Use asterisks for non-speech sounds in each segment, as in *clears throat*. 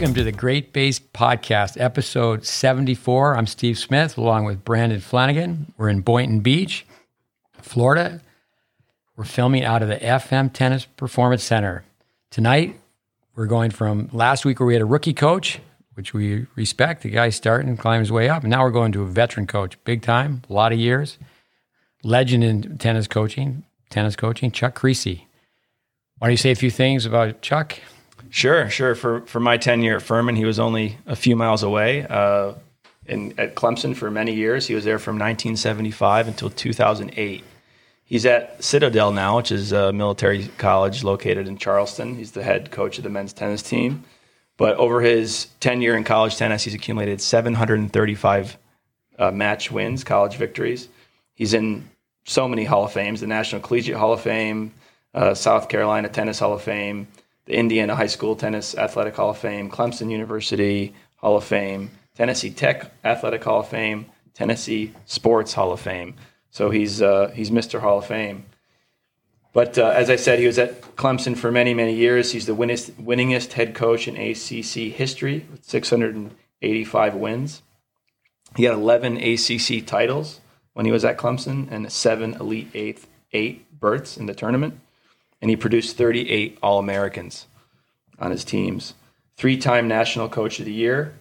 Welcome to the GreatBase Podcast, episode 74. I'm Steve Smith, along with Brandon Flanagan. We're in Boynton Beach, Florida. We're filming out of the FM Tennis Performance Center. Tonight, we're going from last week where we had a rookie coach, which we respect. The guy starting, climbing his way up. And now we're going to a veteran coach, big time, a lot of years, legend in tennis coaching, tennis coaching, Chuck Kriese. Why don't you say a few things about Chuck? Sure, sure. For for my tenure at Furman, he was only a few miles away. Uh, in at Clemson for many years, he was there from 1975 until 2008. He's at Citadel now, which is a military college located in Charleston. He's the head coach of the men's tennis team. But over his tenure in college tennis, he's accumulated 735 uh, match wins, college victories. He's in so many Hall of Fames: the National Collegiate Hall of Fame, uh, South Carolina Tennis Hall of Fame the Indiana High School Tennis Athletic Hall of Fame, Clemson University Hall of Fame, Tennessee Tech Athletic Hall of Fame, Tennessee Sports Hall of Fame. So he's uh, he's Mr. Hall of Fame. But uh, as I said, he was at Clemson for many many years. He's the winnest, winningest head coach in ACC history with 685 wins. He had 11 ACC titles when he was at Clemson and seven Elite Eight eight berths in the tournament and he produced 38 All Americans on his teams. Three time National Coach of the Year.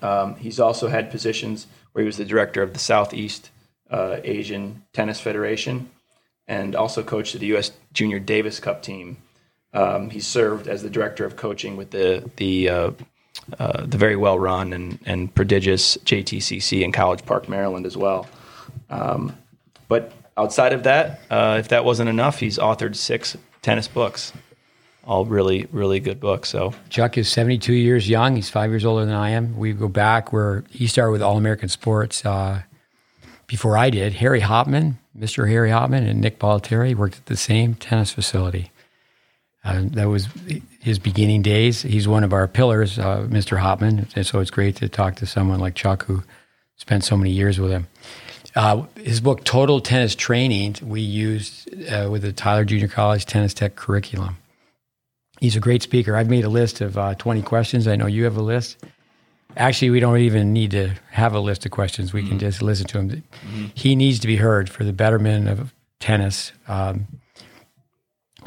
Um, he's also had positions where he was the director of the Southeast uh, Asian Tennis Federation and also coached the U.S. Junior Davis Cup team. Um, he served as the director of coaching with the the uh, uh, the very well run and, and prodigious JTCC in College Park, Maryland, as well. Um, but outside of that, uh, if that wasn't enough, he's authored six tennis books, all really, really good books. So Chuck is 72 years young. He's five years older than I am. We go back where he started with All American Sports uh, before I did. Harry Hopman, Mr. Harry Hopman, and Nick Bollettieri worked at the same tennis facility. Uh, that was his beginning days. He's one of our pillars, uh, Mr. Hopman. And so it's great to talk to someone like Chuck who spent so many years with him. Uh, his book, Total Tennis Training, we used uh, with the Tyler Junior College Tennis Tech curriculum. He's a great speaker. I've made a list of uh, 20 questions. I know you have a list. Actually, we don't even need to have a list of questions. We mm-hmm. can just listen to him. Mm-hmm. He needs to be heard for the betterment of tennis. Um,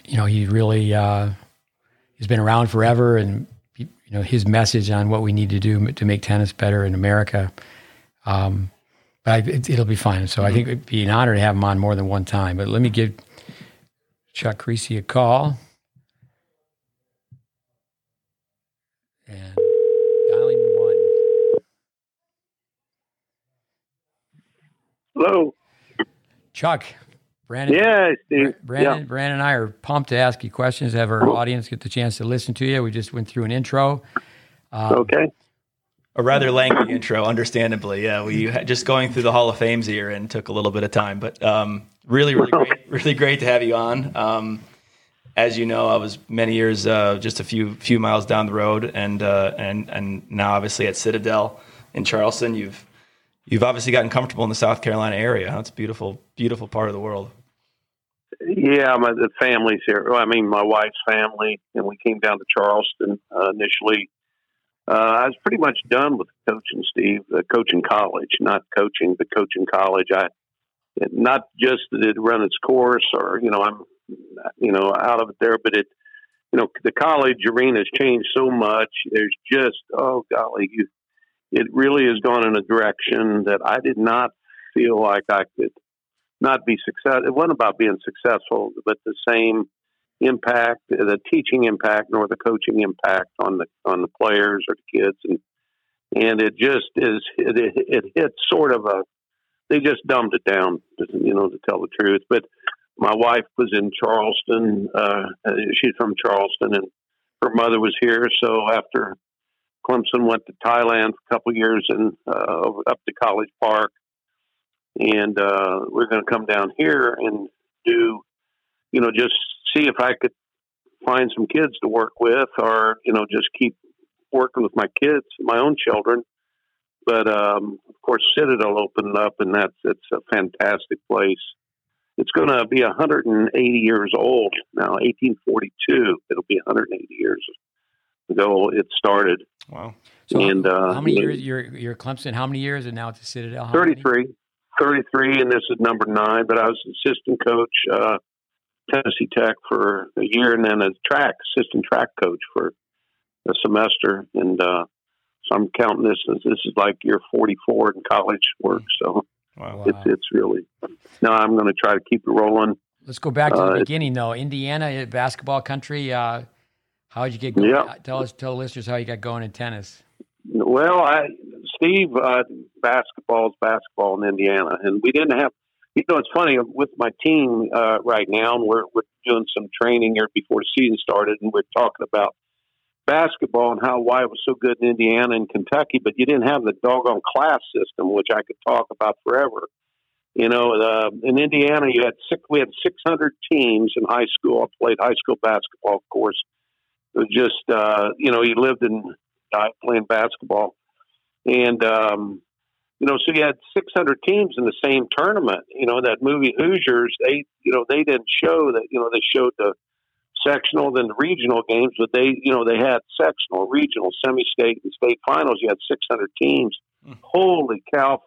you know, he really uh, he's been around forever, and you know his message on what we need to do to make tennis better in America. Um, but I, it, will be fine. So mm-hmm. I think it'd be an honor to have him on more than one time. But let me give Chuck Kriese a call. And dialing one. Hello. Chuck. Brandon, yeah, Steve. Brandon, yeah. Brandon and I are pumped to ask you questions, have our audience get the chance to listen to you. We just went through an intro. Um, okay a rather lengthy intro, understandably. Yeah, we just going through the Hall of Fames here and took a little bit of time, but um, really, really great, *laughs* really great to have you on. Um, as you know, I was many years uh, just a few few miles down the road, and uh, and and now obviously at Citadel in Charleston. You've you've obviously gotten comfortable in the South Carolina area. It's a beautiful, beautiful part of the world. Yeah, my the family's here. Well, I mean, my wife's family, and we came down to Charleston uh, initially uh, I was pretty much done with coaching, Steve. Uh, coaching college, not coaching, but coaching college. I not just that it run its course, or you know, I'm you know out of it there, but it you know the college arena has changed so much. There's just oh golly, you, it really has gone in a direction that I did not feel like I could not be success. It wasn't about being successful, but the same impact, the teaching impact, nor the coaching impact on the on the players or the kids, and and it just is it it, it hit sort of a they just dumbed it down, you know, to tell the truth. But my wife was in Charleston. Uh, she's from Charleston, and her mother was here. So after Clemson went to Thailand for a couple of years and uh, up to College Park, and uh, we're going to come down here and do, you know, just see if I could find some kids to work with or, you know, just keep working with my kids, my own children. But um, of course, Citadel opened up, and that's it's a fantastic place. It's going to be 180 years old now, 1842. It'll be 180 years ago it started. Wow. So and uh, how many years you're you're Clemson? How many years and now at the Citadel? How 33, 33, and this is number nine. But I was assistant coach, uh, Tennessee Tech for a year, and then a track assistant track coach for a semester. And uh, so I'm counting this as this is like year 44 in college work. So Wow. Wow. it's it's really now I'm going to try to keep it rolling. Let's go back to Uh, the it- beginning though. Indiana uh, basketball country. Uh, how did you get going? Yeah. Tell us, tell listeners how you got going in tennis. Well, I Steve, uh, basketball is basketball in Indiana, and we didn't have. You know, it's funny with my team uh, right now, and we're we're doing some training here before the season started, and we're talking about basketball and how why it was so good in Indiana and Kentucky, but you didn't have the doggone class system, which I could talk about forever. You know, uh, in Indiana, you had six. We had six hundred teams in high school. I played high school basketball, of course. It was just, uh, you know, you lived and died playing basketball, and um, you know, so you had six hundred teams in the same tournament. You know, that movie Hoosiers. They, you know, they didn't show that. You know, they showed the sectional then the regional games, but they, you know, they had sectional, regional, semi-state, and state finals. You had 600 teams. Mm. Holy cow!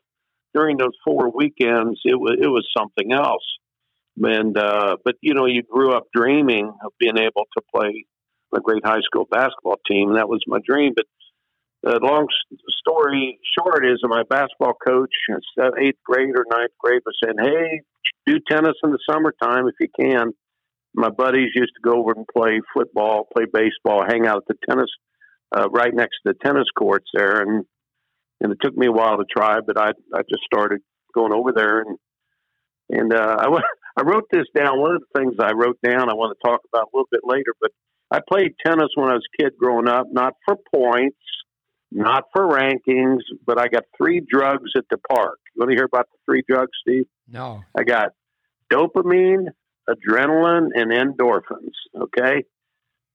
During those four weekends, it was it was something else. And uh, but you know, you grew up dreaming of being able to play a great high school basketball team, and that was my dream. But the long story short is, my basketball coach, in eighth grade or ninth grade, was saying, "Hey, do tennis in the summertime if you can." my buddies used to go over and play football, play baseball, hang out at the tennis, uh, right next to the tennis courts there. And, and it took me a while to try, but I, I just started going over there and, and, uh, I, wa- *laughs* I wrote this down. One of the things I wrote down, I want to talk about a little bit later, but I played tennis when I was a kid growing up, not for points, not for rankings, but I got three drugs at the park. You want to hear about the three drugs, Steve? No. I got dopamine, adrenaline, and endorphins. Okay,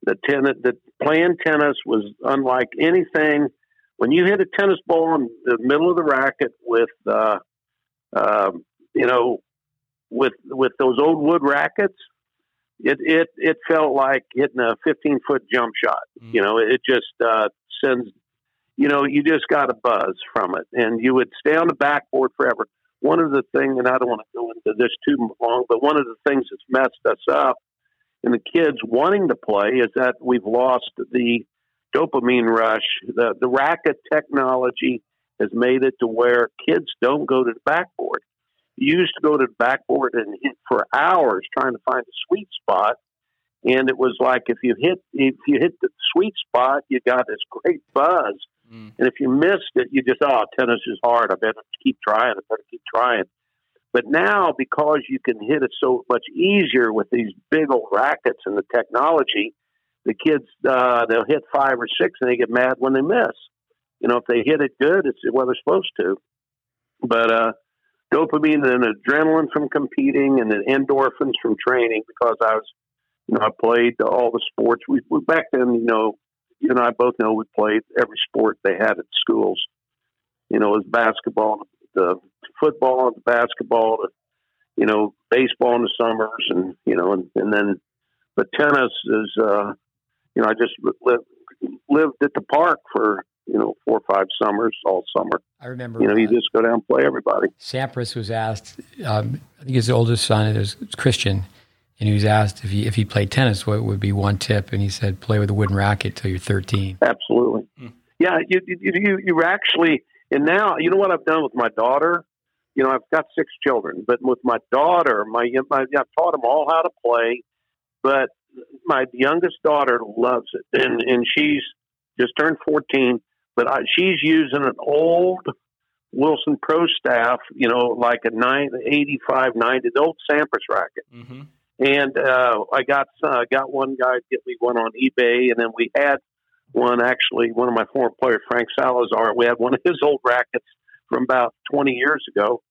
the ten, the playing tennis was unlike anything. When you hit a tennis ball in the middle of the racket with, uh, um, you know, with with those old wood rackets, it it it felt like hitting a 15 foot jump shot. Mm. You know, it just uh, sends. You know, you just got a buzz from it, and you would stay on the backboard forever one of the things, and I don't want to go into this too long, but one of the things that's messed us up in the kids wanting to play is that we've lost the dopamine rush. The, the racket technology has made it to where kids don't go to the backboard. You used to go to the backboard and hit for hours trying to find a sweet spot. And it was like if you hit if you hit the sweet spot, you got this great buzz. Mm. And if you missed it, you just, oh, tennis is hard. I better keep trying. I better keep trying. But now, because you can hit it so much easier with these big old rackets and the technology, the kids, uh, they'll hit five or six and they get mad when they miss. You know, if they hit it good, it's what they're supposed to. But uh, dopamine and adrenaline from competing and the endorphins from training because I was, you know, I played all the sports. We, we back then, you know, you and I both know we played every sport they had at schools. You know, it was basketball, the football, the basketball, the, you know, baseball in the summers, and you know, and, and then, but tennis is, uh, you know, I just lived lived at the park for you know four or five summers, all summer. I remember. You know, you uh, just go down and play everybody. Sampras was asked. Um, I think his oldest son is Christian, and he was asked if he if he played tennis, what would be one tip? And he said, play with a wooden racket till you're 13. Absolutely. Mm. Yeah, you, you you you actually and now you know what I've done with my daughter. You know, I've got six children, but with my daughter, my, my I've taught them all how to play. But my youngest daughter loves it, and and she's just turned fourteen. But I, she's using an old Wilson Pro staff, you know, like a nine eighty five ninety, the old Sampras racket. Mm-hmm. And uh, I got uh, got one guy to get me one on eBay, and then we had one actually. One of my former players, Frank Salazar, we had one of his old rackets from about 20 years ago,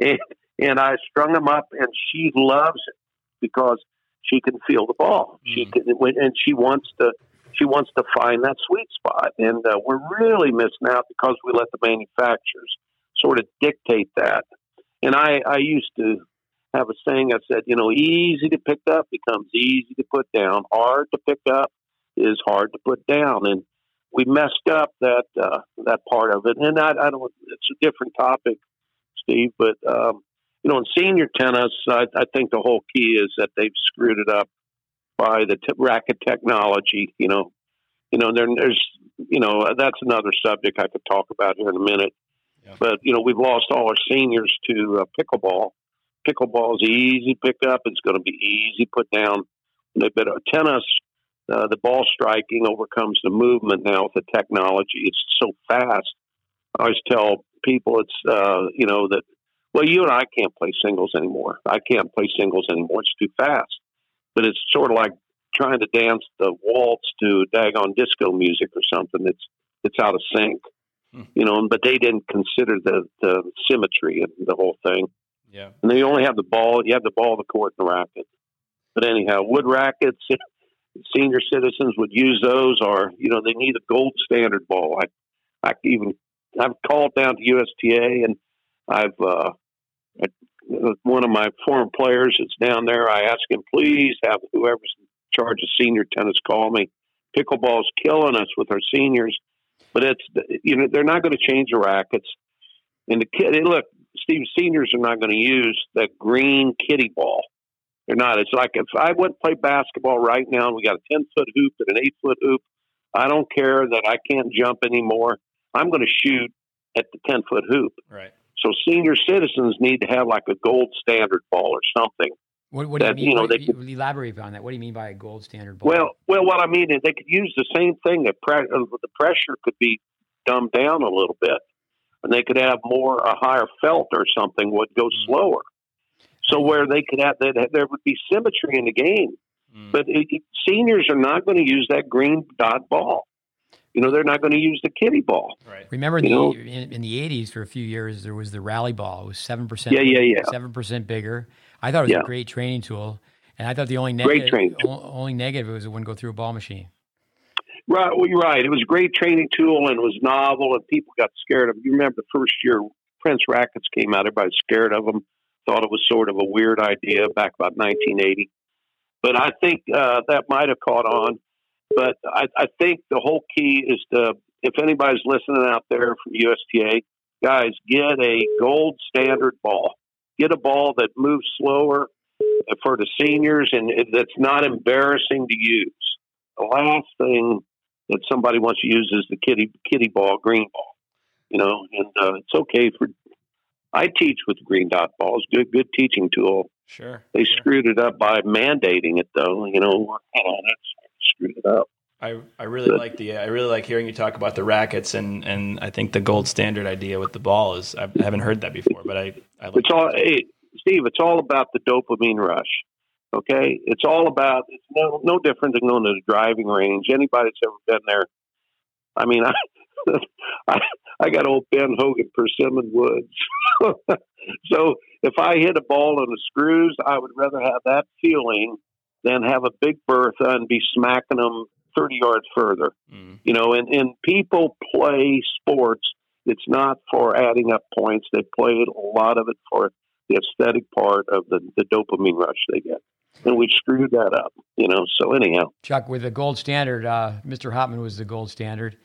and and I strung them up, and she loves it because she can feel the ball. She can, and she wants to she wants to find that sweet spot, and uh, we're really missing out because we let the manufacturers sort of dictate that. And I I used to have a saying I said, you know, easy to pick up becomes easy to put down. Hard to pick up is hard to put down. And we messed up that uh, that part of it. And I, I don't. It's a different topic, Steve. But um, you know, in senior tennis, I, I think the whole key is that they've screwed it up by the t- racket technology. You know, you know, there, there's you know that's another subject I could talk about here in a minute. Yeah. But you know, we've lost all our seniors to uh, pickleball. Pickleball is easy pick up. It's going to be easy put down. But uh, tennis, uh, the ball striking overcomes the movement now with the technology. It's so fast. I always tell people it's uh, you know that well, you and I can't play singles anymore. I can't play singles anymore. It's too fast. But it's sort of like trying to dance the waltz to daggone disco music or something. It's it's out of sync, hmm. you know. But they didn't consider the the symmetry and the whole thing. Yeah. And they only have the ball. You have the ball, the court, and the racket. But anyhow, wood rackets. *laughs* Senior citizens would use those, or you know, they need a gold standard ball. I, I even I've called down to USTA and I've uh, one of my former players that's down there. I ask him, please have whoever's in charge of senior tennis call me. Pickleball's killing us with our seniors, but it's you know they're not going to change the rackets. And the kid, look, Steve, seniors are not going to use the green kitty ball. They're not. It's like if I went play basketball right now and we got a ten foot hoop and an eight foot hoop. I don't care that I can't jump anymore. I'm going to shoot at the ten foot hoop. Right. So senior citizens need to have like a gold standard ball or something. What, what that, do you mean? You know, they could, elaborate on that. What do you mean by a gold standard ball? Well, well, what I mean is they could use the same thing. The, pre- uh, the pressure could be dumbed down a little bit, and they could have more a higher felt or something would go mm-hmm. slower. So where they could have that, there would be symmetry in the game. Mm. But it, seniors are not going to use that green dot ball you know they're not going to use the kitty ball. Right. Remember in the, in, in, the '80s for a few years there was the rally ball. It was seven percent. Yeah, yeah, yeah. Seven percent bigger. I thought it was yeah. a great training tool, and I thought the only negative, only negative was it wouldn't go through a ball machine. Right, well, you're right. It was a great training tool and it was novel, and people got scared of it. You remember the first year Prince rackets came out, everybody was scared of them, thought it was sort of a weird idea back about 1980. But I think uh, that might have caught on. But I, I think the whole key is to, if anybody's listening out there from USTA, guys, get a gold standard ball. Get a ball that moves slower for the seniors and that's not embarrassing to use. The last thing that somebody wants to use as the kitty kitty ball, green ball. You know, and uh, it's okay for. I teach with green dot balls. Good, good teaching tool. Sure. They sure. screwed it up by mandating it, though. You know, working on it screwed it up. I, I really but, like the I really like hearing you talk about the rackets and, and I think the gold standard idea with the ball is I haven't heard that before, but I, I like it's all hey, Steve. It's all about the dopamine rush. Okay, it's all about it's no no different than going to the driving range. Anybody that's ever been there, I mean, *laughs* I I, I got old Ben Hogan persimmon woods. *laughs* so if I hit a ball on the screws, I would rather have that feeling than have a big Bertha and be smacking them 30 yards further. Mm. You know, and, and people play sports. It's not for adding up points. They play a lot of it for the aesthetic part of the, the dopamine rush they get. And we screwed that up, you know. So anyhow, Chuck, with the gold standard, uh, Mr. Hopman was the gold standard.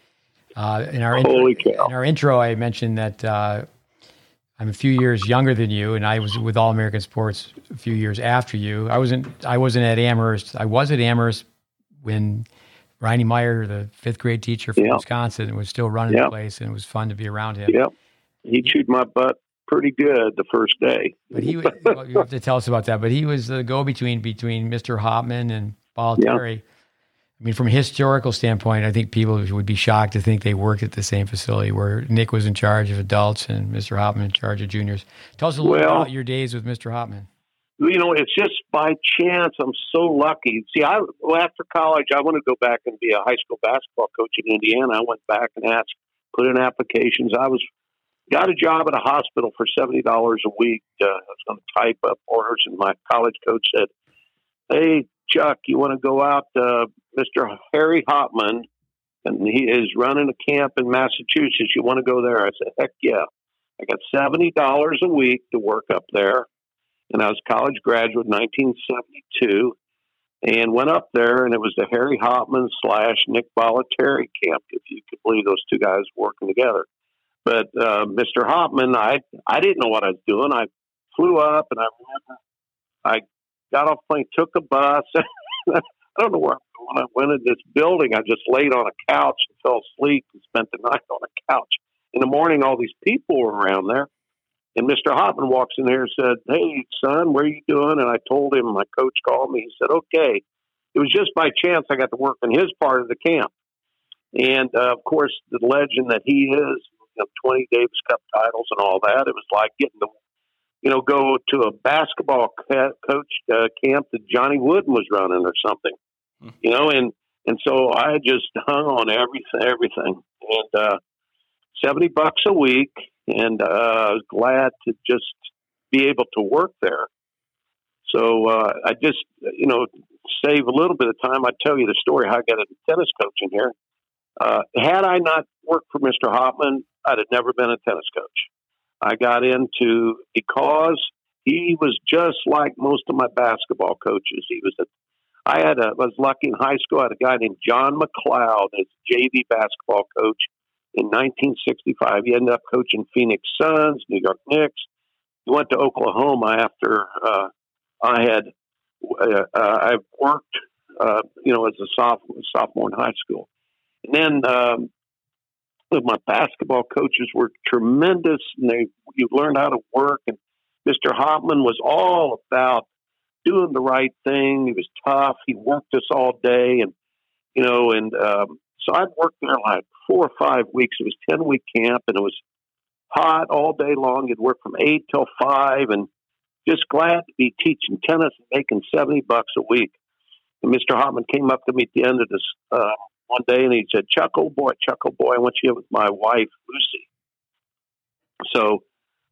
Uh, in our Holy intro, cow. in our intro, I mentioned that uh, I'm a few years younger than you, and I was with All American Sports a few years after you. I wasn't. I wasn't at Amherst. I was at Amherst when Ronnie Meyer, the fifth grade teacher from Wisconsin, was still running the place, and it was fun to be around him. Yep, he chewed my butt pretty good the first day. But he, well, you have to tell us about that. But he was the go-between between Mr. Hopman and Bollettieri. I mean, from a historical standpoint, I think people would be shocked to think they worked at the same facility where Nick was in charge of adults and Mr. Hopman in charge of juniors. Tell us a little well, about your days with Mr. Hopman you know, it's just by chance. I'm so lucky. See, I well, after college, I wanted to go back and be a high school basketball coach in Indiana. I went back and asked, put in applications. I was got a job at a hospital for seventy dollars a week. Uh, I was going to type up orders, and my college coach said, "Hey, Chuck, you want to go out? Uh, Mr. Harry Hopman, and he is running a camp in Massachusetts. You want to go there?" I said, "Heck yeah!" I got seventy dollars a week to work up there and I was college graduate in 1972. and went up there, and it was the Harry Hopman slash Nick Bollettieri camp, if you could believe those two guys working together. But uh, Mr. Hopman, I I didn't know what I was doing. I flew up, and I I got off plane, took a bus. *laughs* I don't know where when I went in this building. I just laid on a couch and fell asleep and spent the *laughs* night on a couch. In the morning, all these people were around there, and Mr. Hopman walks in there and said, Hey, son, where are you doing? And I told him, my coach called me. He said, Okay. It was just by chance I got to work in his part of the camp. And uh, of course, the legend that he is, you know, 20 Davis Cup titles and all that, it was like getting to, you know, go to a basketball ca- coach uh, camp that Johnny Wooden was running or something, mm-hmm. you know, and, and so I just hung on everything, everything. And, uh, 70 bucks a week and uh, I was glad to just be able to work there. So uh, I just, you know, save a little bit of time. I tell you the story how I got into tennis coaching here. Uh, had I not worked for Mr. Hopman, I'd have never been a tennis coach. I got into because he was just like most of my basketball coaches. He was a, I had a, was lucky in high school. I had a guy named John McLeod as JV basketball coach in 1965. He ended up coaching Phoenix Suns, New York Knicks. He went to Oklahoma after uh, I had uh, uh, I worked, uh, you know, as a sophomore, sophomore in high school. And then um, my basketball coaches were tremendous, and they you learned how to work. And Mr. Hopman was all about doing the right thing. He was tough. He worked us all day, and you know, and um, so I'd worked there like four or five weeks. It was ten week camp, and it was hot all day long. You'd work from eight till five, and just glad to be teaching tennis and making seventy bucks a week. And Mr. Hopman came up to me at the end of this uh, one day, and he said, "Chuck, old boy, Chuck, old boy, I want you with my wife, Lucy." So,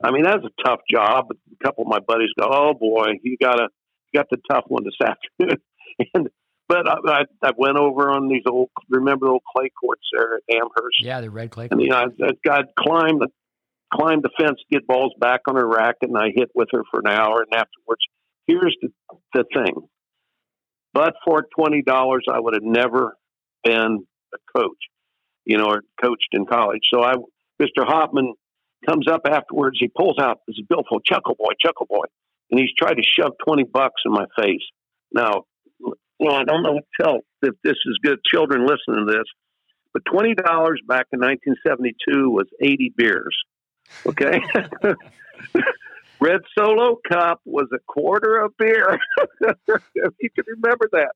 I mean, that's a tough job. A couple of my buddies go, "Oh boy, you got a you got the tough one this *laughs* afternoon," and but I, I, I went over on these old, remember the old clay courts there at Amherst? Yeah, the red clay. And you know, I, I'd climb the climb the fence, get balls back on her racket, and I hit with her for an hour. And afterwards, here's the the thing: but for twenty dollars, I would have never been a coach, you know, or coached in college. So I, Mr. Hopman comes up afterwards. He pulls out this billfold, Chuckle Boy, Chuckle Boy, and he's tried to shove twenty bucks in my face. Now well, I don't know if this is good children listening to this, but twenty dollars back in 1972 was 80 beers. Okay, *laughs* Red Solo Cup was a quarter of beer. *laughs* you can remember that.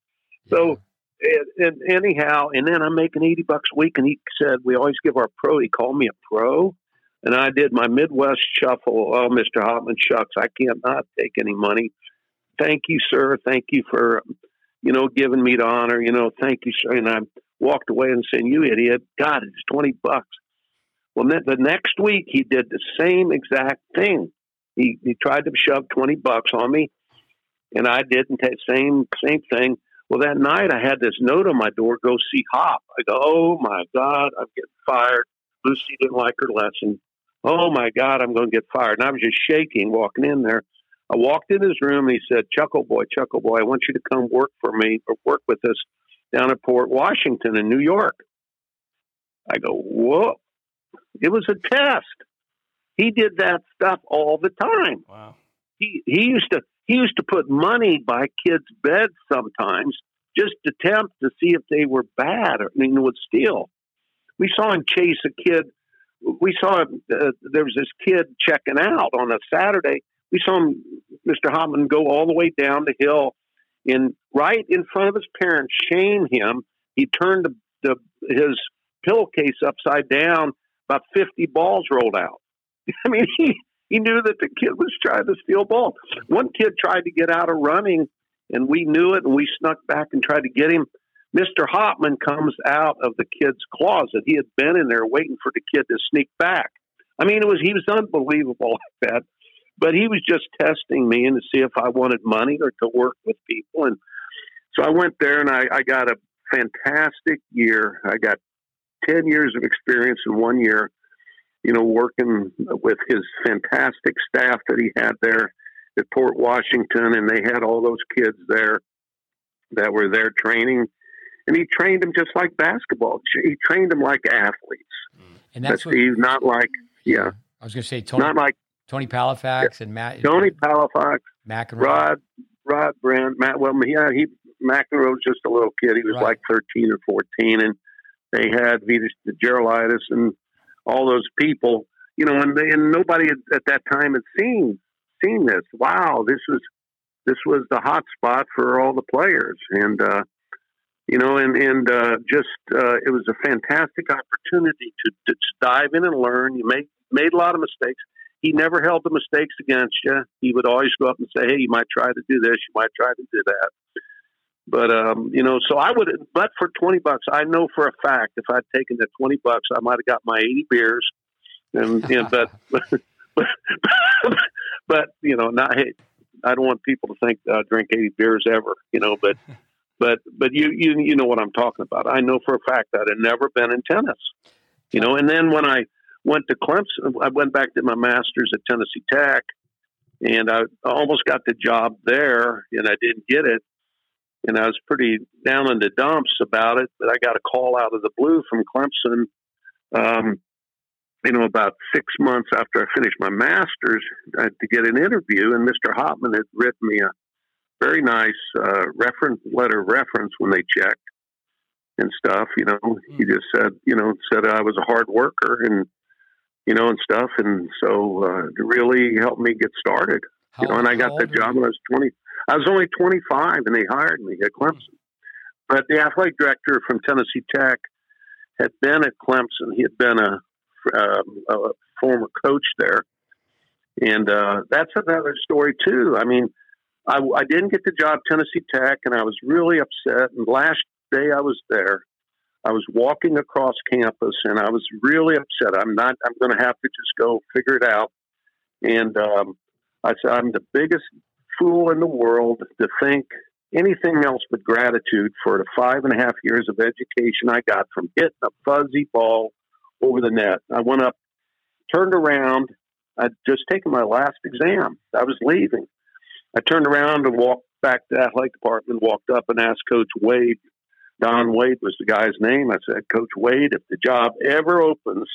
So, and, and anyhow, and then I'm making 80 bucks a week, and he said we always give our pro. He called me a pro. And I did my Midwest shuffle. Oh, Mr. Hopman, shucks, I can't not take any money. Thank you, sir. Thank you for you know, giving me the honor, you know, thank you, sir. And I walked away and said, you idiot, God, it's 20 bucks. Well, the next week he did the same exact thing. He, he tried to shove 20 bucks on me and I didn't take same, same thing. Well, that night I had this note on my door, go see Hop. I go, oh my God, I'm getting fired. Lucy didn't like her lesson. Oh my God, I'm going to get fired. And I was just shaking walking in there. I walked in his room and he said, Chuckle Boy, Chuckle Boy, I want you to come work for me or work with us down at Port Washington in New York. I go, whoa. It was a test. He did that stuff all the time. Wow. He he used to he used to put money by kids' beds sometimes just to tempt to see if they were bad or I mean, would steal. We saw him chase a kid. We saw uh, there was this kid checking out on a Saturday we saw him, Mr. Hopman, go all the way down the hill and right in front of his parents, shame him. He turned the, the, his pillowcase upside down. About 50 balls rolled out. *laughs* I mean, he, he knew that the kid was trying to steal balls. One kid tried to get out of running, and we knew it, and we snuck back and tried to get him. Mr. Hopman comes out of the kid's closet. He had been in there waiting for the kid to sneak back. I mean, it was he was unbelievable like that but he was just testing me and to see if I wanted money or to work with people. And so I went there and I, I got a fantastic year. I got 10 years of experience in one year, you know, working with his fantastic staff that he had there at Port Washington. And they had all those kids there. that were there training, and he trained them just like basketball. He trained them like athletes. Mm. And that's what, Steve, not like yeah, I was going to say. Tony, not like Tony Palafox and Matt Tony Palafox, McEnroe. Rod Rod Brand, Matt. Well, yeah, he McEnroe was just a little kid. He was Right. like thirteen or fourteen, and they had Vitas Gerulaitis and all those people. You know, and, and nobody at that time had seen seen this. Wow, this was this was the hot spot for all the players, and uh, you know, and and uh, just uh, it was a fantastic opportunity to, to dive in and learn. You made made a lot of mistakes. He never held the mistakes against you. He would always go up and say, "Hey, you might try to do this. You might try to do that." But um, you know, so I would. But for twenty bucks, I know for a fact if I'd taken the twenty bucks, I might have got my eighty beers. And, and but, *laughs* *laughs* but but you know, not. Hey, I don't want people to think I drink eighty beers ever. You know, but *laughs* but but you you you know what I'm talking about. I know for a fact that I'd never been in tennis. You know, and then when I went to Clemson, I went back to my master's at Tennessee Tech, and I almost got the job there, and I didn't get it. And I was pretty down in the dumps about it, but I got a call out of the blue from Clemson. Um, you know, about six months after I finished my master's, uh, to get an interview, and Mr. Hopman had written me a very nice uh, reference letter of reference when they checked and stuff. You know, he just said, you know, said I was a hard worker and you know and stuff, and so uh, it really helped me get started. How- you know, and I got the job when I was twenty. I was only twenty five, and they hired me at Clemson. But the athletic director from Tennessee Tech had been at Clemson. He had been a, um, a former coach there, and uh, that's another story too. I mean, I, I didn't get the job Tennessee Tech, and I was really upset. And last day I was there, I was walking across campus, and I was really upset. I'm not. I'm going to have to just go figure it out. And um, I said, I'm the biggest fool in the world to think anything else but gratitude for the five and a half years of education I got from hitting a fuzzy ball over the net. I went up, turned around. I'd just taken my last exam. I was leaving. I turned around and walked back to the athletic department, walked up and asked Coach Wade. Don Wade was the guy's name. I said, Coach Wade, if the job ever opens,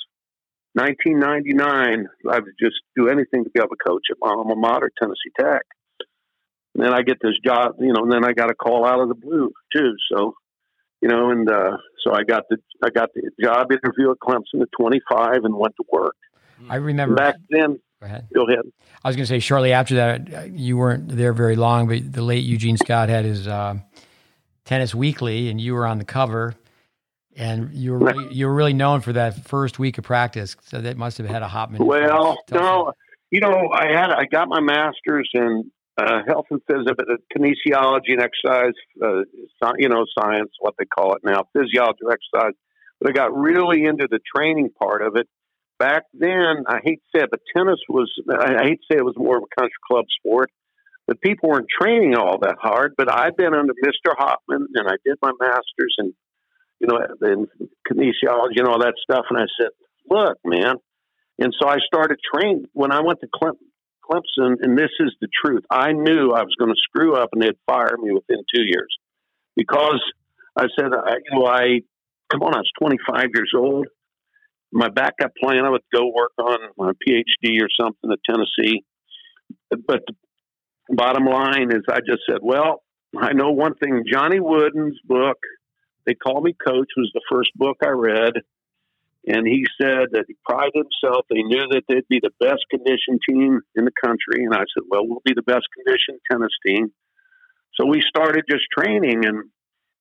1999, I would just do anything to be able to coach at my alma mater, Tennessee Tech. And then I get this job, you know, and then I got a call out of the blue too. So, you know, and uh, so I got the I got the job interview at Clemson at 25 and went to work. I remember. Back then, Go ahead. go ahead. I was going to say shortly after that, uh, you weren't there very long, but the late Eugene Scott had his uh, Tennis Weekly, and you were on the cover, and you were really, you were really known for that first week of practice. So that must have had a hot minute. Well, influence. Tell us no, you know, I had I got my master's in uh, health and physics, kinesiology and exercise, uh, you know, science, what they call it now, physiology or exercise. But I got really into the training part of it. Back then, I hate to say it, but tennis was, I hate to say it was more of a country club sport, but people weren't training all that hard. But I've been under Mr. Hopman and I did my master's in, you know, in kinesiology and all that stuff. And I said, look, man. And so I started training when I went to Clem- Clemson, and this is the truth. I knew I was going to screw up and they'd fire me within two years because I said, I, you know, I, come on, I was 25 years old. My backup plan, I would go work on my PhD or something at Tennessee. But the bottom line is, I just said, well, I know one thing. Johnny Wooden's book, They Call Me Coach, was the first book I read. And he said that he prided himself. They knew that they'd be the best conditioned team in the country. And I said, well, we'll be the best conditioned tennis team. So we started just training and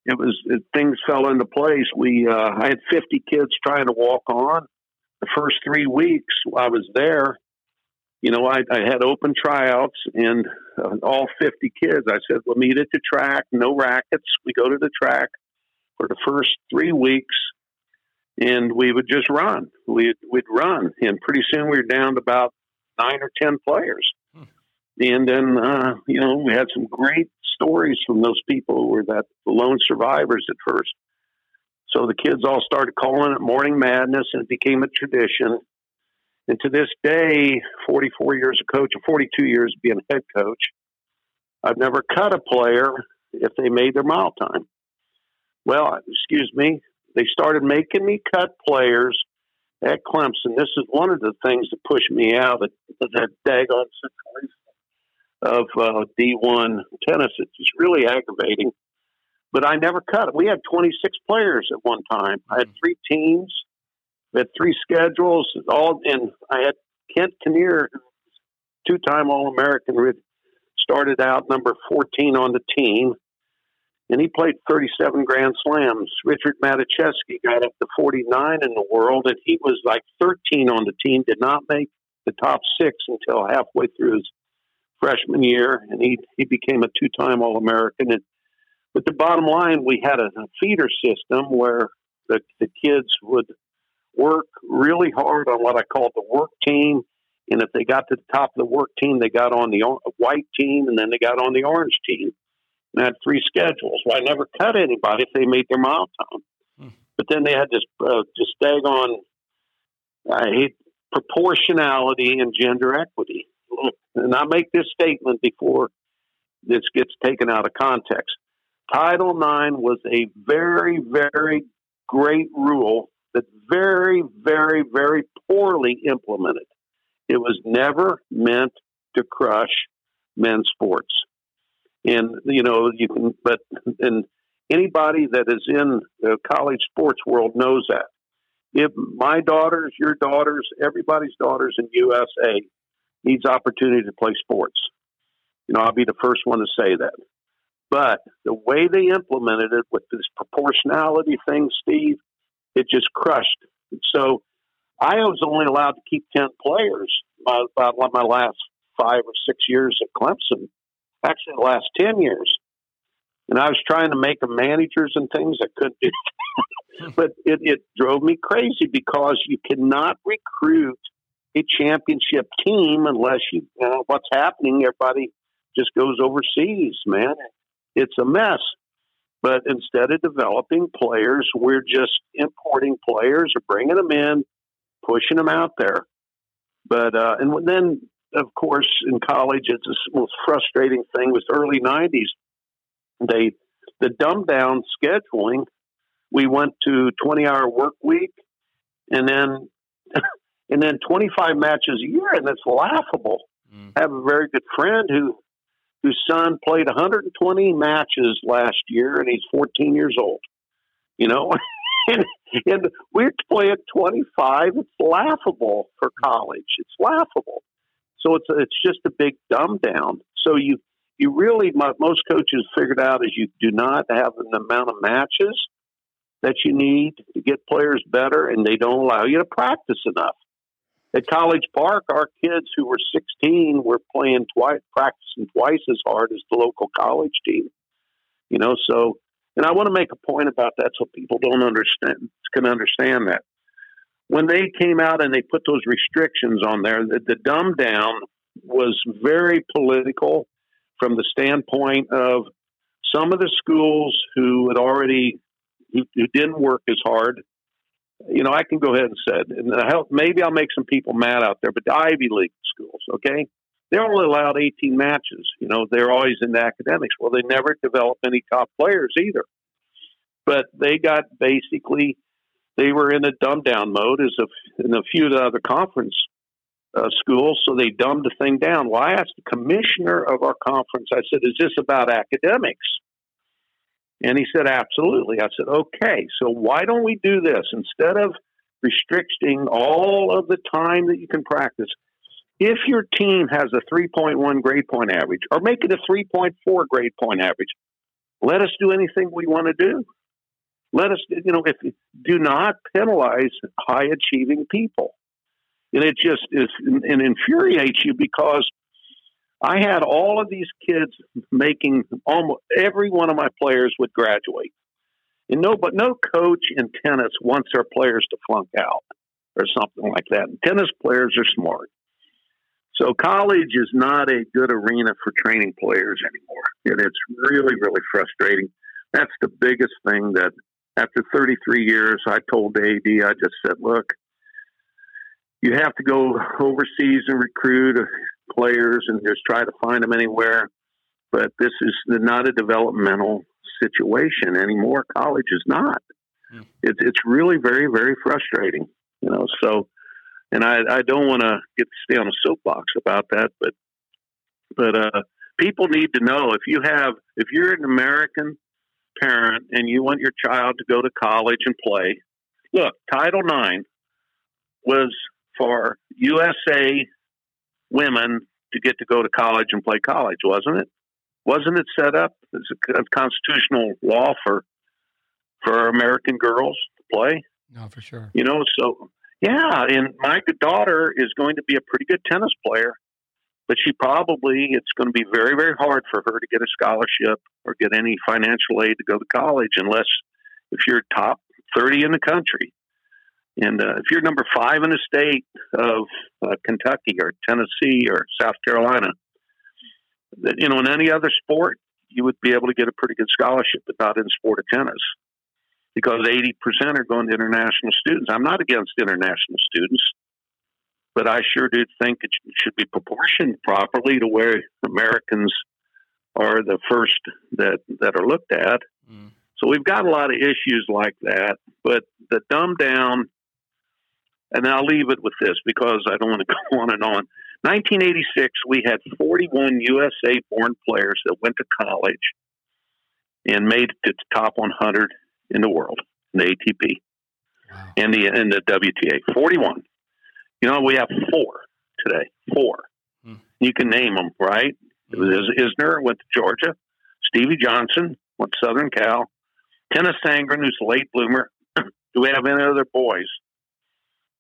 it was it, things fell into place. We uh, I had 50 kids trying to walk on. The first three weeks I was there, you know, I, I had open tryouts and uh, all 50 kids. I said, "We'll meet at the track. No rackets. We go to the track for the first three weeks, and we would just run. We'd we'd run, and pretty soon we were down to about nine or ten players. And then, uh, you know, we had some great stories from those people who were that lone survivors at first. So the kids all started calling it Morning Madness, and it became a tradition. And to this day, 44 years of coach, or 42 years being head coach, I've never cut a player, if they made their mile time. Well, excuse me, they started making me cut players at Clemson. This is one of the things that pushed me out of that daggone situation of uh, D1 tennis. It's just really aggravating. But I never cut it. We had 26 players at one time. I had three teams, we had three schedules, all, and I had Kent Kinnear, two-time All-American, started out number 14 on the team and he played 37 Grand Slams. Richard Matuszewski got up to 49 in the world, and he was like 13 on the team, did not make the top six until halfway through his freshman year, and he, he became a two time All American. And But the bottom line, we had a, a feeder system where the, the kids would work really hard on what I called the work team. And if they got to the top of the work team, they got on the white team, and then they got on the orange team and had three schedules. Well, I never cut anybody if they made their mile time. Hmm. But then they had this uh, just daggone I hate proportionality and gender equity. And I make this statement before this gets taken out of context. Title IX was a very, very great rule that very, very, very poorly implemented. It was never meant to crush men's sports. And you know, you can, but and anybody that is in the college sports world knows that. If my daughters, your daughters, everybody's daughters in USA needs opportunity to play sports, you know, I'll be the first one to say that. But the way they implemented it with this proportionality thing, Steve, it just crushed. So I was only allowed to keep 10 players about my last five or six years at Clemson actually the last 10 years. And I was trying to make them managers and things I couldn't do. *laughs* but it, it drove me crazy because you cannot recruit a championship team unless you, you know what's happening. Everybody just goes overseas, man. It's a mess. But instead of developing players, we're just importing players or bringing them in, pushing them out there. But uh, and then of course, in college, it's the most frustrating thing was early '90s. They the dumbed down scheduling. We went to 20 hour work week, and then *laughs* and then 25 matches a year, and it's laughable. Mm. I have a very good friend who whose son played 120 matches last year, and he's 14 years old. You know, *laughs* and, and we're playing 25. It's laughable for college. It's laughable. So it's it's just a big dumb down. So you you really most coaches figured out is you do not have an amount of matches that you need to get players better, and they don't allow you to practice enough. At College Park, our kids who were 16 were playing twice, practicing twice as hard as the local college team. You know, so and I want to make a point about that so people don't understand can understand that when they came out and they put those restrictions on there, the, the dumb down was very political from the standpoint of some of the schools who had already who, who didn't work as hard. You know, I can go ahead and say it, and help, maybe I'll make some people mad out there, but the Ivy League schools, okay, they're only allowed 18 matches. You know, they're always in the academics. Well, they never developed any top players either, but they got basically they were in a dumb down mode as a, in a few of the other conference uh, schools, so they dumbed the thing down. Well, I asked the commissioner of our conference, I said, Is this about academics? And he said, Absolutely. I said, Okay, so why don't we do this? Instead of restricting all of the time that you can practice, if your team has a 3.1 grade point average, or make it a 3.4 grade point average, let us do anything we want to do. Let us, you know, if do not penalize high achieving people. And it just is and infuriates you because I had all of these kids making almost every one of my players would graduate. And no, but no coach in tennis wants their players to flunk out or something like that. And tennis players are smart. So college is not a good arena for training players anymore. And it's really, really frustrating. That's the biggest thing that after 33 years, I told the AD, I just said, look, you have to go overseas and recruit players and just try to find them anywhere. but this is not a developmental situation anymore. College is not. Hmm. It's it's really very very frustrating, you know. So, and I I don't want to get to stay on a soapbox about that, but but uh, people need to know if you have if you're an American parent and you want your child to go to college and play, look, Title IX was for USA women to get to go to college and play college, wasn't it? Wasn't it set up as a constitutional law for for American girls to play? No, for sure. You know, so yeah, and my daughter is going to be a pretty good tennis player, but she probably it's going to be very very hard for her to get a scholarship or get any financial aid to go to college unless if you're top 30 in the country. And uh, if you're number five in the state of uh, Kentucky or Tennessee or South Carolina, that you know in any other sport you would be able to get a pretty good scholarship, but not in sport of tennis. Because 80% are going to international students. I'm not against international students, but I sure do think it should be proportioned properly to where Americans are the first that, that are looked at. Mm. So we've got a lot of issues like that, but the dumb down, and I'll leave it with this because I don't want to *laughs* go on and on. 1986, we had 41 USA born players that went to college and made it to the top 100 in the world, in the ATP wow. and the and the WTA. 41. You know, we have four today. Four. Hmm. You can name them, right? It was Isner went to Georgia. Stevie Johnson went to Southern Cal. Tennys Sandgren, who's a late bloomer. *clears throat* Do we have any other boys?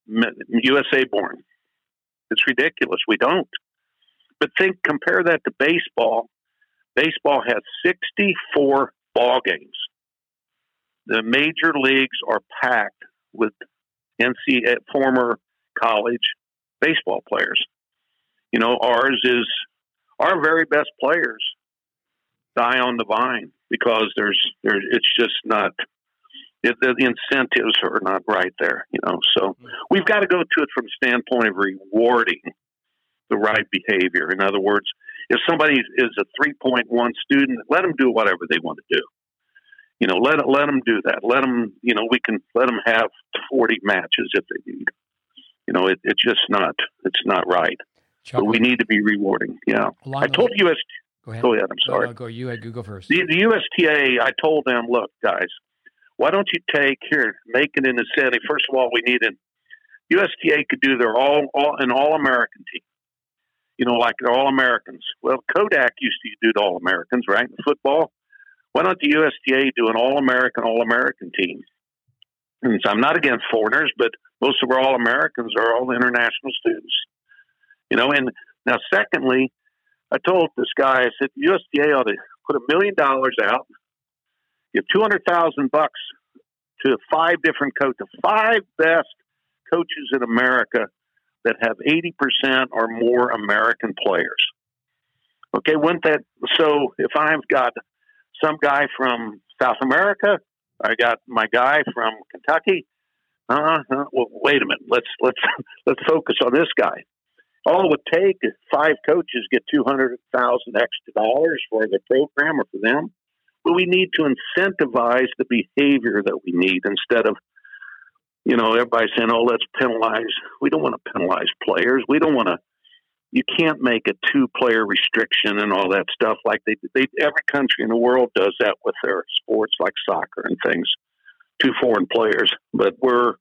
USA born. It's ridiculous. We don't. But think, compare that to baseball. Baseball has 64 ball games. The major leagues are packed with NCAA former college baseball players. You know, ours is our very best players die on the vine because there's there's it's just not it, the, the, incentives are not right there, you know. So mm-hmm. we've got to go to it from the standpoint of rewarding the right behavior. In other words, if somebody is a 3.1 student, let them do whatever they want to do. You know, let let them do that. Let them, you know, we can let them have 40 matches if they need. You know, it, it's just not it's not right. Chuck, but we need to be rewarding. Yeah, I told UST. Go ahead. Go ahead. I'm sorry. No, no, go. You had Google first. The, the USTA. I told them, look, guys, why don't you take here, make it in the city? First of all, we need an USTA could do their all, all an all American team. You know, like all Americans. Well, Kodak used to do the all Americans, right? In football. Why don't the USTA do an all American, all American team? I'm not against foreigners, but most of our all Americans are all international students. You know, and now secondly, I told this guy, I said, USTA ought to put a million dollars out give two hundred thousand bucks to five different coaches, five best coaches in America that have eighty percent or more American players. Okay, wouldn't that so? If I've got some guy from South America, I got my guy from Kentucky. Uh, uh well, wait a minute. Let's let's *laughs* let's focus on this guy. All it would take is five coaches get two hundred thousand extra dollars for the program or for them. But we need to incentivize the behavior that we need instead of, you know, everybody saying, oh, let's penalize. We don't want to penalize players. We don't want to, you can't make a two player restriction and all that stuff like they, they, every country in the world does that with their sports like soccer and things, two foreign players. But we're,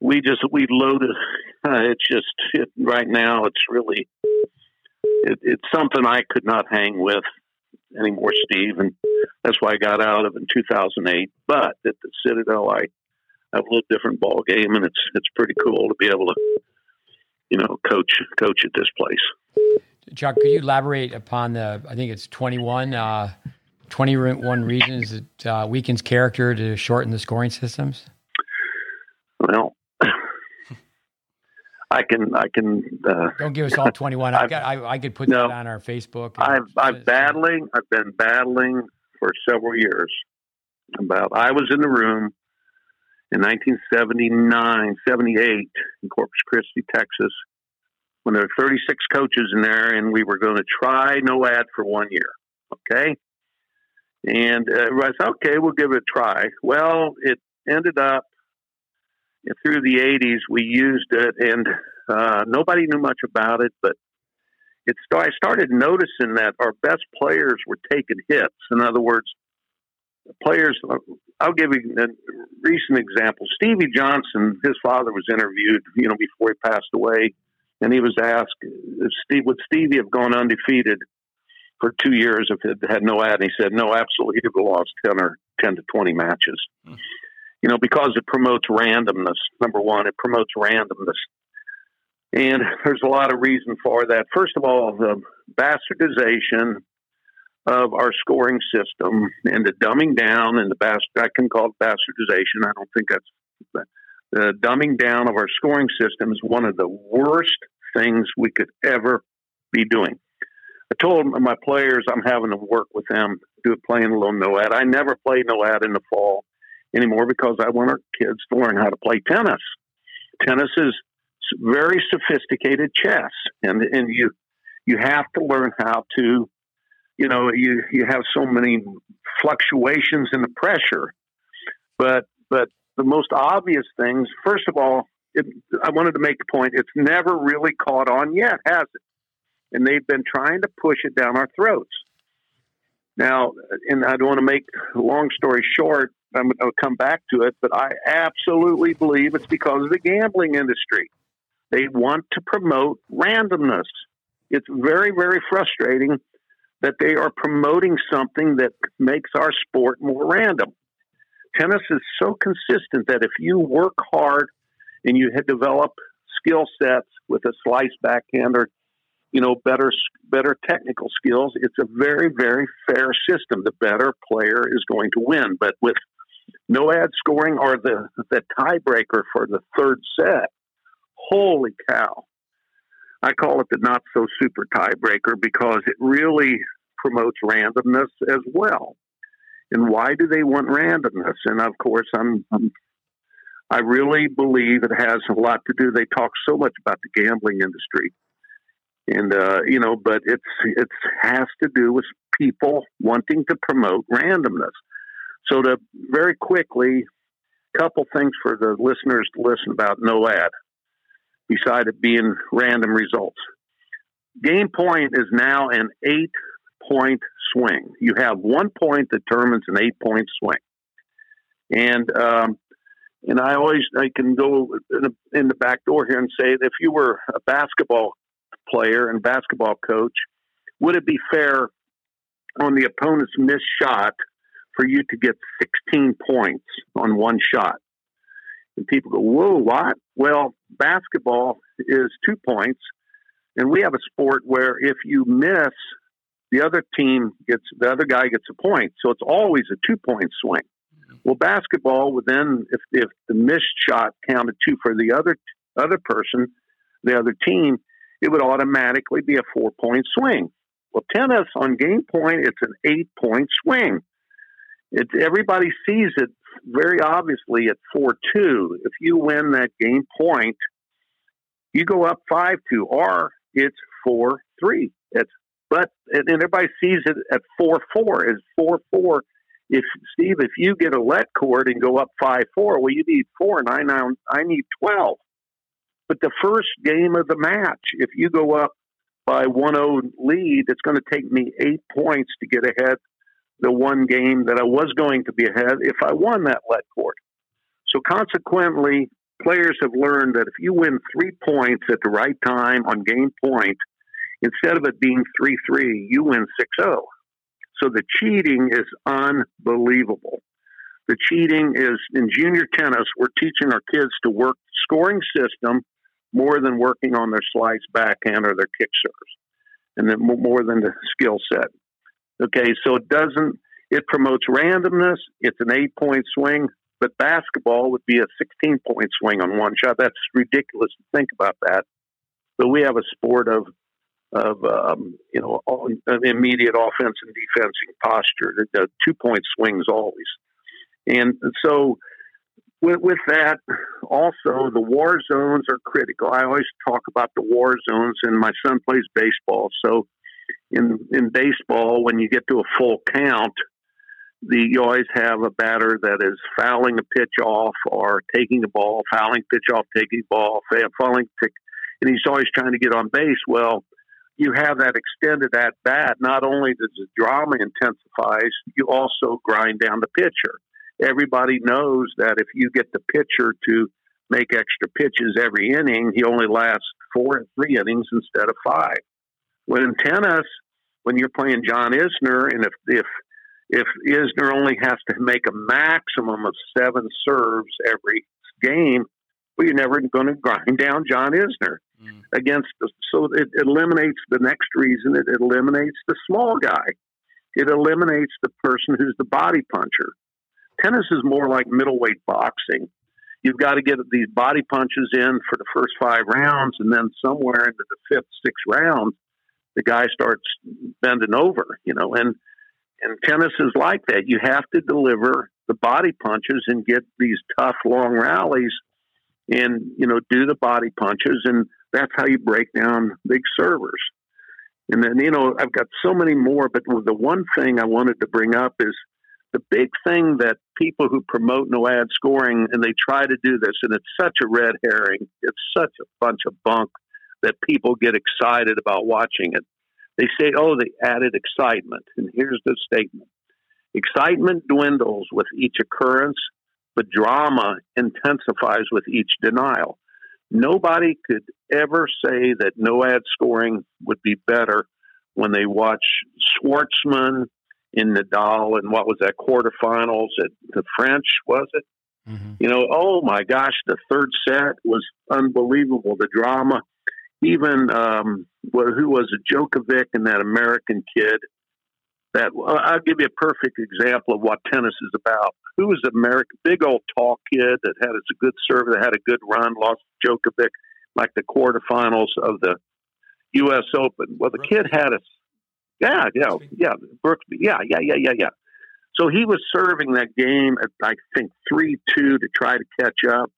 we just, we loaded, uh, it's just, it, right now, it's really, it, it's something I could not hang with anymore, Steve, and that's why I got out of in 2008. But at the Citadel, I have a little different ball game, and it's it's pretty cool to be able to, you know, coach coach at this place. Chuck, could you elaborate upon the? I think it's 21, uh, 21 reasons that uh, weakens character to shorten the scoring systems. Well, I can I can. Uh, Don't give us all twenty one. I got I, I could put no, that on our Facebook. I've I've battling. I've been battling for several years. About I was in the room in 1979, 78 in Corpus Christi, Texas, when there were 36 coaches in there, and we were going to try no ad for one year. Okay. And uh, I said, okay, we'll give it a try. Well, it ended up through the 80s, we used it, and uh, nobody knew much about it, but it st- I started noticing that our best players were taking hits. In other words, players, I'll give you a recent example. Stevie Johnson, his father was interviewed, you know, before he passed away, and he was asked, Steve, would Stevie have gone undefeated for two years if it had no ad? And he said, no, absolutely. He'd have lost 10 or 10 to 20 matches. Mm-hmm. You know, because it promotes randomness. Number one, it promotes randomness. And there's a lot of reason for that. First of all, the bastardization of our scoring system and the dumbing down and the bast I can call it bastardization. I don't think that's the dumbing down of our scoring system is one of the worst things we could ever be doing. I told my players I'm having to work with them, do playing a little NOAD. I never play NOAD in the fall anymore because I want our kids to learn how to play tennis. Tennis is very sophisticated chess, and and you you have to learn how to you know, you you have so many fluctuations in the pressure. But but the most obvious things, first of all, it, I wanted to make a point. It's never really caught on yet, has it? And they've been trying to push it down our throats. Now, and I don't want to make a long story short. I'm, I'll come back to it, but I absolutely believe it's because of the gambling industry. They want to promote randomness. It's very, very frustrating that they are promoting something that makes our sport more random. Tennis is so consistent that if you work hard and you develop skill sets with a slice backhand or you know better better technical skills, it's a very very fair system. The better player is going to win. But with no ad scoring or the the tiebreaker for the third set, holy cow! I call it the not so super tiebreaker because it really promotes randomness as well. And why do they want randomness? And of course, I'm, I'm I really believe it has a lot to do. They talk so much about the gambling industry, and uh, you know, but it's it has to do with people wanting to promote randomness. So, to very quickly, a couple things for the listeners to listen about no ad beside it being random results. Game point is now an eight point swing. You have one point determines an eight point swing. And, um, and I always, I can go in the, in the back door here and say that if you were a basketball player and basketball coach, would it be fair on the opponent's missed shot for you to get 16 points on one shot? And people go, whoa, what? Well, basketball is two points. And we have a sport where if you miss, the other team gets, the other guy gets a point. So it's always a two point swing. Well, basketball would then, if, if the missed shot counted two for the other, other person, the other team, it would automatically be a four point swing. Well, tennis on game point, it's an eight point swing. It's everybody sees it very obviously at four two. If you win that game point, you go up five two, or it's four three. It's but and everybody sees it at four four is four four. If Steve, if you get a let cord and go up five four, well, you need four, and I now I need twelve. But the first game of the match, if you go up by 1-0 lead, it's going to take me eight points to get ahead the one game that I was going to be ahead if I won that let cord. So consequently, players have learned that if you win three points at the right time on game point, instead of it being 3 3, you win 6 0. So the cheating is unbelievable. The cheating is in junior tennis, we're teaching our kids to work scoring system more than working on their slice backhand or their kick serves, and then more than the skill set. Okay, so it doesn't, it promotes randomness. It's an eight point swing, but basketball would be a 16 point swing on one shot. That's ridiculous to think about that. But we have a sport of, of um, you know, immediate offense and defense and posture. The two point swings always. And so with, with that, also the war zones are critical. I always talk about the war zones, and my son plays baseball, so in in baseball, when you get to a full count, the you always have a batter that is fouling a pitch off or taking the ball, fouling pitch off, taking ball, fouling, and he's always trying to get on base. Well, you have that extended at bat. Not only does the drama intensifies, you also grind down the pitcher. Everybody knows that if you get the pitcher to make extra pitches every inning, he only lasts four and three innings instead of five. When in tennis, when you're playing John Isner, and if if if Isner only has to make a maximum of seven serves every game, well, you're never going to grind down John Isner mm. against. The, so it eliminates the next reason. It, it eliminates the small guy. It eliminates the person who's the body puncher. Tennis is more like middleweight boxing. You've got to get these body punches in for the first five rounds, and then somewhere into the fifth, sixth round, the guy starts bending over. You know, and and tennis is like that. You have to deliver the body punches and get these tough long rallies and, you know, do the body punches. And that's how you break down big servers. And then, you know, I've got so many more, but the one thing I wanted to bring up is the big thing that people who promote no ad scoring and they try to do this, and it's such a red herring, it's such a bunch of bunk that people get excited about watching it. They say, oh, they added excitement. And here's the statement excitement dwindles with each occurrence, but drama intensifies with each denial. Nobody could ever say that no ad scoring would be better when they watch Schwartzman in Nadal and what was that quarterfinals at the French, was it? Mm-hmm. You know, oh my gosh, the third set was unbelievable. The drama even um, who was a Djokovic and that American kid. That I'll give you a perfect example of what tennis is about. Who was an American big old tall kid that had a good serve, that had a good run, lost Djokovic like the quarterfinals of the U.S. Open. Well, the kid had a yeah, yeah, yeah, Brooksby, yeah, yeah, yeah, yeah, yeah. So he was serving that game at I think three two to try to catch up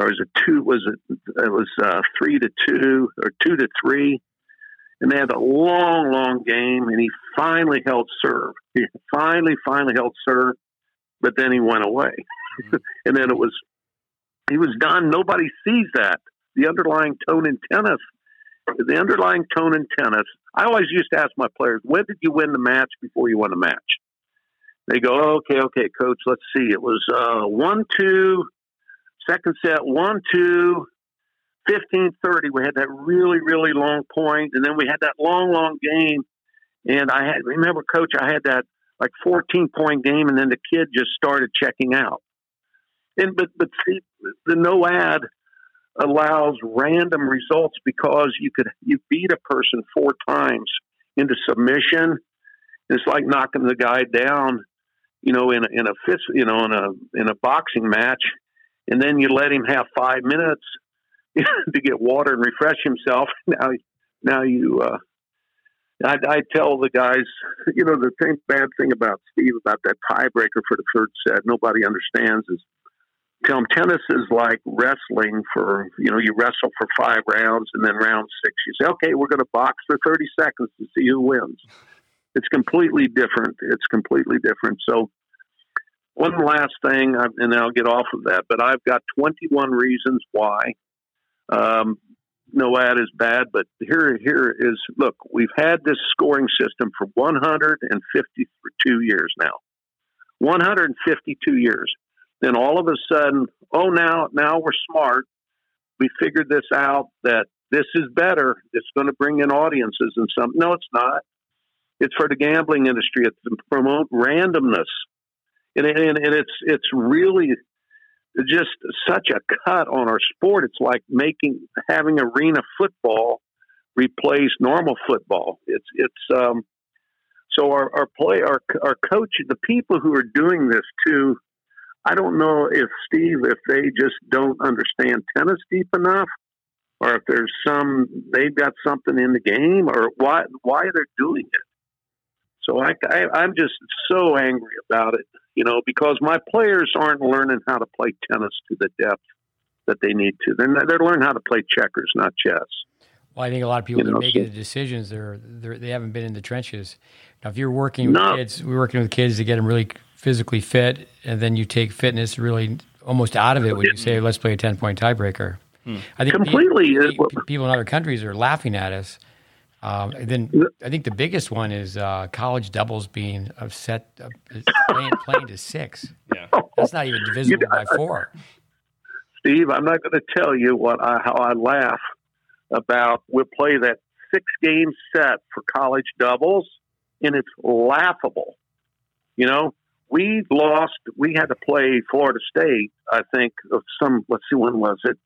or was it two? Was it? It was uh, three to two or two to three, and they had a long, long game. And he finally held serve. He finally, finally held serve, but then he went away. Mm-hmm. *laughs* and then it was he was done. Nobody sees that. The underlying tone in tennis. The underlying tone in tennis. I always used to ask my players, "When did you win the match before you won the match?" They go, "Okay, okay, coach. Let's see. It was uh, one two." Second set, one, two, 15 30. We had that really, really long point, and then we had that long, long game. And I had, remember, coach, I had that like 14 point game, and then the kid just started checking out. And but but see, the no ad allows random results because you could you beat a person four times into submission. It's like knocking the guy down, you know, in a, in a fist, you know, in a in a boxing match, and then you let him have five minutes *laughs* to get water and refresh himself. *laughs* Now, now you, uh, I, I tell the guys, *laughs* you know, the same bad thing about Steve about that tiebreaker for the third set. Nobody understands is tell him tennis is like wrestling for you know you wrestle for five rounds and then round six you say okay we're going to box for 30 seconds to see who wins it's completely different it's completely different so one last thing, and I'll get off of that, but I've got 21 reasons why um, no ad is bad. But here, here is look, we've had this scoring system for 152 years now. 152 years. Then all of a sudden, oh, now, now we're smart. We figured this out that this is better. It's going to bring in audiences and some. No, it's not. It's for the gambling industry. It's to promote randomness and, and, and it's it's really just such a cut on our sport. It's like making having arena football replace normal football. It's it's um, so our our play our our coach the people who are doing this too. I don't know if Steve if they just don't understand tennis deep enough, or if there's some they've got something in the game, or why why they're doing it. So I, I I'm just so angry about it you know, because my players aren't learning how to play tennis to the depth that they need to. They're, they're learning how to play checkers, not chess. Well, I think a lot of people You that are making so- the decisions, they're, they're they haven't been in the trenches. Now, if you're working with No. kids, we're working with kids to get them really physically fit, and then you take fitness really almost out of it when you say, "Let's play a ten point tiebreaker." I think Completely, uh, pe- people in other countries are laughing at us. Um, and then I think the biggest one is uh, college doubles being upset, uh, playing, playing to six. Yeah. That's not even divisible by four. Steve, I'm not going to tell you what I, how I laugh about. We'll play that six game set for college doubles, and it's laughable. You know, we lost. We had to play Florida State. I think of some. Let's see, when was it?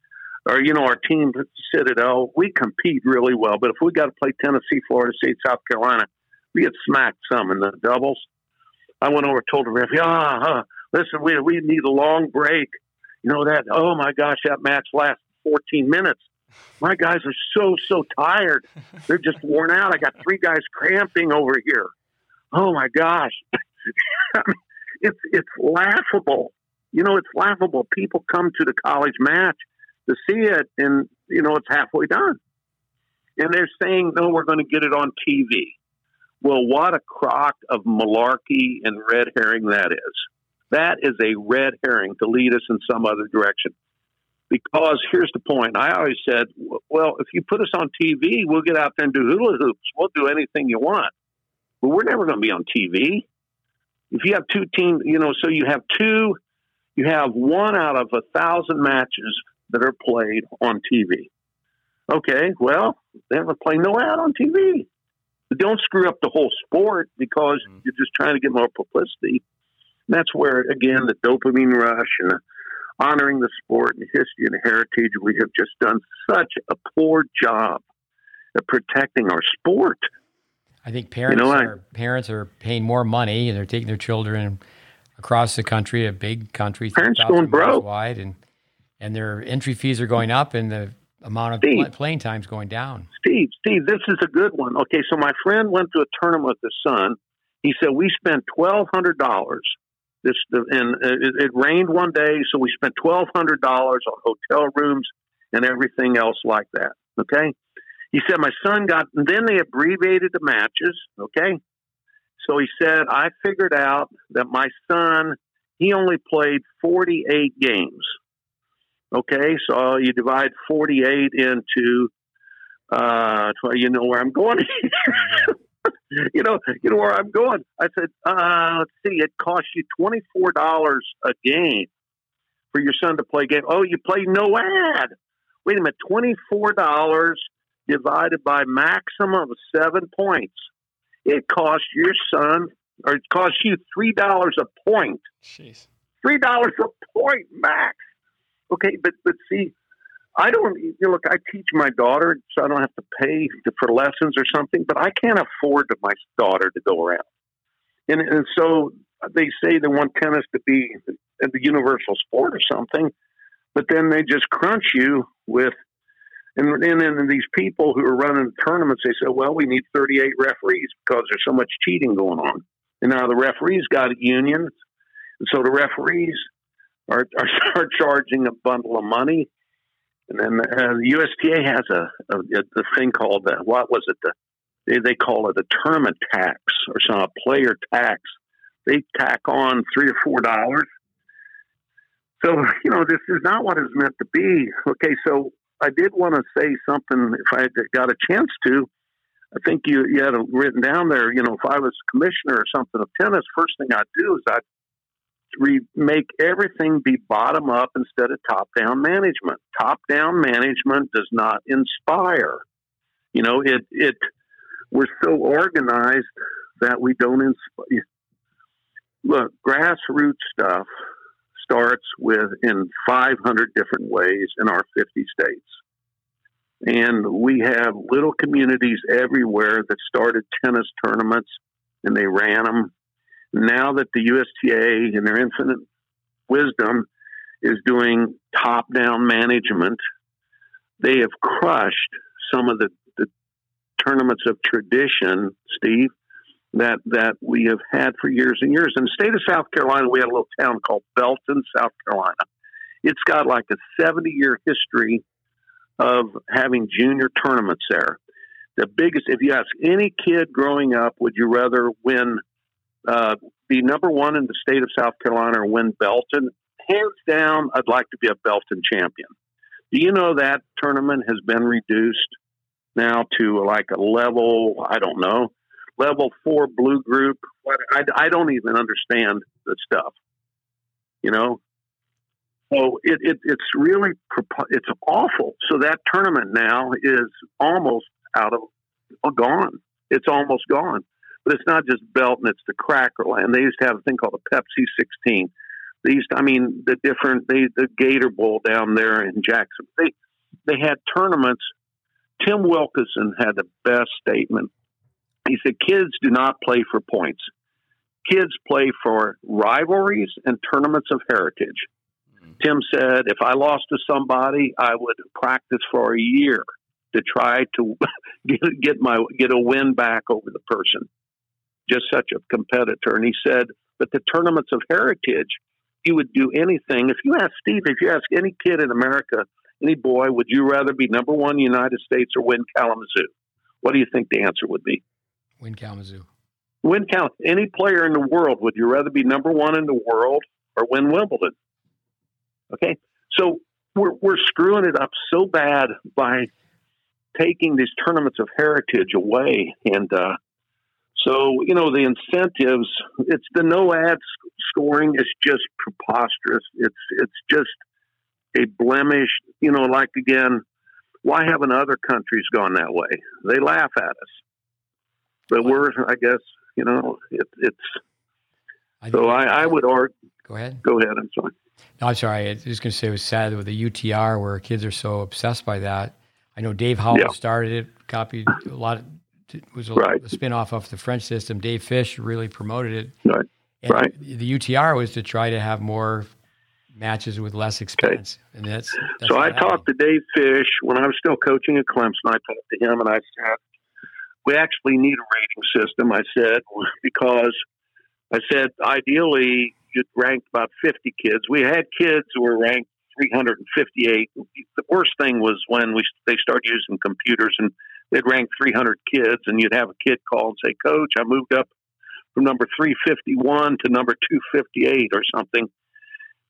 Or you know, our team Citadel. We compete really well, but if we got to play Tennessee, Florida State, South Carolina, we get smacked some in the doubles. I went over and told the ref, "Ah, huh, listen, we we need a long break." you know that oh my gosh that match lasted 14 minutes. My guys are so so tired. They're just worn out. I got three guys cramping over here. Oh my gosh. *laughs* It's it's laughable. You know it's laughable. People come to the college match to see it and you know it's halfway done and they're saying no we're going to get it on tv well what a crock of malarkey and red herring that is that is a red herring to lead us in some other direction. Because here's the point. I always said, well, if you put us on TV, we'll get out there and do hula hoops. We'll do anything you want. But we're never going to be on TV. If you have two teams, you know, so you have two, you have one out of a thousand matches that are played on TV. Okay, well, they have to play no ad on TV. But don't screw up the whole sport because mm. you're just trying to get more publicity. And that's where, again, the dopamine rush and the honoring the sport and history and heritage, we have just done such a poor job of protecting our sport. I think parents know, I- are parents are paying more money and they're taking their children across the country, a big country, Parents 3,000 going broke. wide, and and their entry fees are going up, and the amount of Steve. pl- playing time's going down. Steve, Steve, this is a good one. Okay, so my friend went to a tournament with his son. He said we spent twelve hundred dollars. This and uh, it, it rained one day, so we spent twelve hundred dollars on hotel rooms and everything else like that. Okay, he said my son got. And then they abbreviated the matches. Okay, so he said I figured out that my son he only played forty eight games. Okay, so you divide forty eight into uh, tw- you know where I'm going. *laughs* you know, you know where I'm going. I said, uh, let's see, it costs you twenty four dollars a game for your son to play game. Oh, you play no ad. Wait a minute, twenty four dollars divided by maximum of seven points. It costs your son, or it costs you three dollars a point. Jeez. Three dollars a point max. Okay, but but see, I don't you know, look. I teach my daughter, so I don't have to pay for lessons or something. But I can't afford my daughter to go around, and and so they say they want tennis to be the universal sport or something, but then they just crunch you with. And, then and then these people who are running tournaments, they say, "Well, we need 38 referees because there's so much cheating going on." And now the referees got unions, and so the referees are, *laughs* are, are charging a bundle of money. And then uh, the USTA has a, a, a thing called the, what was it? The, they, they call it a tournament tax or some a player tax. They tack on three or four dollars. So you know this is not what it's meant to be. Okay, so I did want to say something if I got a chance to. I think you you had it written down there. You know, if I was commissioner or something of tennis, first thing I'd do is I'd re- make everything be bottom up instead of top down management. Top down management does not inspire. You know, it it we're so organized that we don't inspire. Look, grassroots stuff starts with in 500 different ways in our 50 states. And we have little communities everywhere that started tennis tournaments and they ran them now that the USTA, in their infinite wisdom, is doing top down management, they have crushed some of the, the tournaments of tradition, Steve, that, that we have had for years and years. In the state of South Carolina, we had a little town called Belton, South Carolina. It's got like a 70 year history of having junior tournaments there. The biggest, if you ask any kid growing up, would you rather win, uh, be number one in the state of South Carolina or win Belton? Hands down, I'd like to be a Belton champion. Do you know that tournament has been reduced now to like a level, I don't know, level four blue group? I, I don't even understand the stuff, you know? So it, it, it's really it's awful. So that tournament now is almost out of uh, gone. It's almost gone. But it's not just Belton; it's the Crackerland. They used to have a thing called the Pepsi 16. They used, to, I mean, the different they the Gator Bowl down there in Jackson. They they had tournaments. Tim Wilkison had the best statement. He said, "Kids do not play for points. Kids play for rivalries and tournaments of heritage." Hmm. Tim said, if I lost to somebody, I would practice for a year to try to *laughs* get, get my get a win back over the person. Just such a competitor. And he said, but the tournaments of heritage, you would do anything. If you ask Steve, if you ask any kid in America, any boy, would you rather be number one United States or win Kalamazoo? What do you think the answer would be? Win Kalamazoo. Win Cal. Any player in the world, would you rather be number one in the world or win Wimbledon? Okay, so we're we're screwing it up so bad by taking these tournaments of heritage away, and uh, so you know the incentives. It's the no ad scoring is just preposterous. It's it's just a blemish. You know, like again, why haven't other countries gone that way? They laugh at us, but we're I guess you know it, it's. so I, I would argue. Go ahead. Go ahead. I'm sorry. No, I'm sorry. I was just going to say it was sad with the UTR where kids are so obsessed by that. I know Dave Howell yeah. started it, copied a lot. Of, was a, right. a spin off of the French system. Dave Fish really promoted it. Right. And right. The UTR was to try to have more matches with less expense. Okay. And that's, that's so I talked to Dave Fish when I was still coaching at Clemson. I talked to him and I said, we actually need a rating system. I said, *laughs* because I said, ideally, you'd ranked about 50 kids. We had kids who were ranked 358. The worst thing was when we they started using computers and they'd rank 300 kids, and you'd have a kid call and say, "Coach, I moved up from number 351 to number 258 or something."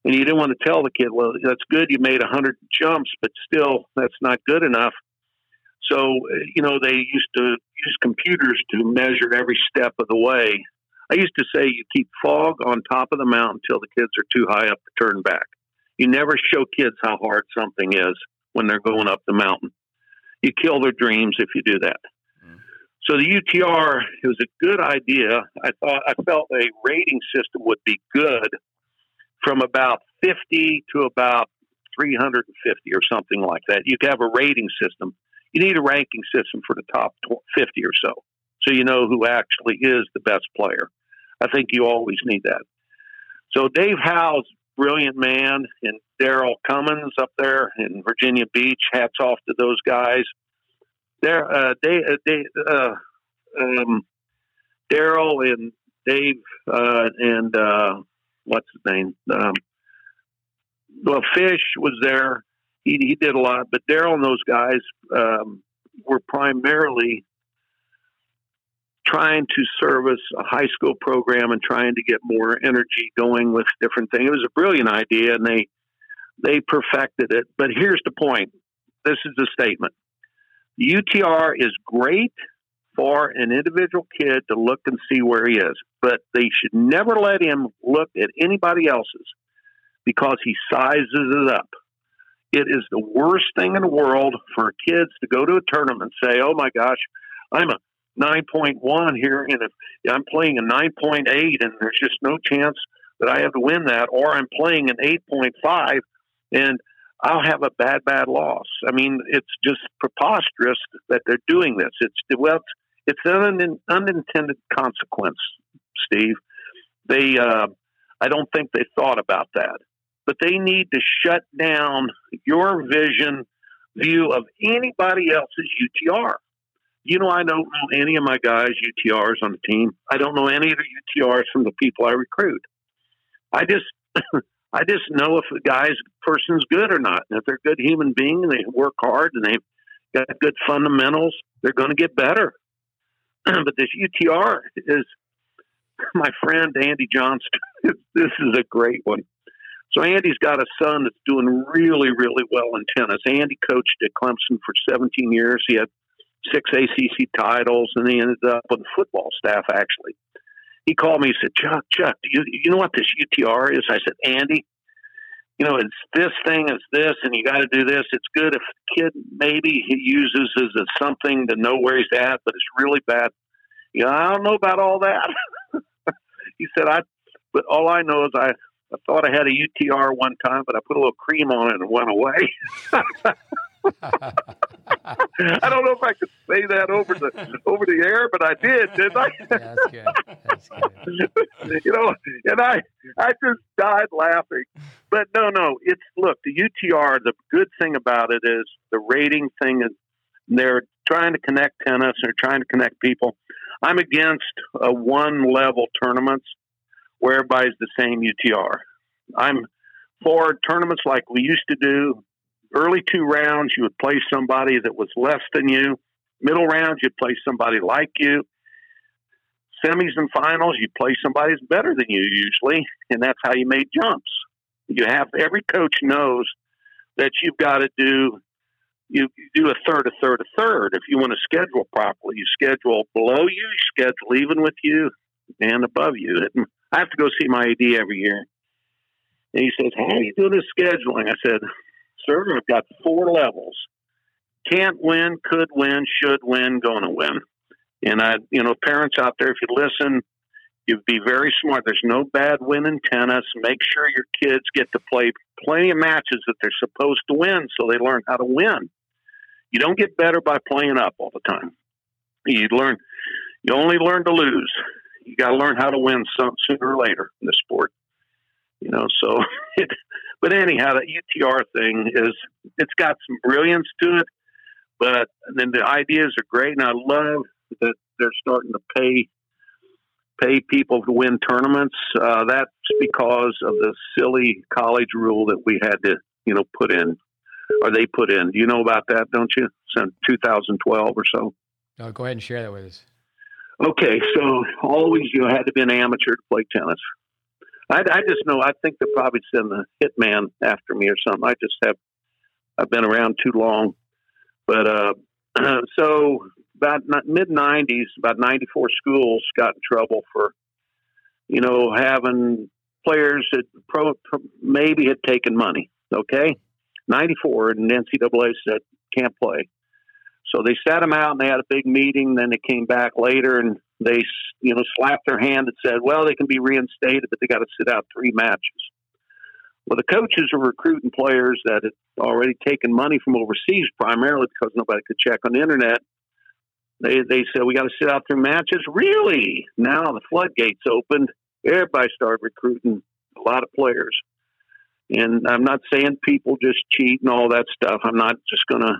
And you didn't want to tell the kid, "Well, that's good. You made 100 jumps, but still, that's not good enough." So, you know, they used to use computers to measure every step of the way. I used to say you keep fog on top of the mountain until the kids are too high up to turn back. You never show kids how hard something is when they're going up the mountain. You kill their dreams if you do that. Mm. So the UTR it was a good idea. I thought I felt a rating system would be good from about 50 to about 350 or something like that. You could have a rating system. You need a ranking system for the top 50 or so, so you know who actually is the best player. I think you always need that. So Dave Howell's brilliant man, and Daryl Cummins up there in Virginia Beach. Hats off to those guys. There, uh, they, uh, they, uh, um, Daryl and Dave uh, and uh, what's his name? Um, well, Fish was there. He, he did a lot, but Daryl and those guys um, were primarily trying to service a high school program and trying to get more energy going with different things. It was a brilliant idea, and they they perfected it. But here's the point: this is the statement. UTR is great for an individual kid to look and see where he is, but they should never let him look at anybody else's because he sizes it up. It is the worst thing in the world for kids to go to a tournament and say, "Oh my gosh, I'm a 9.1 here, and if I'm playing a 9.8 and there's just no chance that I have to win that, or I'm playing an 8.5 and I'll have a bad, bad loss. I mean, it's just preposterous that they're doing this. It's well, it's an unintended consequence, Steve. They, uh, I don't think they thought about that, but they need to shut down your vision view of anybody else's UTR you know, I don't know any of my guys UTRs on the team. I don't know any of the UTRs from the people I recruit. I just *clears throat* I just know if a guy's person's good or not. And if they're a good human being and they work hard and they've got good fundamentals, they're going to get better. *clears throat* but this UTR is *laughs* my friend Andy Johnston. *laughs* this is a great one. So Andy's got a son that's doing really, really well in tennis. Andy coached at Clemson for 17 years. He had six ACC titles, and he ended up on the football staff. Actually, he called me. He said, "Chuck, Chuck, do you you know what this UTR is?" I said, "Andy, you know, it's this thing, it's this, and you got to do this. It's good if the kid maybe he uses as a something to know where he's at, but it's really bad. You know, I don't know about all that." *laughs* he said, "I, but all I know is I." I thought I had a UTR one time, but I put a little cream on it and it went away. *laughs* *laughs* I don't know if I could say that over the over the air, but I did, didn't I? *laughs* That's good. That's good. *laughs* you know, and I I just died laughing. But no, no, it's look the UTR. The good thing about it is the rating thing. Is they're trying to connect tennis. They're trying to connect people. I'm against a one level tournaments where everybody's the same UTR. I'm for tournaments like we used to do early two rounds, you would play somebody that was less than you. Middle rounds, you'd play somebody like you. Semis and finals, you play somebody that's better than you usually, and that's how you made jumps. You have every coach knows that you've got to do you, do a third, a third, a third. If you want to schedule properly, you schedule below you, you schedule even with you, and above you. And I have to go see my AD every year. And he says, How are you doing this scheduling? I said, sir. I've got four levels. Can't win, could win, should win, to win. And I, you know, parents out there, if you listen, you'd be very smart. There's no bad win in tennis. Make sure your kids get to play plenty of matches that they're supposed to win so they learn how to win. You don't get better by playing up all the time. You learn, you only learn to lose. You got to learn how to win some, sooner or later in the sport. You know, so *laughs* it, but anyhow, the UTR thing is it's got some brilliance to it, but then the ideas are great, and I love that they're starting to pay pay people to win tournaments. Uh, that's because of the silly college rule that we had to you know put in, or they put in. Do you know about that? Don't you? Since 2012 or so. No, go ahead and share that with us. Okay, so always you had to be an amateur to play tennis. I, I just know. I think they'll probably send the hitman after me or something. I just have. I've been around too long, but uh, *clears throat* so about mid '90s, about 94 schools got in trouble for, you know, having players that pro, maybe had taken money. Okay, 94, and NCAA said can't play. So they sat them out, and they had a big meeting. Then they came back later, and they, you know, slapped their hand and said, well, they can be reinstated, but they got to sit out three matches. Well, the coaches are recruiting players that had already taken money from overseas, primarily because nobody could check on the internet. They they said we got to sit out three matches. Really? Now the floodgates opened. Everybody started recruiting a lot of players. And I'm not saying people just cheat and all that stuff. I'm not just going to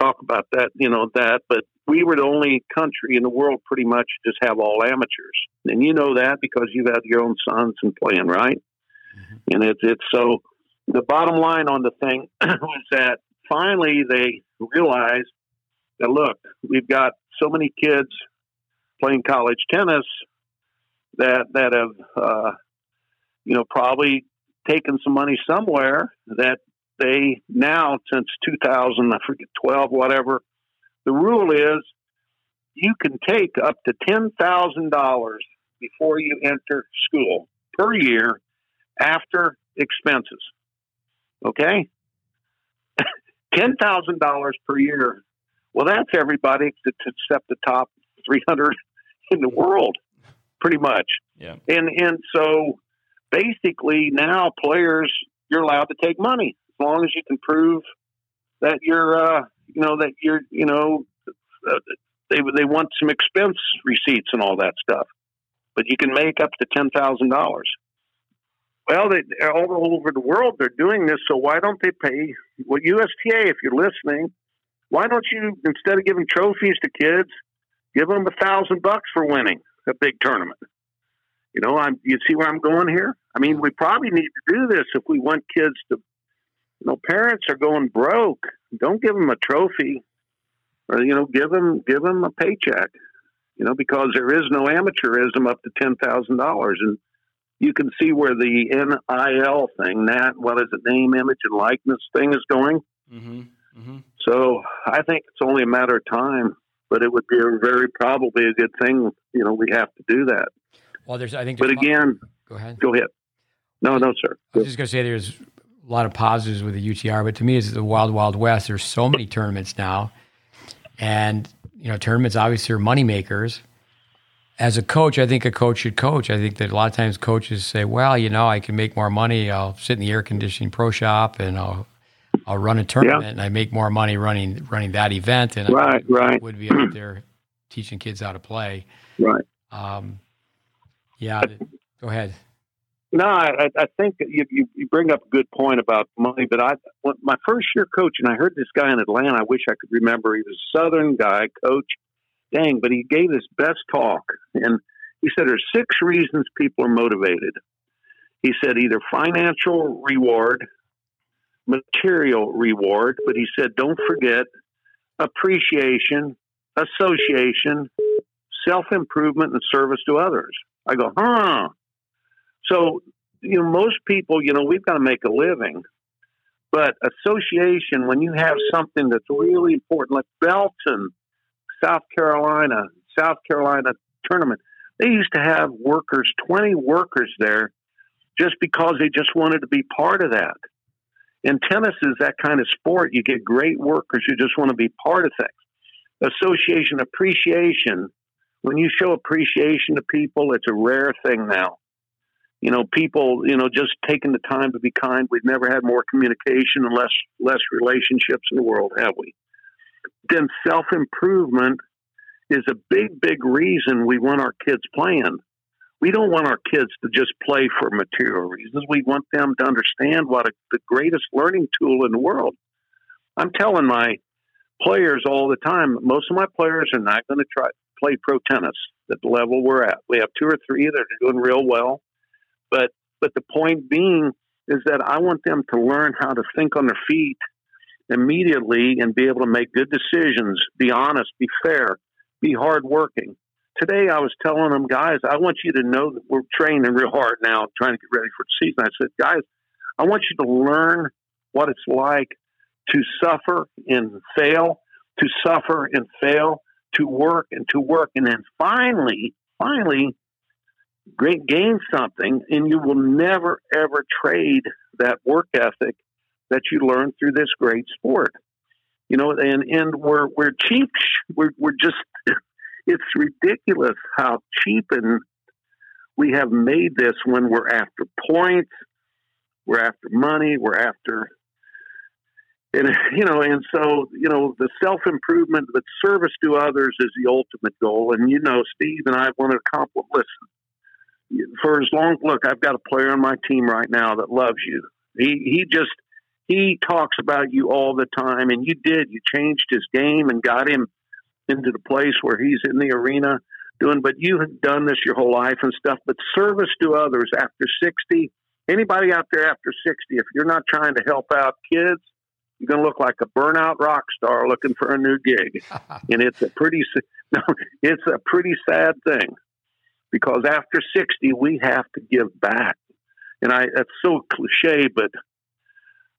talk about that, you know, that, but we were the only country in the world pretty much just have all amateurs. And you know that because you've had your own sons and playing, right? Mm-hmm. And it's, it's so the bottom line on the thing *clears throat* was that finally they realized that look, we've got so many kids playing college tennis that, that have, uh, you know, probably taken some money somewhere that they now since 2000, I forget 12, whatever. The rule is you can take up to ten thousand dollars before you enter school per year after expenses. Okay, *laughs* ten thousand dollars per year. Well, that's everybody except the top three hundred *laughs* in the world, pretty much. Yeah. And and so basically now players you're allowed to take money as long as you can prove that you're, uh, you know, that you're, you know, uh, they they want some expense receipts and all that stuff, but you can make up to ten thousand dollars. Well, they all over the world they're doing this, so why don't they pay? Well, USTA, if you're listening, why don't you instead of giving trophies to kids, give them a thousand bucks for winning a big tournament? You know, I'm. You see where I'm going here? I mean, we probably need to do this if we want kids to. You know, parents are going broke. Don't give them a trophy, or you know, give them give them a paycheck. You know, because there is no amateurism up to ten thousand dollars, and you can see where the NIL thing, that what is it, name, image, and likeness thing is going. Mm-hmm. Mm-hmm. So I think it's only a matter of time, but it would be a very probably a good thing. You know, we have to do that. Well, there's I think. But again, go ahead. Go ahead. No, no, sir. I was just going to say there's a lot of positives with the UTR, but to me, it's the wild, wild west. There's so many tournaments now, and you know, tournaments obviously are money makers as a coach, I think a coach should coach. I think that a lot of times coaches say, "Well, you know, I can make more money. I'll sit in the air conditioning pro shop and I'll I'll run a tournament yeah. and I make more money running running that event." And right, I right, would be out there teaching kids how to play. Right. Um, yeah. go ahead. No, I, I think you, you, bring up a good point about money, but I my first year coaching, I heard this guy in Atlanta. I wish I could remember. He was a Southern guy, coach dang, but he gave his best talk. And he said there's six reasons people are motivated. He said either financial reward, material reward, but he said don't forget appreciation, association, self improvement, and service to others. I go, huh. So, you know, most people, you know, we've got to make a living. But association, when you have something that's really important, like Belton, South Carolina, South Carolina tournament. They used to have workers, 20 workers there, just because they just wanted to be part of that. And tennis is that kind of sport. You get great workers who just want to be part of things. Association appreciation. When you show appreciation to people, it's a rare thing now. You know, people, you know, just taking the time to be kind. We've never had more communication and less less relationships in the world, have we? then self improvement is a big, big reason we want our kids playing. We don't want our kids to just play for material reasons. We want them to understand what a, the greatest learning tool in the world. I'm telling my players all the time, most of my players are not going to try play pro tennis at the level we're at. We have two or three that are doing real well, but but the point being is that I want them to learn how to think on their feet immediately and be able to make good decisions, be honest, be fair, be hardworking. Today, I was telling them, guys, I want you to know that we're training real hard now, trying to get ready for the season. I said, guys, I want you to learn what it's like to suffer and fail, to suffer and fail, to work and to work, and then finally, finally, gain something, and you will never ever trade that work ethic that you learn through this great sport. You know, and and we're we're cheap. We're we're just *laughs* it's ridiculous how cheap and we have made this when we're after points, we're after money, we're after and *laughs* you know, and so you know, the self improvement, but service to others is the ultimate goal. And you know, Steve and I want to compliment. Listen, for as long look, I've got a player on my team right now that loves you. He he just he talks about you all the time, and you did. You changed his game and got him into the place where he's in the arena doing. But you have done this your whole life and stuff. But service to others after sixty, anybody out there after sixty, if you're not trying to help out kids, you're going to look like a burnout rock star looking for a new gig, *laughs* and it's a pretty *laughs* no, it's a pretty sad thing because after sixty, we have to give back. And I, that's so cliche, but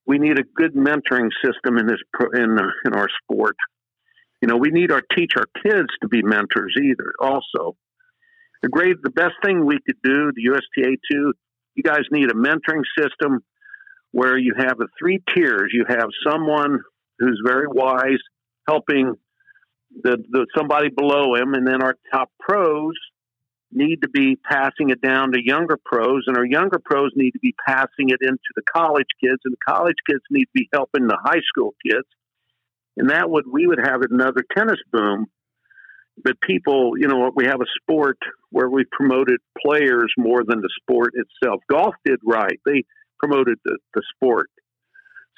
we need a good mentoring system in this in uh, in our sport. You know, we need our teach our kids to be mentors either. Also, the great the best thing we could do, the USTA too. You guys need a mentoring system where you have the three tiers. You have someone who's very wise helping the, the somebody below him, and then our top pros need to be passing it down to younger pros, and our younger pros need to be passing it into the college kids, and the college kids need to be helping the high school kids. And that would we would have another tennis boom. But people, you know, we have a sport where we promoted players more than the sport itself. Golf did right; they promoted the, the sport.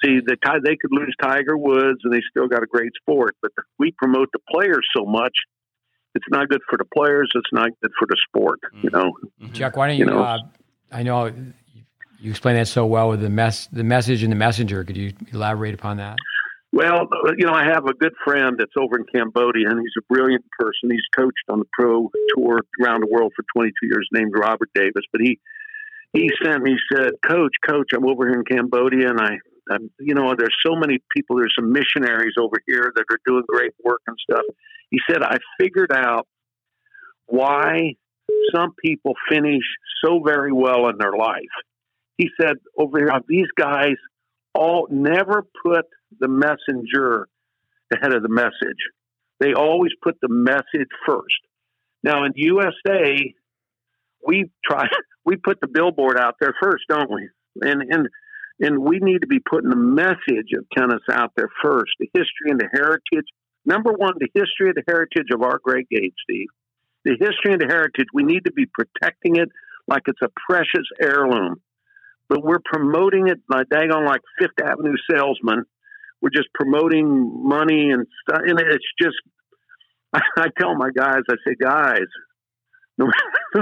See, the, they could lose Tiger Woods, and they still got a great sport. But we promote the players so much it's not good for the players. It's not good for the sport. You Mm-hmm. know, Chuck, why don't you? You know. uh, I know you explain that so well with the mess, the message and the messenger. Could you elaborate upon that? Well, you know, I have a good friend that's over in Cambodia, and he's a brilliant person. He's coached on the pro tour around the world for 22 years, named Robert Davis. But he he sent me said, "Coach, coach, I'm over here in Cambodia, and I, You know, there's so many people. There's some missionaries over here that are doing great work and stuff." He said, "I figured out why some people finish so very well in their life." He said, "Over here, these guys." all never put the messenger ahead of the message. They always put the message first. Now in USA, we try *laughs* we put the billboard out there first, don't we? And and and we need to be putting the message of tennis out there first. The history and the heritage. Number one, the history and the heritage of our great game, Steve. The history and the heritage. We need to be protecting it like it's a precious heirloom but we're promoting it like daggone like Fifth Avenue salesman. We're just promoting money and stuff, and it's just. *laughs* I, tell my guys, I say, guys, no, *laughs*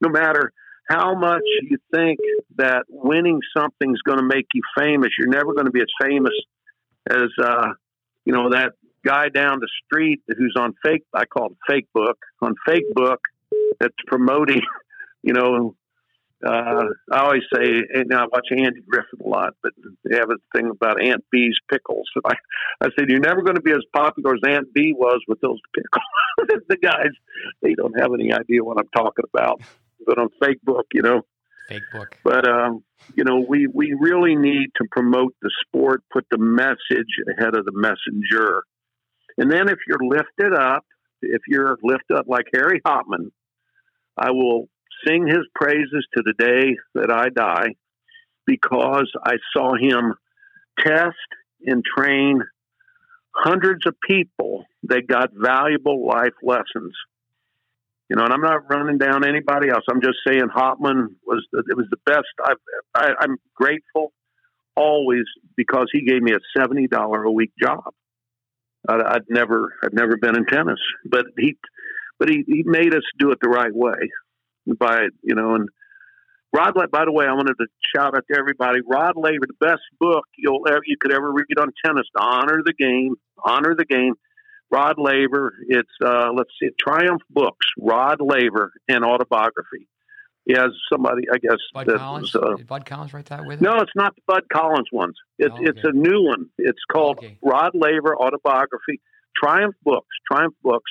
no matter how much you think that winning something's going to make you famous, you're never going to be as famous as uh, you know that guy down the street who's on fake. I call it fake book on fake book that's promoting, *laughs* you know, uh, I always say, and I watch Andy Griffith a lot, but they have a thing about Aunt Bee's pickles. And *laughs* I, I said, you're never going to be as popular as Aunt Bee was with those pickles. *laughs* the guys, they don't have any idea what I'm talking about. But on fake book, you know. Fake book. But um, you know, we we really need to promote the sport, put the message ahead of the messenger, and then if you're lifted up, if you're lifted up like Harry Hopman, I will sing his praises to the day that I die because I saw him test and train hundreds of people that got valuable life lessons. You know, and I'm not running down anybody else. I'm just saying Hopman was the, it was the best. I've, I, I'm grateful always because he gave me a seventy dollar a week job. I, I'd never I'd never been in tennis, but he but he, he made us do it the right way by you know and Rod by the way I wanted to shout out to everybody Rod Laver the best book you'll ever you could ever read on tennis to honor the game honor the game Rod Laver it's uh let's see Triumph Books Rod Laver and autobiography he has somebody I guess Bud Collins. uh, Did Bud Collins write that with him? no, it's not the Bud Collins ones. It's Oh, okay. it's a new one. It's called Okay. Rod Laver Autobiography, Triumph Books. Triumph Books.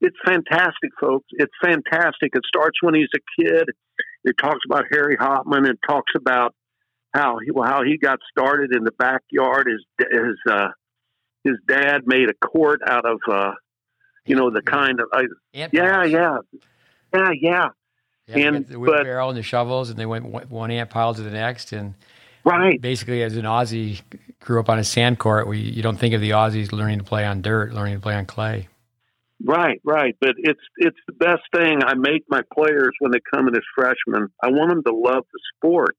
It's fantastic, folks. It's fantastic. It starts when he's a kid. It talks about Harry Hopman. It talks about how he how he got started in the backyard. His his uh, his dad made a court out of uh, you know the kind of uh, yeah yeah yeah yeah And- the wheelbarrow and the shovels, and they went one- one ant pile to the next. And right basically, as an Aussie, grew up on a sand court. We you don't think of the Aussies learning to play on dirt, learning to play on clay. Right, right. But it's it's the best thing. I make my players when they come in as freshmen. I want them to love the sport,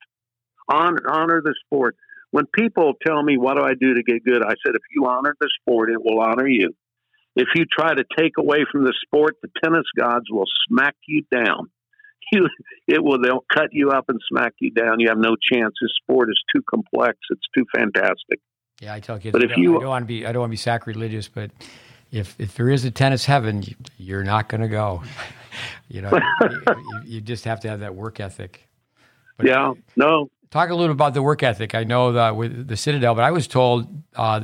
honor honor the sport. When people tell me what do I do to get good, I said if you honor the sport, it will honor you. If you try to take away from the sport, the tennis gods will smack you down. *laughs* You, it will. They'll cut you up and smack you down. You have no chance. This sport is too complex. It's too fantastic. Yeah, I tell kids. But I if don't, you- I don't want to be, I don't want to be sacrilegious, but if if there is a tennis heaven, you, you're not going to go. *laughs* you know, *laughs* you, you- you just have to have that work ethic. But Yeah. No. Talk a little about the work ethic. I know that with the Citadel, but I was told uh,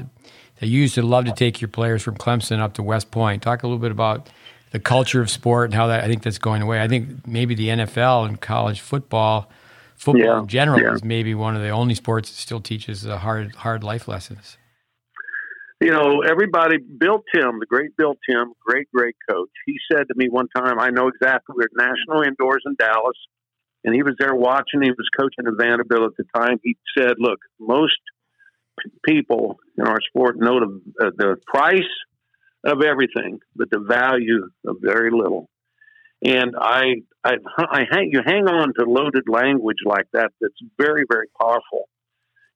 that you used to love to take your players from Clemson up to West Point. Talk a little bit about the culture of sport and how that I think that's going away. I think maybe the NFL and college football, football Yeah, in general, yeah. is maybe one of the only sports that still teaches uh, hard hard life lessons. you know, everybody, Bill Tym, the great Bill Tym, great, great coach. He said to me one time, I know exactly, we're at National Indoors in Dallas, and he was there watching. He was coaching at Vanderbilt at the time. He said, Look, most people in our sport know the, uh, the price of everything, but the value of very little. And I, I, I hang, you hang on to loaded language like that. That's very, very powerful.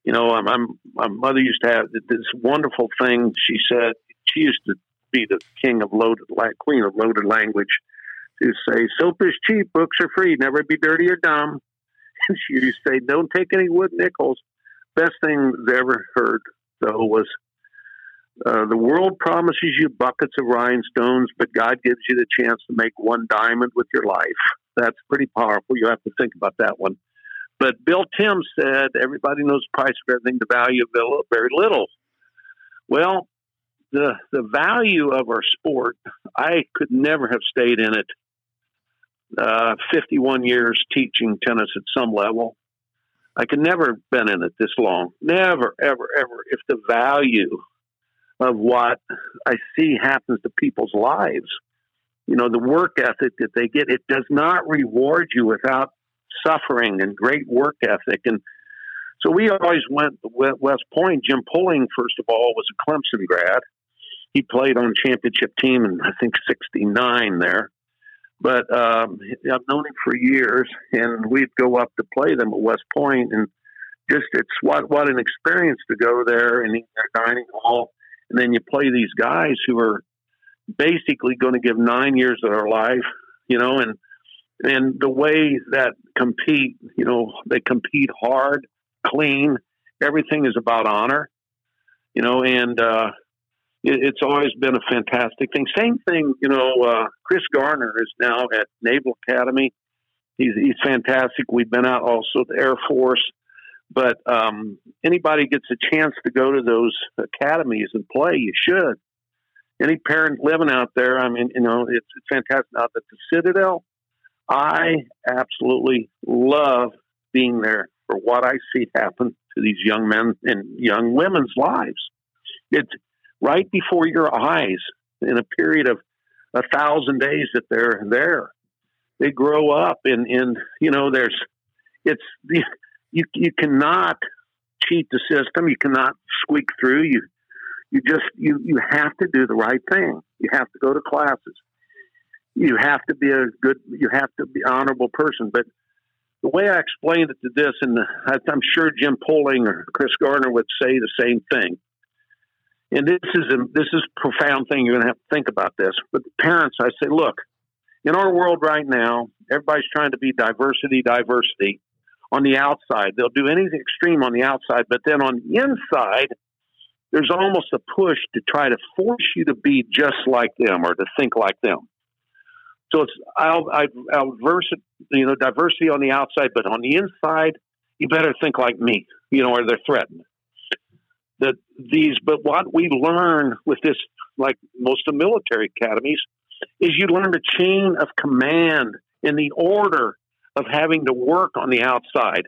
You know, I'm, I'm, my mother used to have this wonderful thing. She said she used to be the king of loaded, queen of loaded language, to say soap is cheap, books are free, never be dirty or dumb. *laughs* And she used to say, don't take any wood nickels. Best thing they ever heard though was uh, the world promises you buckets of rhinestones, but God gives you the chance to make one diamond with your life. That's pretty powerful. You have to think about that one. But Bill Tym said everybody knows the price of everything, the value of very little. Well, the the value of our sport, I could never have stayed in it. Uh, 51 years teaching tennis at some level. I could never have been in it this long. Never, ever, ever. If the value of what I see happens to people's lives, you know, the work ethic that they get, it does not reward you without suffering and great work ethic. And so we always went West Point. Jim Poling, first of all, was a Clemson grad. He played on championship team in I think '69 there. But um, I've known him for years, and we'd go up to play them at West Point, and just it's what what an experience to go there and eat their dining hall, and then you play these guys who are basically going to give nine years of their life, you know, and and the way that compete, you know, they compete hard, clean. Everything is about honor, you know, and uh, it, it's always been a fantastic thing. Same thing, you know. Uh, Chris Garner is now at Naval Academy. He's he's fantastic. We've been out also the Air Force, but um, anybody gets a chance to go to those academies and play, you should. Any parent living out there, I mean, you know, it's, it's fantastic. Now at the Citadel, I absolutely love being there for what I see happen to these young men and young women's lives. It's right before your eyes in a period of a thousand days that they're there. They grow up and, and you know, there's, it's, you, you cannot cheat the system. You cannot squeak through. You, you just, you, you have to do the right thing. You have to go to classes you have to be a good, you have to be honorable person. But the way I explained it to this, and I'm sure Jim Poling or Chris Garner would say the same thing. And this is a this is a profound thing. You're going to have to think about this. But parents, I say, look, in our world right now, everybody's trying to be diversity, diversity. On the outside, they'll do anything extreme on the outside, but then on the inside, there's almost a push to try to force you to be just like them or to think like them. So it's I'll, I'll, I'll verse, you know, diversity on the outside, but on the inside, you better think like me, you know, or they're threatened. That these, but what we learn with this, like most of military academies, is you learn the chain of command in the order of having to work on the outside.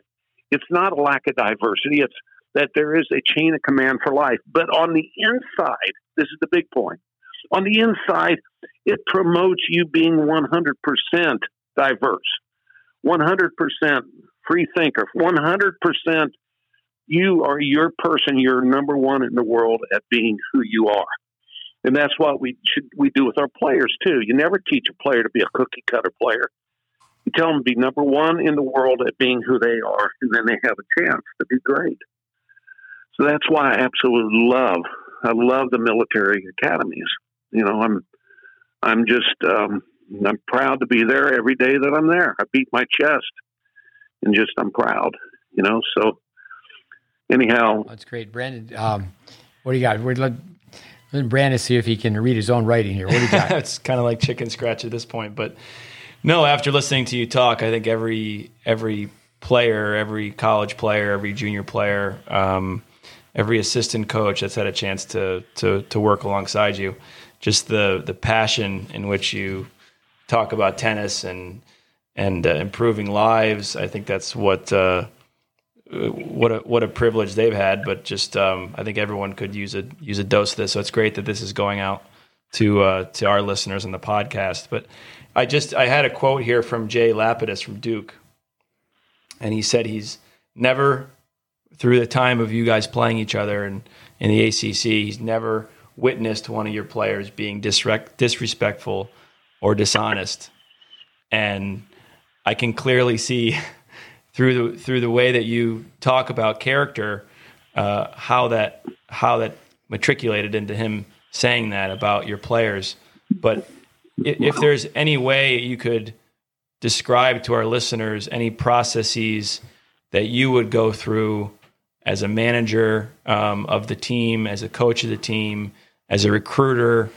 It's not a lack of diversity. It's that there is a chain of command for life. But on the inside, this is the big point. On the inside, it promotes you being 100% diverse, 100% free thinker, 100% you are your person. You're number one in the world at being who you are. And that's what we should we do with our players too. You never teach a player to be a cookie cutter player. You tell them to be number one in the world at being who they are, and then they have a chance to be great. So that's why I absolutely love I love the military academies. You know, I'm I'm just um, I'm proud to be there every day that I'm there. I beat my chest and just I'm proud. You know, so anyhow, that's great, Brandon. Um, what do you got? We're let, let Brandon see if he can read his own writing here. What do you got? *laughs* it's kind of like chicken scratch at this point, but no. After listening to you talk, I think every every player, every college player, every junior player, um, every assistant coach that's had a chance to to to work alongside you just the the passion in which you talk about tennis and and uh, improving lives. I think that's what uh, what a what a privilege they've had. But just um, I think everyone could use a use a dose of this. So it's great that this is going out to uh, to our listeners on the podcast. But I just I had a quote here from Jay Lapidus from Duke, and he said he's never through the time of you guys playing each other and in the ACC, he's never witnessed one of your players being disrespectful or dishonest, and I can clearly see *laughs* through the through the way that you talk about character uh, how that how that matriculated into him saying that about your players. But if, if there's any way you could describe to our listeners any processes that you would go through as a manager um, of the team, as a coach of the team, as a recruiter,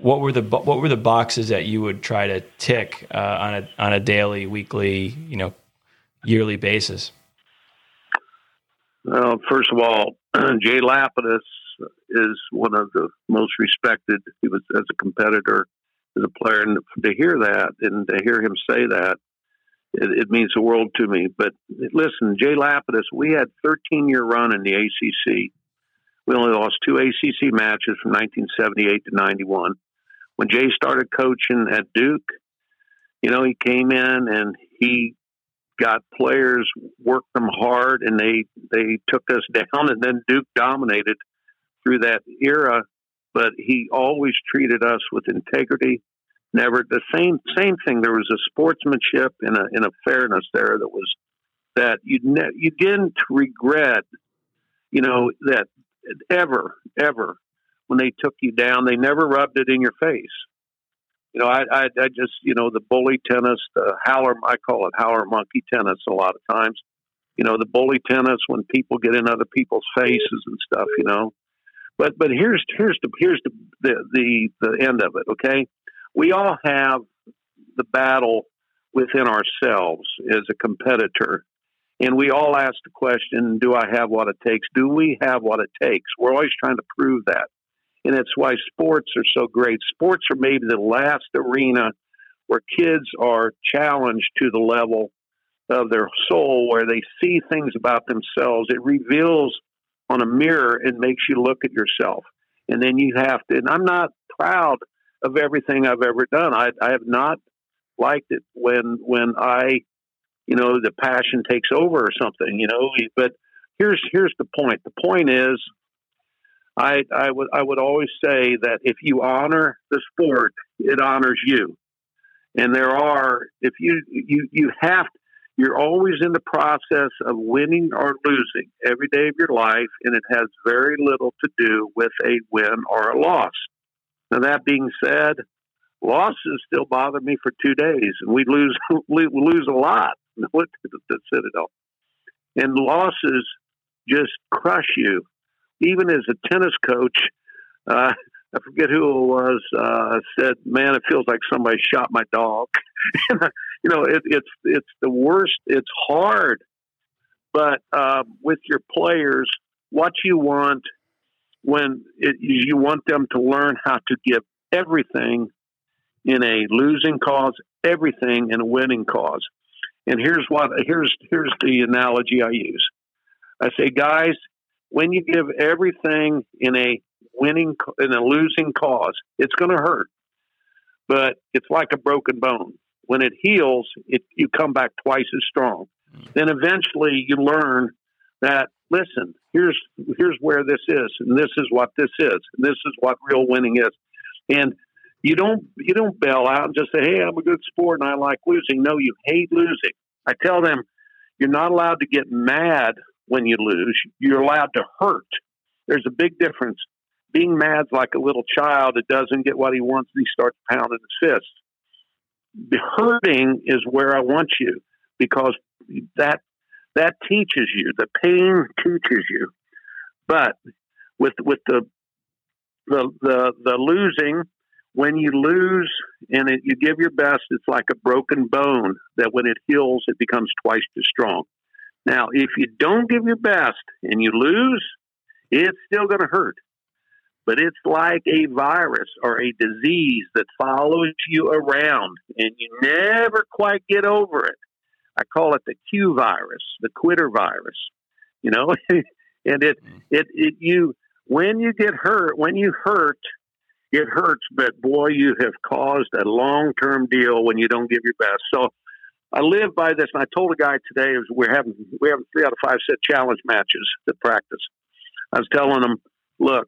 what were the what were the boxes that you would try to tick uh, on a on a daily, weekly, you know, yearly basis? Well, first of all, *clears throat* Jay Lapidus is one of the most respected. He was as a competitor, as a player, and to hear that and to hear him say that, it, it means the world to me. But listen, Jay Lapidus, we had 13 year run in the ACC. We only lost two ACC matches from 1978 to 91. When Jay started coaching at Duke, you know, he came in and he got players, worked them hard, and they they took us *laughs* down. And then Duke dominated through that era, but he always treated us with integrity. Never the same same thing. There was a sportsmanship and a and a fairness there that was that you ne- you didn't regret, you know, that ever ever when they took you down. They never rubbed it in your face. You know, I, I, I just, you know, the bully tennis, the howler, I call it howler monkey tennis a lot of times. You know, the bully tennis when people get in other people's faces and stuff, you know. But but here's here's the here's the the the, the end of it. Okay, we all have the battle within ourselves as a competitor, and we all ask the question: Do I have what it takes? Do we have what it takes? We're always trying to prove that, and it's why sports are so great. Sports are maybe the last arena where kids are challenged to the level of their soul, where they see things about themselves. It reveals on a mirror and makes you look at yourself. And then you have to, and I'm not proud of everything I've ever done. I, I have not liked it when, when I, you know, the passion takes over or something, you know, but here's, here's the point. The point is, I, I would, I would always say that if you honor the sport, it honors you. And there are, if you, you, you have, you're always in the process of winning or losing every day of your life, and it has very little to do with a win or a loss. Now, that being said, losses still bother me for two days, and we lose *laughs* we lose a lot with the Citadel, and losses just crush you. Even as a tennis coach, uh, *laughs* I forget who it was, uh, said, "Man, it feels like somebody shot my dog." *laughs* you know, it, it's it's the worst. It's hard, but uh, with your players, what you want when it, you want them to learn how to give everything in a losing cause, everything in a winning cause. And here's what here's here's the analogy I use. I say, guys, when you give everything in a winning in a losing cause, it's going to hurt, but it's like a broken bone. When it heals, it, you come back twice as strong. Mm. Then eventually you learn that listen, here's here's where this is, and this is what this is, and this is what real winning is. And you don't you don't bail out and just say, "Hey, I'm a good sport and I like losing." No, you hate losing. I tell them, you're not allowed to get mad when you lose. You're allowed to hurt. There's a big difference being mad's like a little child that doesn't get what he wants and he starts pounding his fist. The hurting is where I want you because that that teaches you. The pain teaches you. But with with the the the, the losing, when you lose and it, you give your best, it's like a broken bone that when it heals, it becomes twice as strong. Now, if you don't give your best and you lose, it's still going to hurt but it's like a virus or a disease that follows you around and you never quite get over it. I call it the Q virus, the quitter virus, you know, *laughs* and it, mm. it, it, you, when you get hurt, when you hurt, it hurts, but boy, you have caused a long term deal when you don't give your best. So I live by this, and I told a guy today we're having we're having three out of five set challenge matches to practice. I was telling him, look,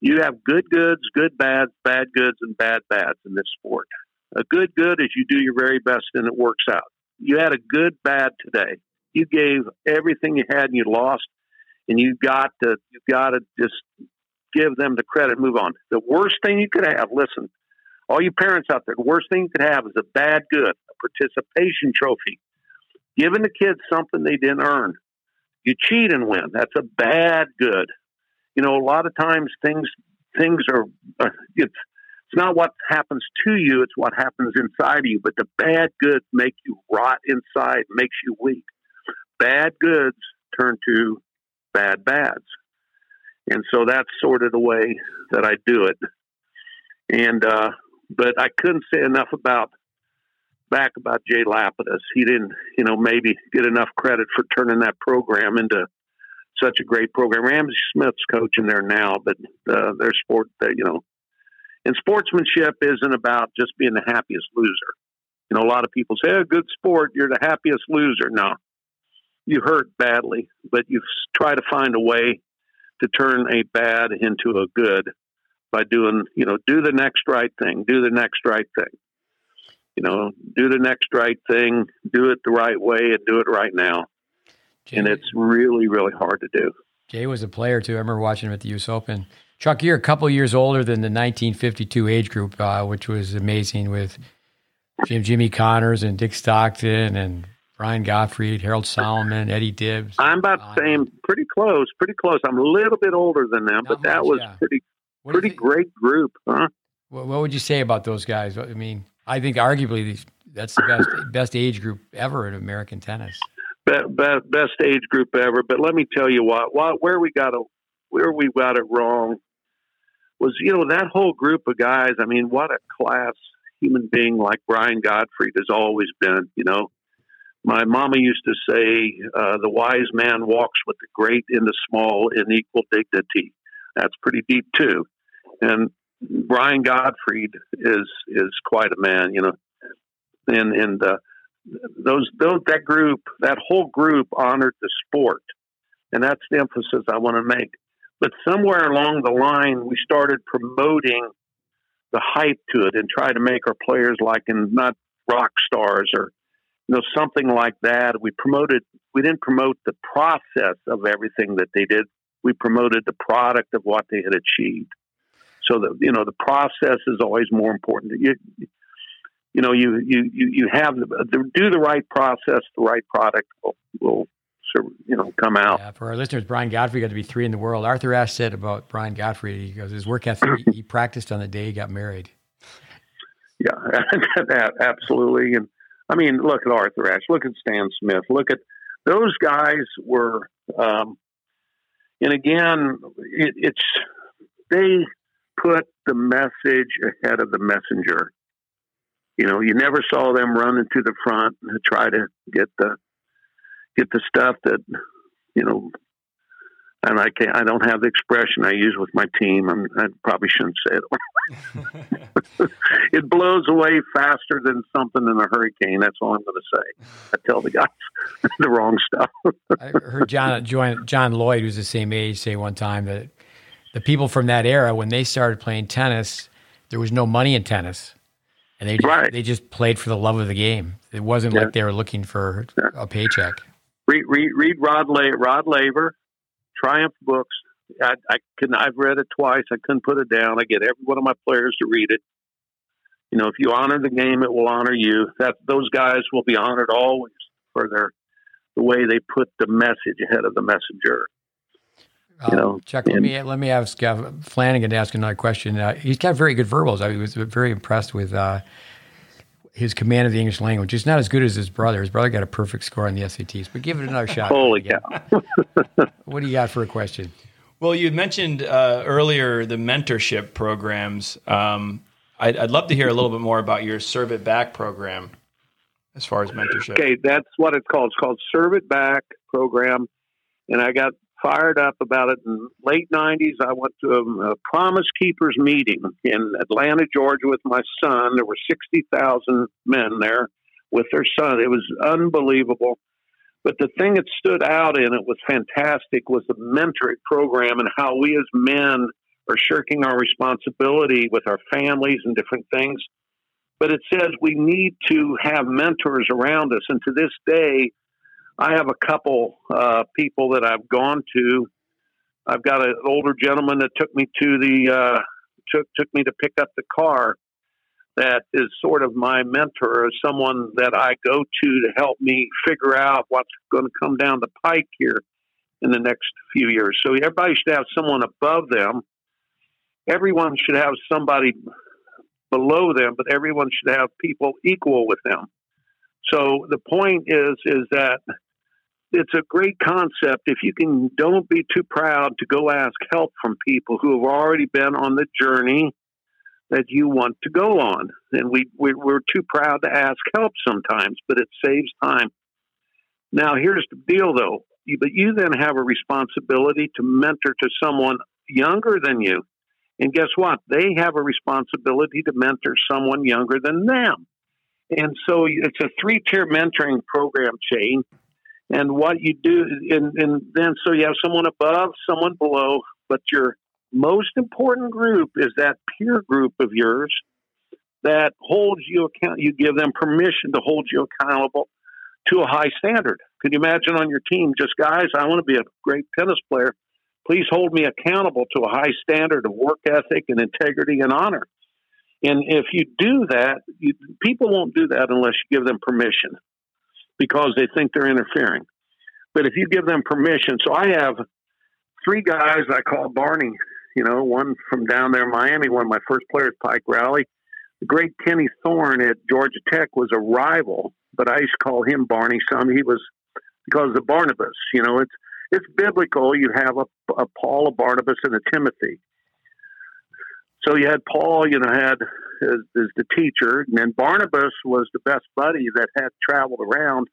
you have good goods, good bads, bad goods, and bad bads in this sport. A good good is you do your very best and it works out. You had a good bad today. You gave everything you had and you lost, and you got to you got to just give them the credit, move on. The worst thing you could have, listen, all you parents out there, the worst thing you could have is a bad good, a participation trophy. Giving the kids something they didn't earn. You cheat and win. That's a bad good. You know, a lot of times things things are *laughs* it's it's not what happens to you, it's what happens inside of you. But the bad goods make you rot inside, makes you weak. Bad goods turn to bad bads. And so that's sort of the way that I do it. And uh, but I couldn't say enough about back about Jay Lapidus. He didn't, you know, maybe get enough credit for turning that program into such a great program. Ramsey Smith's coaching there now, but uh, their sport, uh, you know, and sportsmanship isn't about just being the happiest loser. You know, a lot of people say, "A oh, good sport, you're the happiest loser." No, you hurt badly, but you try to find a way to turn a bad into a good by doing, you know, do the next right thing, do the next right thing. You know, do the next right thing, do it the right way, and do it right now. Jay, and it's really, really hard to do. Jay was a player too. I remember watching him at the U.S. Open. Chuck, you're a couple years older than the 1952 age group, uh, which was amazing with Jim Jimmy Connors and Dick Stockton and Brian Gottfried, Harold Solomon, Eddie Dibbs. I'm about the same, pretty close, pretty close. I'm a little bit older than them, Not but that was yeah. pretty pretty great group, huh? What, what, would you say about those guys? I mean, I think arguably that's the best *laughs* best age group ever in American tennis. Best, best, best age group ever. But let me tell you what, what where we got it, where we got it wrong was you know that whole group of guys. I mean, what a class human being like Brian Gottfried has always been. You know, my mama used to say, uh, "The wise man walks with the great in the small in equal dignity." That's pretty deep too. And Brian Gottfried is is quite a man, you know. And and uh, those those that group, that whole group honored the sport, and that's the emphasis I want to make. But somewhere along the line, we started promoting the hype to it and try to make our players like and not rock stars or you know something like that. We promoted. We didn't promote the process of everything that they did. We promoted the product of what they had achieved. So that you know the process is always more important. You, you know, you you you have the, do the right process, the right product will, will you know come out. Yeah, for our listeners, Brian Gottfried got to be three in the world. Arthur Ashe said about Brian Gottfried, he goes, his work ethic, he practiced on the day he got married. *laughs* Yeah, *laughs* absolutely. And I mean, look at Arthur Ashe, look at Stan Smith, look at those guys were, um, and again, it, it's they put the message ahead of the messenger. You know, you never saw them running to the front to try to get the get the stuff that you know. And I can't, I don't have the expression I use with my team. I'm, I probably shouldn't say it. *laughs* it blows away faster than something in a hurricane. That's all I'm going to say. I tell the guys *laughs* the wrong stuff. I heard John, John John Lloyd, who's the same age, say one time that the people from that era when they started playing tennis, there was no money in tennis, and they just, right. they just played for the love of the game. It wasn't yeah. like they were looking for yeah. a paycheck. Read, read, read Rod, La- Rod Laver, Triumph books. I, I can I've read it twice. I couldn't put it down. I get every one of my players to read it. You know, if you honor the game, it will honor you. That those guys will be honored always for their the way they put the message ahead of the messenger. You know, um, Chuck, and, let me let me ask uh, Flanagan to ask another question. Uh, he's got very good verbals. I was very impressed with uh, his command of the English language. He's not as good as his brother. His brother got a perfect score on the SATs, but give it another shot. Holy cow! *laughs* *laughs* what do you got for a question? Well, you mentioned uh, earlier the mentorship programs. Um, I'd, I'd love to hear a little bit more about your Serve It Back program as far as mentorship. Okay, that's what it's called. It's called Serve It Back program, and I got fired up about it. In late '90s, I went to a, a Promise Keepers meeting in Atlanta, Georgia, with my son. There were sixty thousand men there with their son. It was unbelievable. But the thing that stood out and it was fantastic was the mentoring program and how we as men are shirking our responsibility with our families and different things. But it says we need to have mentors around us. And to this day, I have a couple uh, people that I've gone to I've got an older gentleman that took me to the uh, took took me to pick up the car. That is sort of my mentor, or someone that I go to to help me figure out what's going to come down the pike here in the next few years. So everybody should have someone above them. Everyone should have somebody below them, but everyone should have people equal with them. So the point is is that it's a great concept. If you can don't be too proud to go ask help from people who have already been on the journey that you want to go on. And we, we we're too proud to ask help sometimes but it saves time. Now here's the deal though. But you then have a responsibility to mentor to someone younger than you. And guess what? They have a responsibility to mentor someone younger than them. And so it's a three tier mentoring program chain and what you do, and, and then so you have someone above, someone below, but your most important group is that peer group of yours that holds you account. You give them permission to hold you accountable to a high standard. Could you imagine on your team, just guys, I want to be a great tennis player. Please hold me accountable to a high standard of work ethic and integrity and honor. And if you do that, you, people won't do that unless you give them permission because they think they're interfering. But if you give them permission, so I have three guys I call Barney, you know, one from down there in Miami, one of my first players, Pike Rowley. The great Kenny Thorne at Georgia Tech was a rival, but I used to call him Barney some. He was because of Barnabas, you know, it's it's biblical. You have a, a Paul, a Barnabas, and a Timothy. So you had Paul, you know, had as, as the teacher, and then Barnabas was the best buddy that had traveled around.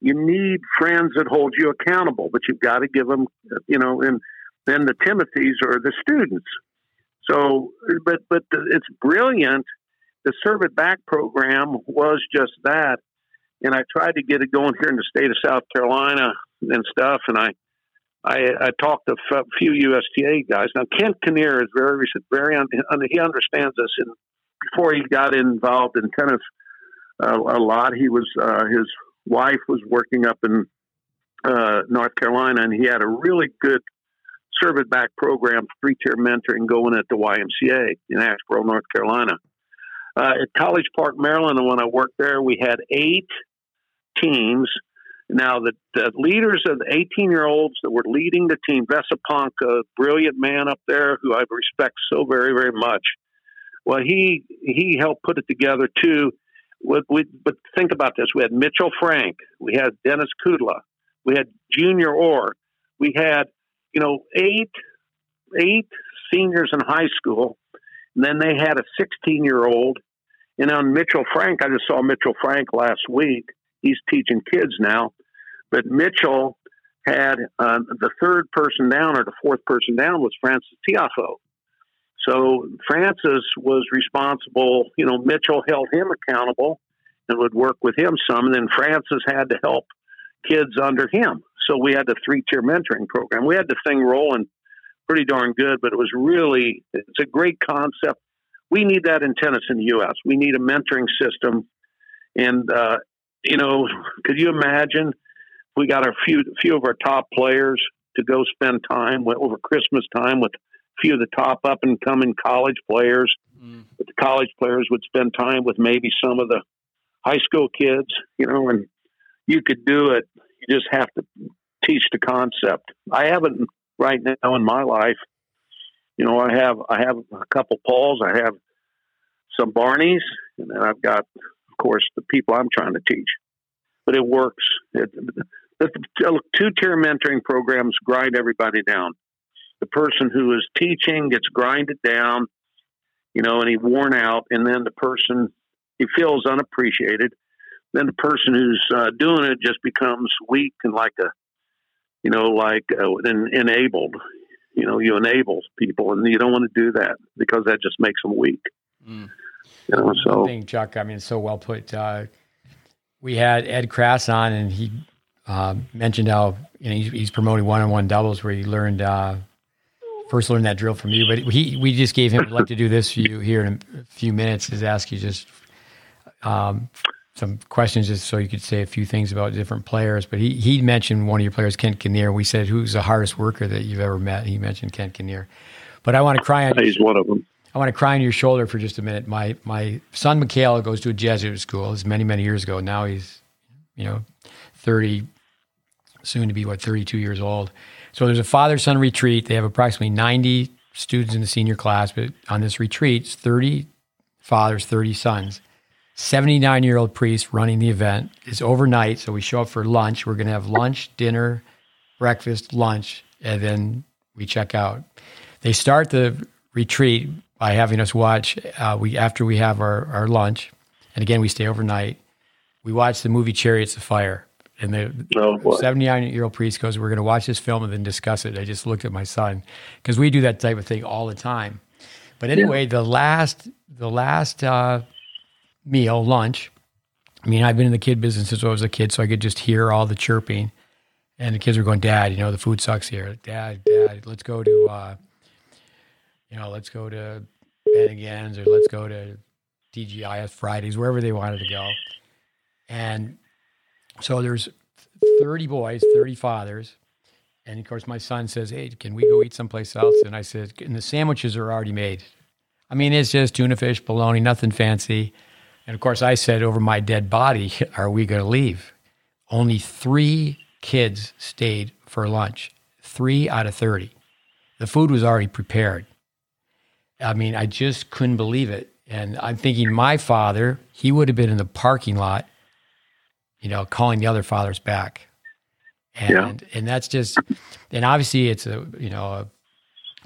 You need friends that hold you accountable, but you've got to give them, you know, and then the Timothys are the students. So, but but it's brilliant. The Serve It Back program was just that, and I tried to get it going here in the state of South Carolina and stuff, and I I, I talked to a few USTA guys. Now Kent Kinnear is very recent very he understands this. And before he got involved in tennis uh, a lot, he was uh, his wife was working up in uh, North Carolina, and he had a really good serve it back program, three tier mentoring going at the YMCA in Asheboro, North Carolina. Uh, at College Park, Maryland, and when I worked there, we had eight teams now, the, the leaders of the 18 year olds that were leading the team, Vesa Ponkka, a brilliant man up there who I respect so very, very much. Well, he he helped put it together too. But think about this: we had Mitchell Frank, we had Denis Kudla, we had Junior Ore, we had you know eight eight seniors in high school, and then they had a 16 year old. And on Mitchell Frank, I just saw Mitchell Frank last week he's teaching kids now. But Mitchell had uh, the third person down or the fourth person down was Frances Tiafoe. So Frances was responsible. You know, Mitchell held him accountable and would work with him some, and then Frances had to help kids under him. So we had the three tier mentoring program. We had the thing rolling pretty darn good, but it was really it's a great concept. We need that in tennis in the U.S. We need a mentoring system, and uh, you know, could you imagine? We got a few few of our top players to go spend time with, over Christmas time with a few of the top up and coming college players. Mm. But the college players would spend time with maybe some of the high school kids, you know, and you could do it. You just have to teach the concept. I haven't right now in my life. You know, I have I have a couple Pauls. I have some Barneys, and then I've got of course, the people I'm trying to teach. But it works. It, the two tier mentoring programs grind everybody down. The person who is teaching gets grinded down, you know, and he's worn out, and then the person he feels unappreciated. Then the person who's uh, doing it just becomes weak and like a, you know, like uh, enabled. You know, you enable people, and you don't want to do that because that just makes them weak. Mm. You know, so I think Chuck, I mean, so well put. Uh, we had Ed Krass on, and he uh, mentioned how you know he's, he's, promoting one-on-one doubles where he learned uh, first learned that drill from you. But he we just gave him. We'd like to do this for you here in a few minutes. Is ask you just um, some questions just so you could say a few things about different players. But he he mentioned one of your players, Kent Kinnear. We said, "Who's the hardest worker that you've ever met?" He mentioned Kent Kinnear. But I want to cry on. He's one of them. I want to cry on your shoulder for just a minute. My my son Mikhail goes to a Jesuit school. It's many many years ago. Now he's, you know, thirty, soon to be what thirty two years old. So there's a father son retreat. They have approximately ninety students in the senior class, but on this retreat, it's thirty fathers, thirty sons. 79 year old priest running the event. It's overnight, so we show up for lunch. We're going to have lunch, dinner, breakfast, lunch, and then we check out. They start the retreat by having us watch. Uh, we after we have our, our lunch, and again we stay overnight. We watch the movie Chariots of Fire, and the 79 year old priest goes, "We're going to watch this film and then discuss it." I just looked at my son because we do that type of thing all the time. But anyway, yeah. the last the last uh, meal, lunch. I mean, I've been in the kid business since I was a kid, so I could just hear all the chirping. And the kids were going, Dad, you know, the food sucks here. Dad, Dad, let's go to, uh, you know, let's go to Bennigan's or let's go to TGIF Fridays, wherever they wanted to go. And so there's 30 boys, 30 fathers. And of course, my son says, Hey, can we go eat someplace else? And I said, And the sandwiches are already made. I mean, it's just tuna fish, bologna, nothing fancy. And of course, I said, over my dead body, *laughs* are we going to leave? Only three kids stayed for lunch, three out of 30. The food was already prepared. I mean, I just couldn't believe it. And I'm thinking my father, he would have been in the parking lot, you know, calling the other fathers back. And, yeah. and that's just, and obviously it's a, you know, a,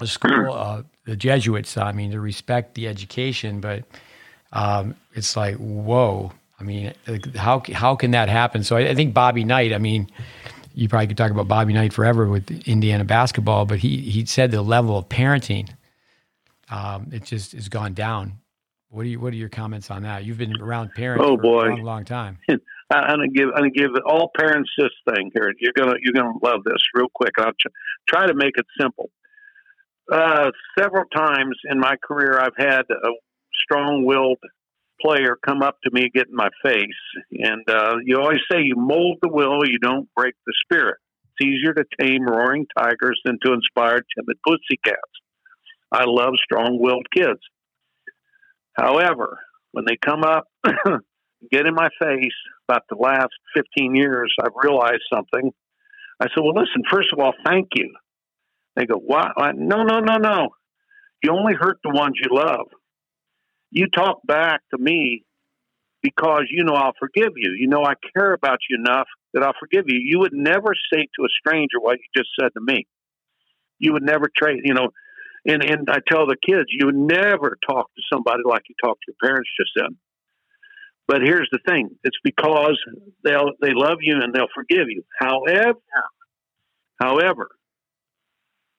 a school, uh, the Jesuits, I mean, to respect the education, but um, it's like whoa. I mean, how how can that happen? So I, I, think Bobby Knight. I mean, you probably could talk about Bobby Knight forever with Indiana basketball, but he he said the level of parenting, um, it just has gone down. What are you What are your comments on that? You've been around parents oh, for boy. a long, long time. *laughs* I'm gonna give I'm gonna give all parents this thing here. You're gonna you're gonna love this real quick. I'll try to make it simple. Uh, several times in my career, I've had a strong-willed player come up to me, get in my face, and uh, you always say you mold the will, you don't break the spirit. It's easier to tame roaring tigers than to inspire timid pussycats. I love strong-willed kids. However, when they come up, *clears throat* get in my face, about the last 15 years, I've realized something. I said, well, listen, first of all, thank you. They go, what? No, no, no, no. You only hurt the ones you love you talk back to me because you know I'll forgive you. You know I care about you enough that I'll forgive you. You would never say to a stranger what you just said to me. You would never trade, you know, and, and I tell the kids, you would never talk to somebody like you talked to your parents just then. But here's the thing: it's because they'll they love you and they'll forgive you. However, however,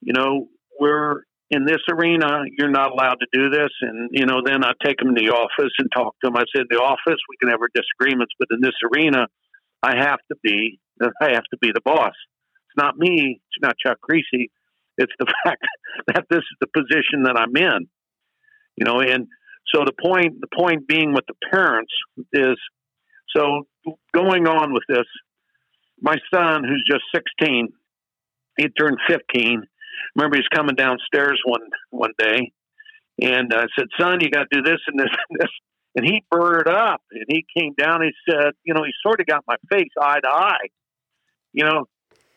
you know we're in this arena, you're not allowed to do this. And, you know, then I take them to the office and talk to them. I said, the office, we can have our disagreements, but in this arena, I have to be, I have to be the boss. It's not me. It's not Chuck Kriese. It's the *laughs* fact that this is the position that I'm in, you know, and so the point, the point being with the parents is, so going on with this, my son, who's just 16, he turned 15 remember he's coming downstairs one one day, and I said, "Son, you got to do this and this and this." And he burred up, and he came down. And he said, "You know, he sort of got my face eye to eye, you know."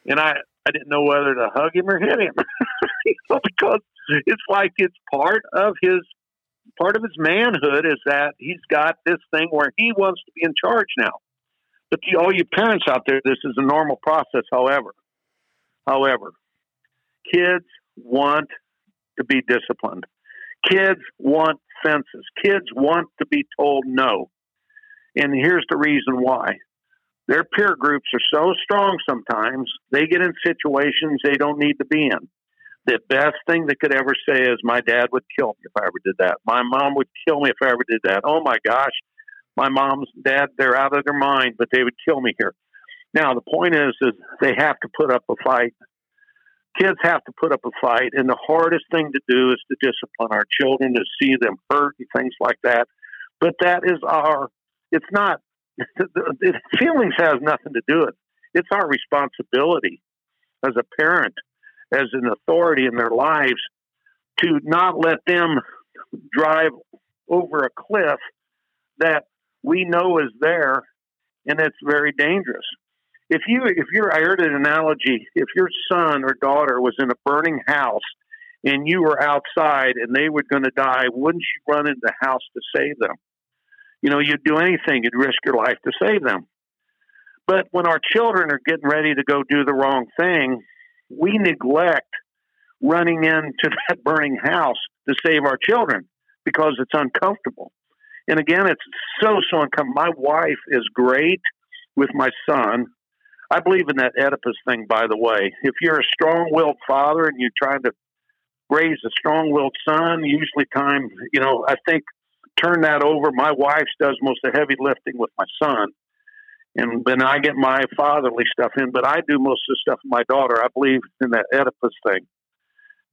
And I I didn't know whether to hug him or hit him, *laughs* you know, because it's like it's part of his part of his manhood is that he's got this thing where he wants to be in charge now. But all you parents out there, this is a normal process. However, however, Kids want to be disciplined. Kids want fences. Kids want to be told no. And here's the reason why. Their peer groups are so strong sometimes, they get in situations they don't need to be in. The best thing they could ever say is, My dad would kill me if I ever did that. My mom would kill me if I ever did that. Oh my gosh, my mom's dad, they're out of their mind, but they would kill me here. Now, the point is, is they have to put up a fight kids have to put up a fight, and the hardest thing to do is to discipline our children, to see them hurt and things like that. But that is our, it's not *laughs* feelings has nothing to do with it. It's our responsibility as a parent, as an authority in their lives, to not let them drive over a cliff that we know is there and it's very dangerous. If you if you're I heard an analogy, if your son or daughter was in a burning house and you were outside and they were going to die, wouldn't you run into the house to save them? You know, you'd do anything, you'd risk your life to save them. But when our children are getting ready to go do the wrong thing, we neglect running into that *laughs* burning house to save our children because it's uncomfortable. And again, it's so, so uncomfortable. My wife is great with my son. I believe in that Oedipus thing, by the way. If you're a strong willed father and you're trying to raise a strong willed son, usually time, you know, I think turn that over. My wife does most of the heavy lifting with my son. And then I get my fatherly stuff in, but I do most of the stuff with my daughter. I believe in that Oedipus thing.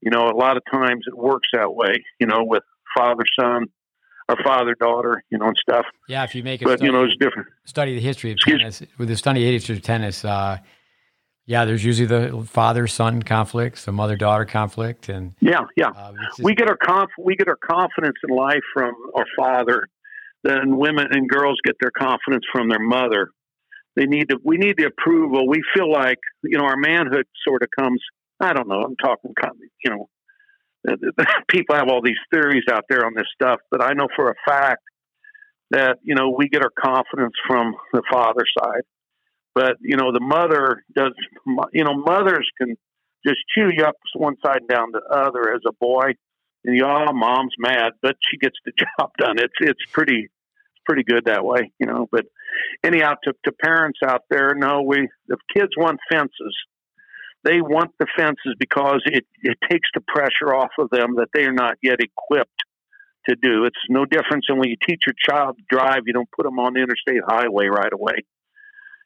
You know, a lot of times it works that way, you know, with father son or father daughter, you know, and stuff. Yeah, if you make a but study, you know, it's different. Study the history of Excuse tennis with the study of history of tennis. Uh, yeah, there's usually the father son conflicts, the mother daughter conflict, and yeah, yeah, uh, just, we get our conf- we get our confidence in life from our father. Then women and girls get their confidence from their mother. They need to. We need the approval. We feel like you know our manhood sort of comes. I don't know. I'm talking, you know, people have all these theories out there on this stuff, but I know for a fact that you know we get our confidence from the father side, but you know the mother does. You know mothers can just chew you up one side and down the other as a boy, and you oh mom's mad, but she gets the *laughs* job done. It's it's pretty pretty good that way, you know. But anyhow, to to parents out there, no, we the kids want fences they want the fences because it, it takes the pressure off of them that they are not yet equipped to do. It's no difference than when you teach your child to drive, you don't put them on the interstate highway right away.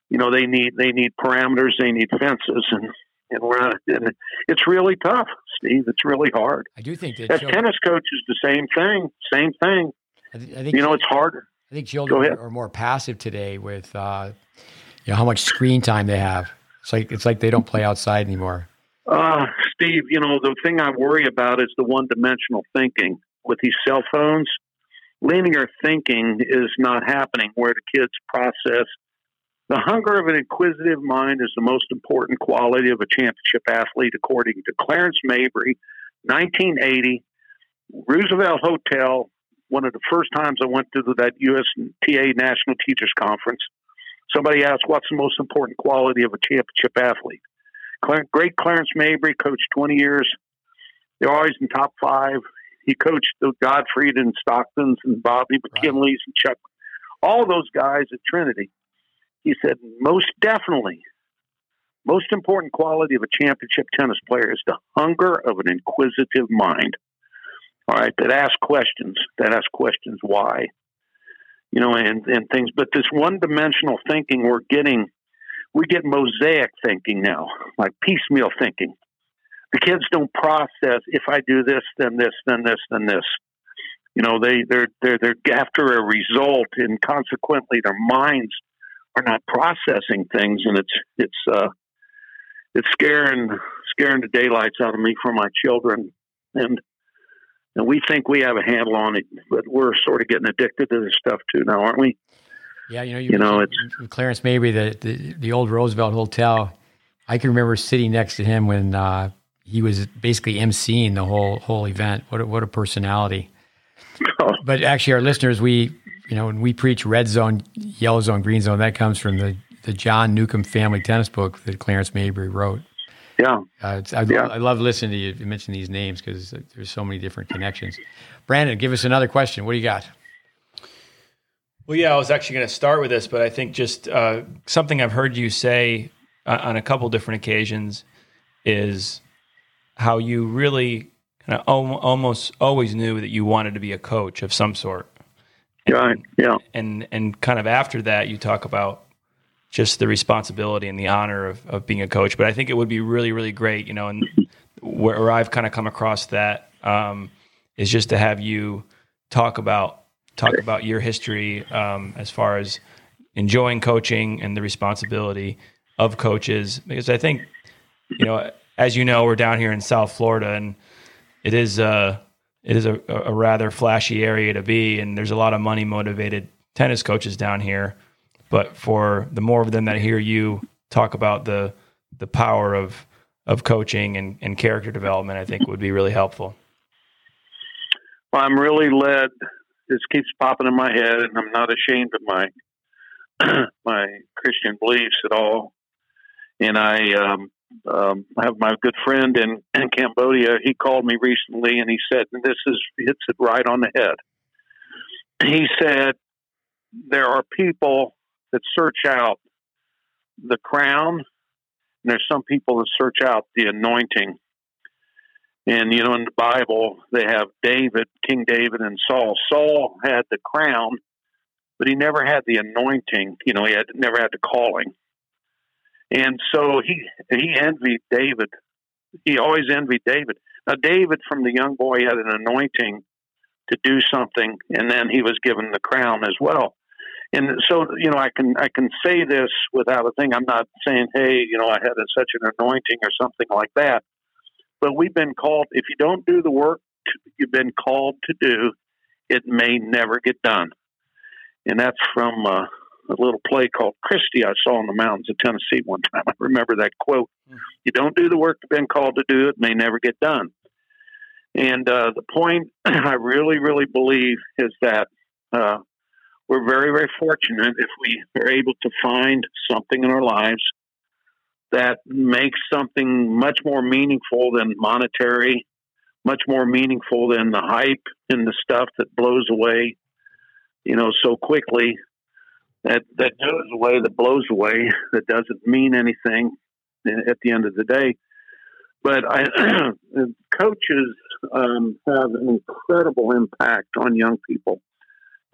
You know, they need they need parameters, they need fences, and and we're not, and it's really tough, Steve. It's really hard. I do think that as children, tennis coaches, the same thing, same thing. I, th- I think you know it's harder. I think children are more passive today with uh, you know how much screen time they have. It's like it's like they don't play outside anymore. Uh, Steve, you know the thing I worry about is the one-dimensional thinking with these cell phones. Linear thinking is not happening where the kids process. The hunger of an inquisitive mind is the most important quality of a championship athlete, according to Clarence Mabry, 1980, Roosevelt Hotel. One of the first times I went to that USTA National Teachers Conference, Somebody asked, "What's the most important quality of a championship athlete?" Great Clarence Mabry coached 20 years. They're always in top five. He coached the Gottfried and Stocktons and Bobby McKinley's and Chuck, all those guys at Trinity. He said, most definitely, most important quality of a championship tennis player is the hunger of an inquisitive mind. All right, that ask questions. That ask questions why you know, and, and things. But this one dimensional thinking we're getting, we get mosaic thinking now, like piecemeal thinking. The kids don't process if I do this, then this, then this, then this. You know, they they're they're they're after a result, and consequently, their minds are not processing things, and it's it's uh, it's scaring scaring the daylights out of me for my children, and and we think we have a handle on it, but we're sort of getting addicted to this stuff too now, aren't we? Yeah, you know, you, you know, it's Clarence Mabry, the, the, the old Roosevelt Hotel. I can remember sitting next to him when uh, he was basically emceeing the whole whole event. What a, what a personality! Oh. *laughs* But actually, our listeners, we you know when we preach red zone, yellow zone, green zone, that comes from the the John Newcombe family tennis book that Clarence Mabry wrote. Yeah. Uh, I, yeah. I love listening to you, you mention these names because there's so many different connections. Brandon, give us another question. What do you got? Well, yeah, I was actually going to start with this, but I think just uh, something I've heard you say uh, on a couple different occasions is how you really kind of almost always knew that you wanted to be a coach of some sort. And, right. Yeah. And and kind of after that, you talk about just the responsibility and the honor of, of being a coach. But I think it would be really, really great, you know, and where, I've kind of come across that um, is just to have you talk about talk about your history um, as far as enjoying coaching and the responsibility of coaches because I think you know as you know we're down here in South Florida and it is uh it is a, a rather flashy area to be and there's a lot of money motivated tennis coaches down here but for the more of them that hear you talk about the the power of of coaching and, and character development I think would be really helpful. Well, I'm really led this keeps popping in my head and I'm not ashamed of my *clears throat* my Christian beliefs at all. And I um, um, have my good friend in, in Cambodia. He called me recently and he said, and this is hits it right on the head. He said, there are people that search out the crown, and there's some people that search out the anointing. And you know, in the Bible, they have David, King David, and Saul. Saul had the crown, but he never had the anointing. You know, he had never had the calling. And so he he envied David. He always envied David. Now David, from the young boy, had an anointing to do something, and then he was given the crown as well. And so, you know, I can I can say this without a thing. I'm not saying, hey, you know, I had a, such an anointing or something like that. But we've been called. If you don't do the work you've been called to do, it may never get done. And that's from uh, a little play called Christy I saw in the mountains of Tennessee one time. I remember that quote. Mm. You don't do the work you've been called to do, it may never get done. And uh, the point *clears throat* I really, really believe is that uh, we're very, very fortunate if we are able to find something in our lives that makes something much more meaningful than monetary, much more meaningful than the hype and the stuff that blows away, you know, so quickly that that goes away, that blows away, that doesn't mean anything at the end of the day. But I, *clears throat* coaches um, have an incredible impact on young people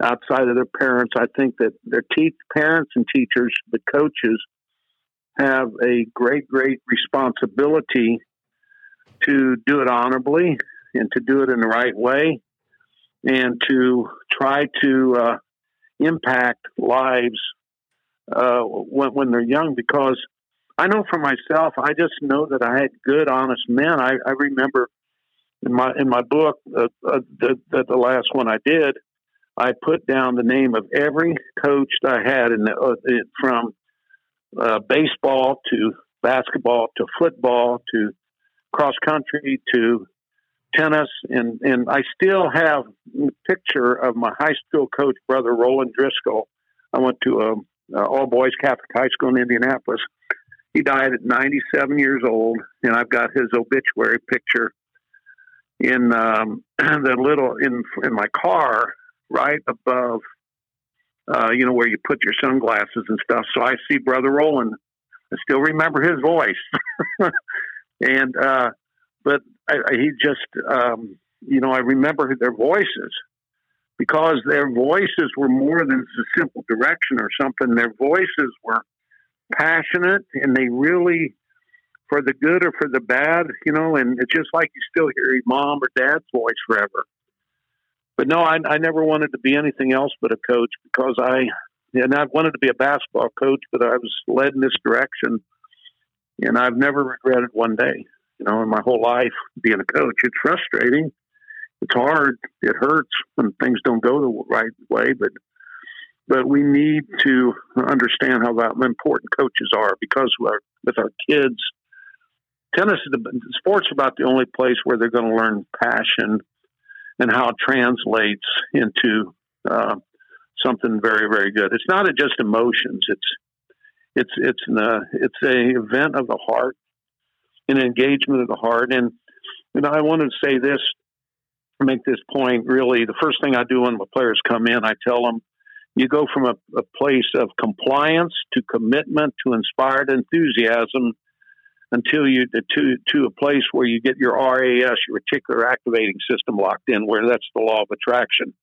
outside of their parents. I think that their te- parents and teachers, the coaches, have a great, great responsibility to do it honorably and to do it in the right way and to try to uh, impact lives uh, when, when, they're young because I know for myself, I just know that I had good, honest men. I, I remember in my in my book, uh, uh, the, the, the last one I did, I put down the name of every coach that I had in the, uh, from uh, baseball to basketball to football to cross country to tennis, and and I still have a picture of my high school coach, brother Roland Driscoll. I went to a, a all boys Catholic high school in Indianapolis. He died at 97 years old, and I've got his obituary picture in um, *clears throat* the little in in my car right above, uh, you know, where you put your sunglasses and stuff. So I see Brother Roland. I still remember his voice, *laughs* and uh, but I, I, he just, um, you know, I remember their voices because their voices were more than just a simple direction or something. Their voices were passionate, and they really, for the good or for the bad, you know. And it's just like you still hear your mom or dad's voice forever but no, I, I never wanted to be anything else but a coach because I, and I wanted to be a basketball coach, but I was led in this direction, and I've never regretted one day. You know, in my whole life being a coach, it's frustrating. It's hard. It hurts when things don't go the right way, but but we need to understand how important coaches are because our, with our kids, tennis, sports about the only place where they're going to learn passion and how it translates into uh, something very, very good. It's not just emotions. It's it's it's an, uh, it's a event of the heart, an engagement of the heart. And and I wanted to say this, make this point. Really, the first thing I do when my players come in, I tell them, you go from a, a place of compliance to commitment to inspired enthusiasm until you to to a place where you get your RAS, your reticular activating system locked in, where that's the law of attraction.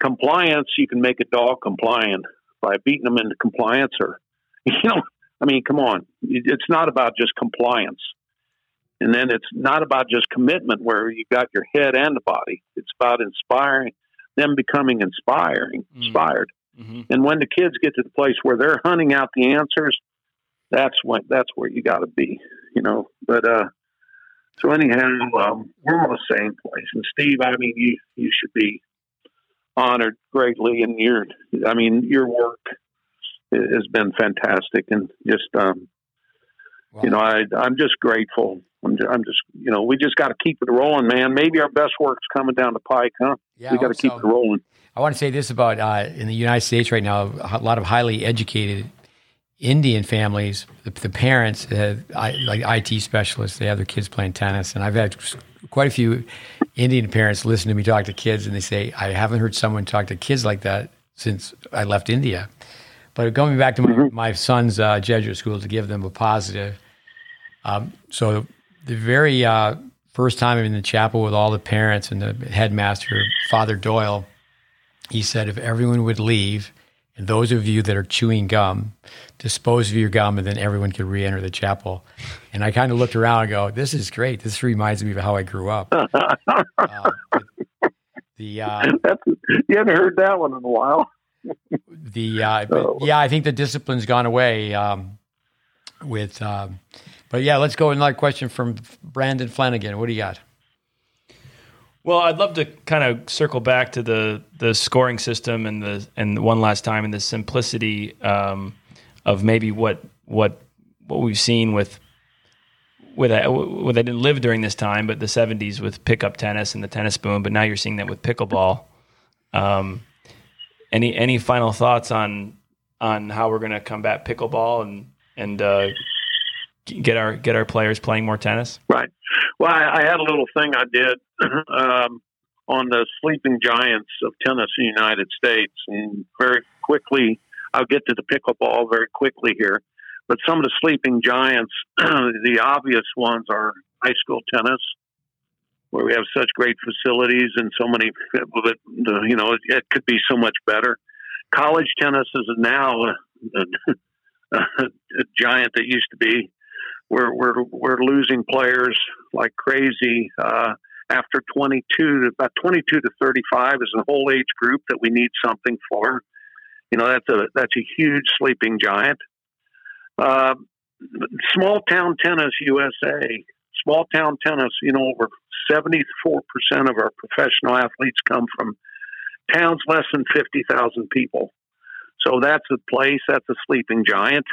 Compliance, you can make a dog compliant by beating them into compliance, or *laughs* you know, I mean, come on, it's not about just compliance, and then it's not about just commitment, where you got your head and the body. It's about inspiring them becoming inspiring, mm. inspired. Mm-hmm. And when the kids get to the place where they're hunting out the answers, that's when that's where you got to be, you know. But uh, so anyhow, um, we're on the same place. And Steve, I mean, you you should be honored greatly, and your I mean, your work has been fantastic, and just um, wow. you know, I I'm just grateful. I'm just, I'm just you know, we just got to keep it rolling, man. Maybe our best work's coming down the pike, huh? Yeah, we got to keep so. it rolling. I want to say this about uh, in the United States right now, a lot of highly educated Indian families, the, the parents, have, like IT specialists, they have their kids playing tennis, and I've had quite a few Indian parents listen to me talk to kids, and they say, "I haven't heard someone talk to kids like that since I left India." But going back to my, mm-hmm. my son's uh, Jesuit school to give them a positive, um, so the very uh, first time I'm in the chapel with all the parents and the headmaster, Father Doyle, he said, if everyone would leave and those of you that are chewing gum, dispose of your gum, and then everyone could re-enter the chapel. And I kind of looked around and go, "This is great. This reminds me of how I grew up." *laughs* uh, the uh, you haven't heard that one in a while. the uh, oh. yeah, I think the discipline's gone away. Um, with, um, but yeah, let's go another question from Brandon Flanagan. What do you got? Well, I'd love to kind of circle back to the the scoring system and the and one last time and the simplicity um, of maybe what what what we've seen with with well, they didn't live during this time, but the '70s with pickup tennis and the tennis boom. But now you're seeing that with pickleball. Um, any any final thoughts on on how we're going to combat pickleball and and uh, get our get our players playing more tennis? Right. Well, I, I had a little thing I did *clears throat* um, on the sleeping giants of tennis in the United States, and very quickly, I'll get to the pickleball very quickly here. But some of the sleeping giants, *clears throat* the obvious ones are high school tennis, where we have such great facilities and so many. but You know, it, it could be so much better. College tennis is now a, a, *laughs* a giant that used to be we're we're we're losing players like crazy. Uh, after 22, about 22 to 35 is a whole age group that we need something for. You know, that's a that's a huge sleeping giant. Uh, small town tennis USA, small town tennis. You know, over 74 percent of our professional athletes come from towns less than 50,000 people. So that's a place. That's a sleeping giant.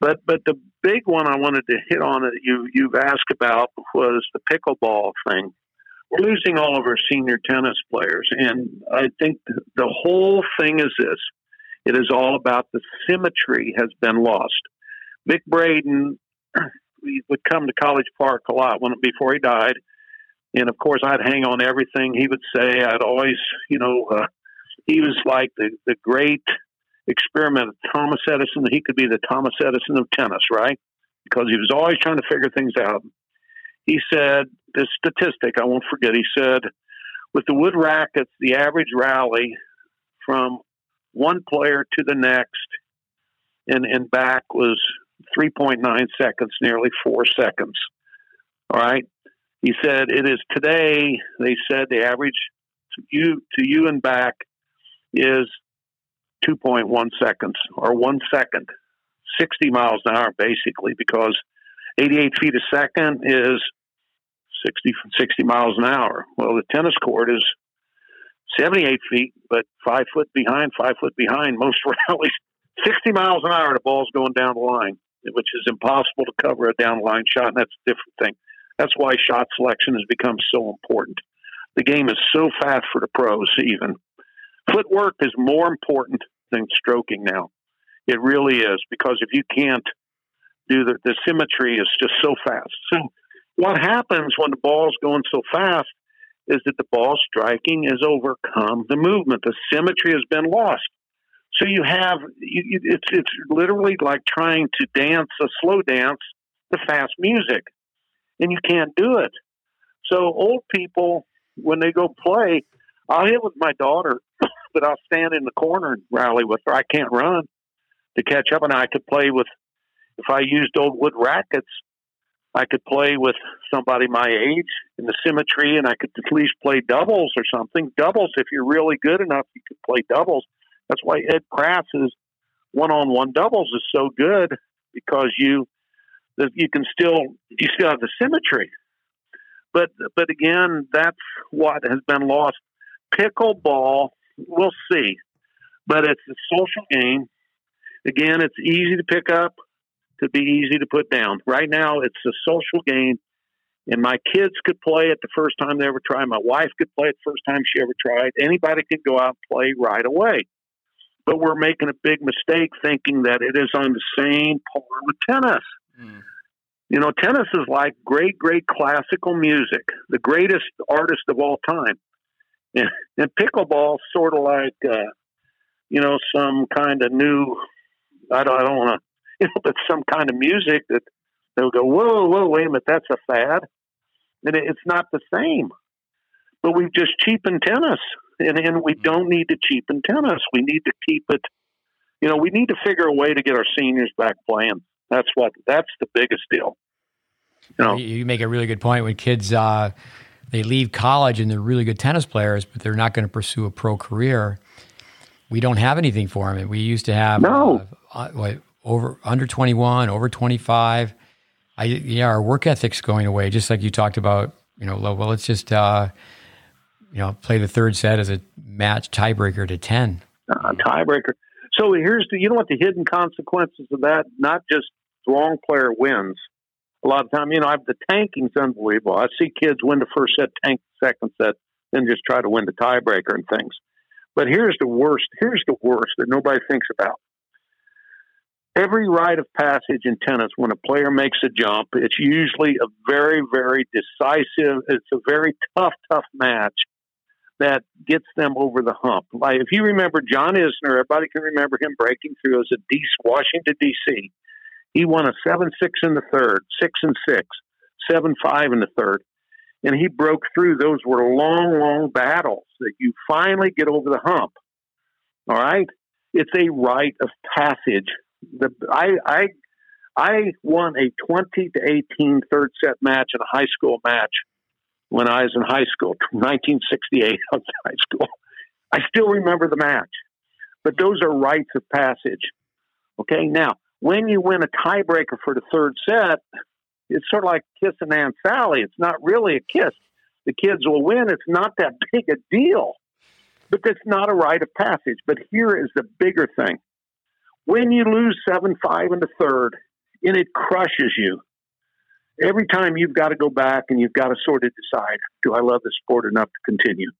But but the big one I wanted to hit on that you you've asked about was the pickleball thing. We're losing all of our senior tennis players, and I think the whole thing is this: it is all about the symmetry has been lost. Vic Braden *clears throat* he would come to College Park a lot when before he died, and of course I'd hang on everything he would say. I'd always, you know, uh, he was like the the great experiment of Thomas Edison he could be the Thomas Edison of tennis, right? Because he was always trying to figure things out. He said this statistic I won't forget. He said with the wood rackets, the average rally from one player to the next and, and back was 3.9 seconds, nearly four seconds. All right. He said it is today, they said the average to you to you and back is 2.1 seconds or one second, 60 miles an hour basically, because 88 feet a second is 60, 60 miles an hour. Well, the tennis court is 78 feet, but five foot behind, five foot behind most *laughs* rallies. 60 miles an hour, the ball's going down the line, which is impossible to cover a down the line shot, and that's a different thing. That's why shot selection has become so important. The game is so fast for the pros, even footwork is more important than stroking now. It really is because if you can't do the, the symmetry is just so fast. So what happens when the ball's going so fast is that the ball striking has overcome the movement. The symmetry has been lost. So you have you, it's it's literally like trying to dance a slow dance to fast music, and you can't do it. So old people, when they go play, I'll hit with my daughter *coughs* but I'll stand in the corner and rally with her. I can't run to catch up, and I could play with. If I used old wood rackets, I could play with somebody my age in the symmetry, and I could at least play doubles or something. Doubles, if you're really good enough, you could play doubles. That's why Ed Krass's one-on-one doubles is so good because you you can still you still have the symmetry. But but again, that's what has been lost. Pickleball, we'll see, but it's a social game. Again, it's easy to pick up, to be easy to put down. Right now, it's a social game, and my kids could play it the first time they ever tried. My wife could play it the first time she ever tried. Anybody could go out and play right away. But we're making a big mistake thinking that it is on the same par with tennis. Mm. You know, tennis is like great, great classical music, the greatest artist of all time. And, and pickleball sort of like, uh, you know, some kind of new, I don't, I don't want to, you know, but some kind of music that they'll go, whoa, whoa, wait a minute, that's a fad. And it's not the same. But we've just cheapened tennis. And, and we don't need to cheapen tennis. We need to keep it, you know, we need to figure a way to get our seniors back playing. That's what that's the biggest deal. You know, you make a really good point. When kids uh, they leave college and they're really good tennis players, but they're not going to pursue a pro career. We don't have anything for them. We used to have no uh, uh, what, over under twenty one, over twenty five. I yeah, our work ethic's going away. Just like you talked about. You know, well, let's just uh, you know play the third set as a match tiebreaker to ten. Uh, tiebreaker. So here's the you know what the hidden consequences of that? Not just the wrong player wins. A lot of time, you know, I've, the tanking's unbelievable. I see kids win the first set, tank the second set, then just try to win the tiebreaker and things. But here's the worst. Here's the worst that nobody thinks about. Every rite of passage in tennis, when a player makes a jump, it's usually a very, very decisive. It's a very tough, tough match that gets them over the hump. Like if you remember John Isner, everybody can remember him breaking through as a D Washington D.C. He won a 7 6 in the third, 6 and 6, 7 5 in the third. And he broke through. Those were long, long battles that you finally get over the hump. All right? It's a rite of passage. The, I, I, I won a 20 to 18 third set match in a high school match when I was in high school, 1968. *laughs* I high school. I still remember the match. But those are rites of passage. Okay, now when you win a tiebreaker for the third set, it's sort of like kissing Aunt Sally. It's not really a kiss. The kids will win. It's not that *laughs* big a deal, but that's not a rite of passage. But here is the bigger thing. When you lose 7 5 in the third, and it crushes you, every time you've got to go back and you've got to sort of decide do I love the sport enough to continue?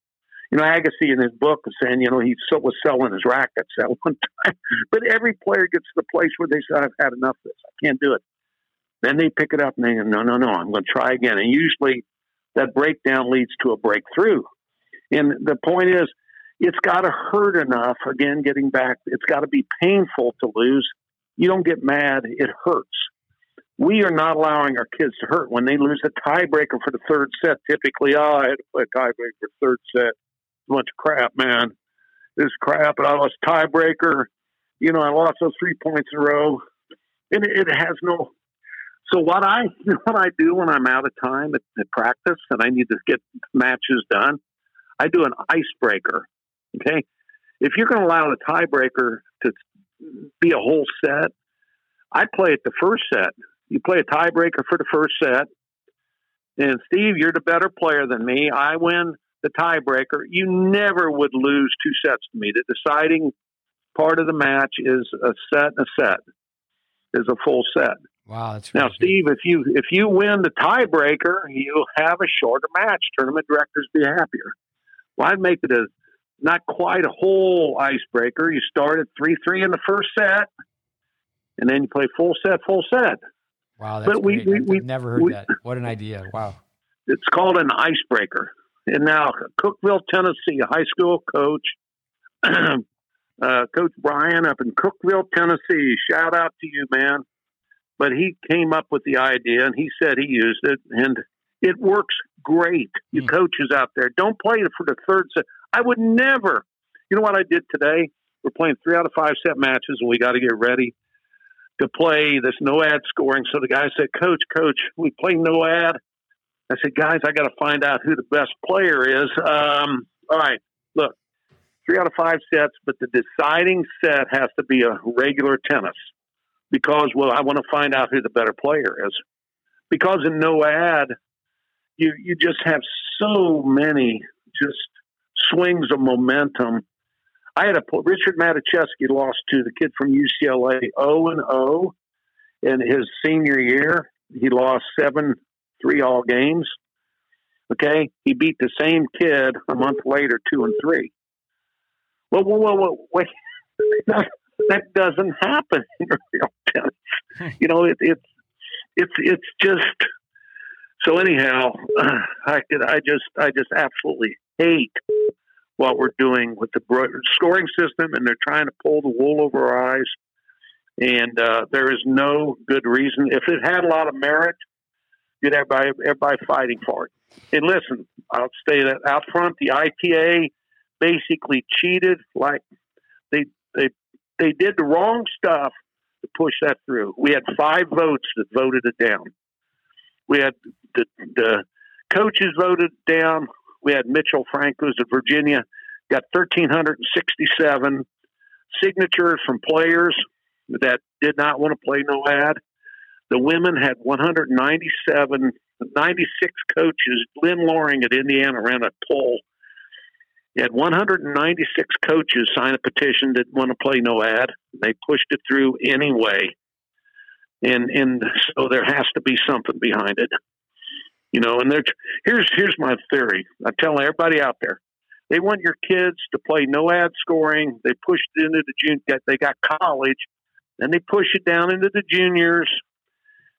you know, Agassi in his book was saying, you know, he was selling his rackets at one *laughs* time. But every player gets to the place where they say, I've had enough of this. I can't do it. Then they pick it up and they go, no, no, no, I'm going to try again. And usually that breakdown leads to a breakthrough. And the point is, it's got to hurt enough, again, getting back, it's got to be painful to lose. You don't get mad, it hurts. We are not allowing our kids to hurt when they lose a tiebreaker for the third set. Typically, oh, I had to play a tiebreaker third set A bunch of crap, man. This crap, and I lost tiebreaker. You know, I lost those three points in a row, and it, it has no. So what I *laughs* what I do when I'm out of time at, at practice and I need to get matches done, I do an icebreaker. Okay, if you're going to allow the tiebreaker to be a whole set, I play it the first set. You play a tiebreaker for the first set, and Steve, you're the better player than me. I win the tiebreaker, you never would lose two sets to me. The deciding part of the match is a set and a set, is a full set. Wow, that's now, Steve. If you if you win the tiebreaker, you'll have a shorter match. Tournament directors be happier. Well, I'd make it a not quite a whole icebreaker. You start at three three in the first set, and then you play full set, full set. Wow, that's but great. we, we, I've never heard we, that. What an idea! Wow. It's called an icebreaker and now Cookeville, Tennessee, a high school coach, *clears throat* uh, Coach Brian up in Cookeville, Tennessee. Shout out to you, man. But he came up with the idea and he said he used it, and it works great. You mm. coaches out there, don't play it for the third set. I would never. You know what I did today? We're playing three out of five set matches, and we got to get ready to play this no ad scoring. So the guy said, Coach, Coach, we play no ad. I said, guys, I got to find out who the best player is. Um, all right, look, three out of five sets, but the deciding set has to be a regular tennis because, well, I want to find out who the better player is. Because in no ad, you you just have so many just swings of momentum. I had a Richard Matuszewski lost to the kid from UCLA 0 and 0 in his senior year. He lost seven three all games. Okay, he beat the same kid a month later, two and three. Well, well, well, well wait, *laughs* that, that doesn't happen in real tennis. Hmm. You know, it, it's it's it's just so. Anyhow, *sighs* I I just I just absolutely hate what we're doing with the scoring system, and they're trying to pull the wool over our eyes. And uh, there is no good reason. If it had a lot of merit, you'd have everybody everybody fighting for it. And listen, I'll say that out front, the ITA basically cheated. Like they they they did the wrong stuff to push that through. We had five votes that voted it down. We had the the coaches voted down. We had Mitchell Frank, who's at Virginia, got thirteen hundred and sixty-seven signatures from players that did not want to play no ad. The women had 197, 96 coaches. Lin Loring at Indiana ran a poll. He had 196 coaches sign a petition that want to play no ad. They pushed it through anyway. And and so there has to be something behind it. You know, and here's here's my theory. I tell everybody out there, they want your kids to play no ad scoring. They pushed it into the junior. They got college, then they push it down into the juniors.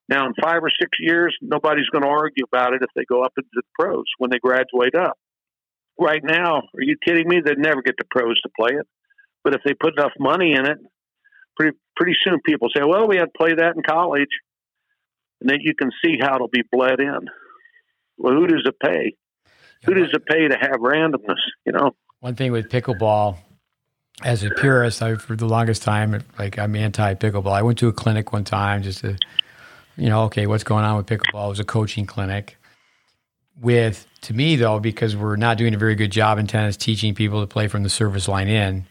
Now, in five or six years, nobody's going to argue about it if they go up into the pros when they graduate up. Right now, are you kidding me? They'd never get the pros to play it. But if they put enough money in it, pretty pretty soon people say, "Well, we had to play that in college," and then you can see how it'll be bled in. Well, who does it pay? Who does it pay to have randomness? You know. One thing with pickleball, as a purist, I for the longest time, like I'm anti pickleball. I went to a clinic one time just to you know, okay, what's going on with pickleball? It was a coaching clinic. With to me though, because we're not doing a very good job in tennis teaching people to play from the service line in,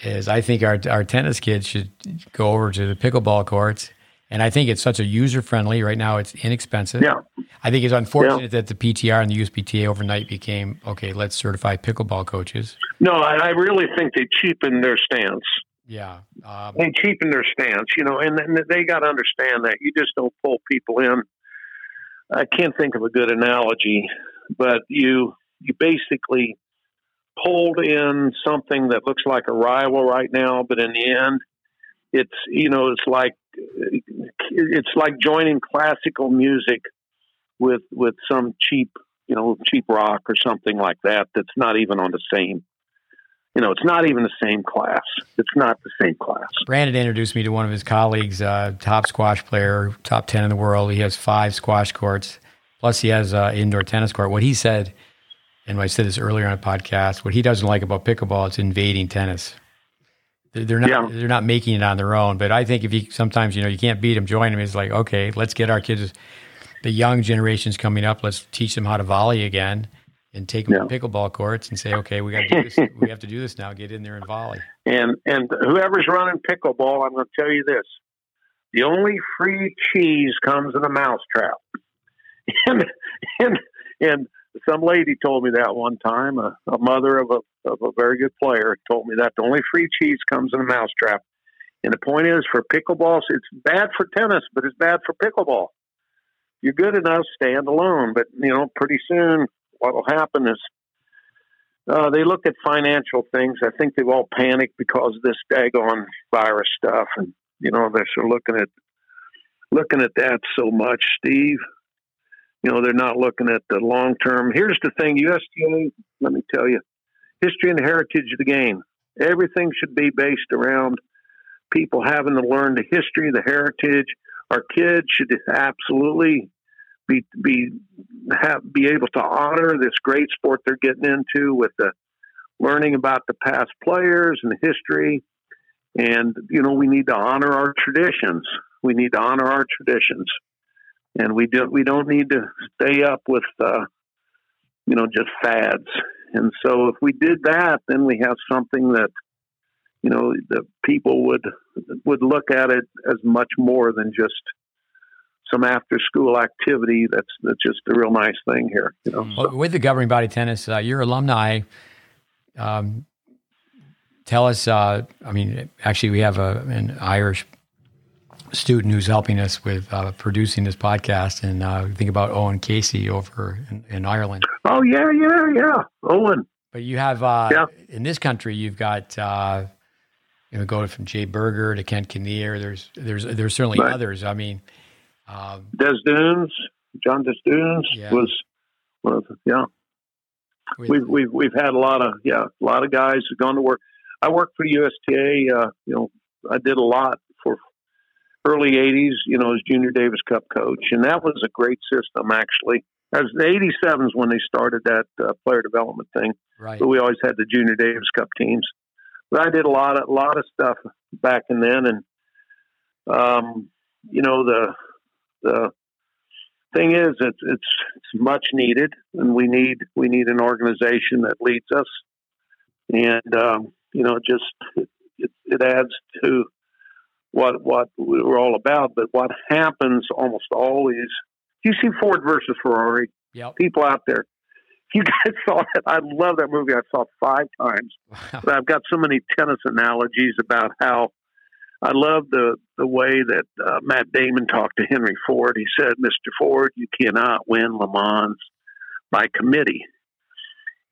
is I think our our tennis kids should go over to the pickleball courts. And I think it's such a user friendly. Right now, it's inexpensive. Yeah. I think it's unfortunate yeah. that the PTR and the USPTA overnight became okay. Let's certify pickleball coaches. No, I, I really think they cheapened their stance. Yeah, um, they cheapen their stance, you know, and, and they got to understand that you just don't pull people in. I can't think of a good analogy, but you you basically pulled in something that looks like a rival right now, but in the end, it's you know it's like it's like joining classical music with with some cheap you know cheap rock or something like that that's not even on the same you know, it's not even the same class. It's not the same class. Brandon introduced me to one of his colleagues, uh, top squash player, top 10 in the world. He has five squash courts, plus he has an indoor tennis court. What he said, and I said this earlier on a podcast, what he doesn't like about pickleball, it's invading tennis. They're not yeah. they're not making it on their own. But I think if you sometimes you know you can't beat them, join them. It's like okay, let's get our kids, the young generations coming up. Let's teach them how to volley again and take them yeah. to pickleball courts and say, okay, we got to do this. we have to do this now. Get in there and volley. *laughs* And and whoever's running pickleball, I'm going to tell you this: the only free cheese comes in a mousetrap. *laughs* and and and some lady told me that one time. A, a mother of a of a very good player told me that the only free cheese comes in a mousetrap. And the point is, for pickleballs, it's bad for tennis, but it's bad for pickleball. You're good enough, stand alone. But you know, pretty soon what will happen is uh, they look at financial things. I think they've all panicked because of this daggone virus stuff, and you know they're sort of looking at looking at that so much, Steve. You know they're not looking at the long term. Here's the thing, USTA, Let me tell you, history and heritage of the game. Everything should be based around people having to learn the history, the heritage. Our kids should absolutely be be have be able to honor this great sport they're getting into with the learning about the past players and the history. And you know, we need to honor our traditions. We need to honor our traditions, and we do we don't need to stay up with uh, you know just fads. And so if we did that, then we have something that you know the people would would look at it as much more than just some after school activity. That's that's just a real nice thing here. You know, well, with the governing body tennis, uh, your alumni. Um, tell us. Uh, I mean, actually, we have a, an Irish student who's helping us with uh, producing this podcast, and uh, think about Owen Casey over in, in, Ireland. Oh yeah, yeah, yeah, Owen. But you have uh, yeah. in this country, you've got uh, you know going from Jay Berger to Kent Kinnear. There's there's there's certainly right. others. I mean, um, Des Dunes, John Des Dunes yeah. was was yeah. With, we've we've we've had a lot of yeah a lot of guys who've gone to work. I worked for USTA. Uh, you know, I did a lot early 80s, you know, as Junior Davis Cup coach. And that was a great system, actually. As the 87s when they started that uh, player development thing. Right. But we always had the Junior Davis Cup teams. But I did a lot of, a lot of stuff back and then. And, um, you know, the, the thing is, it's, it's, it's much needed and we need, we need an organization that leads us. And, um, you know, just, it, it, it adds to, what what we're all about. But what happens almost always, you see Ford versus Ferrari. Yep. People out there, you guys *laughs* saw it. I love that movie. I saw it five times. But I've got so many tennis analogies about how I love the the way that uh, Matt Damon talked to Henry Ford. He said, "Mr. Ford, you cannot win Le Mans by committee."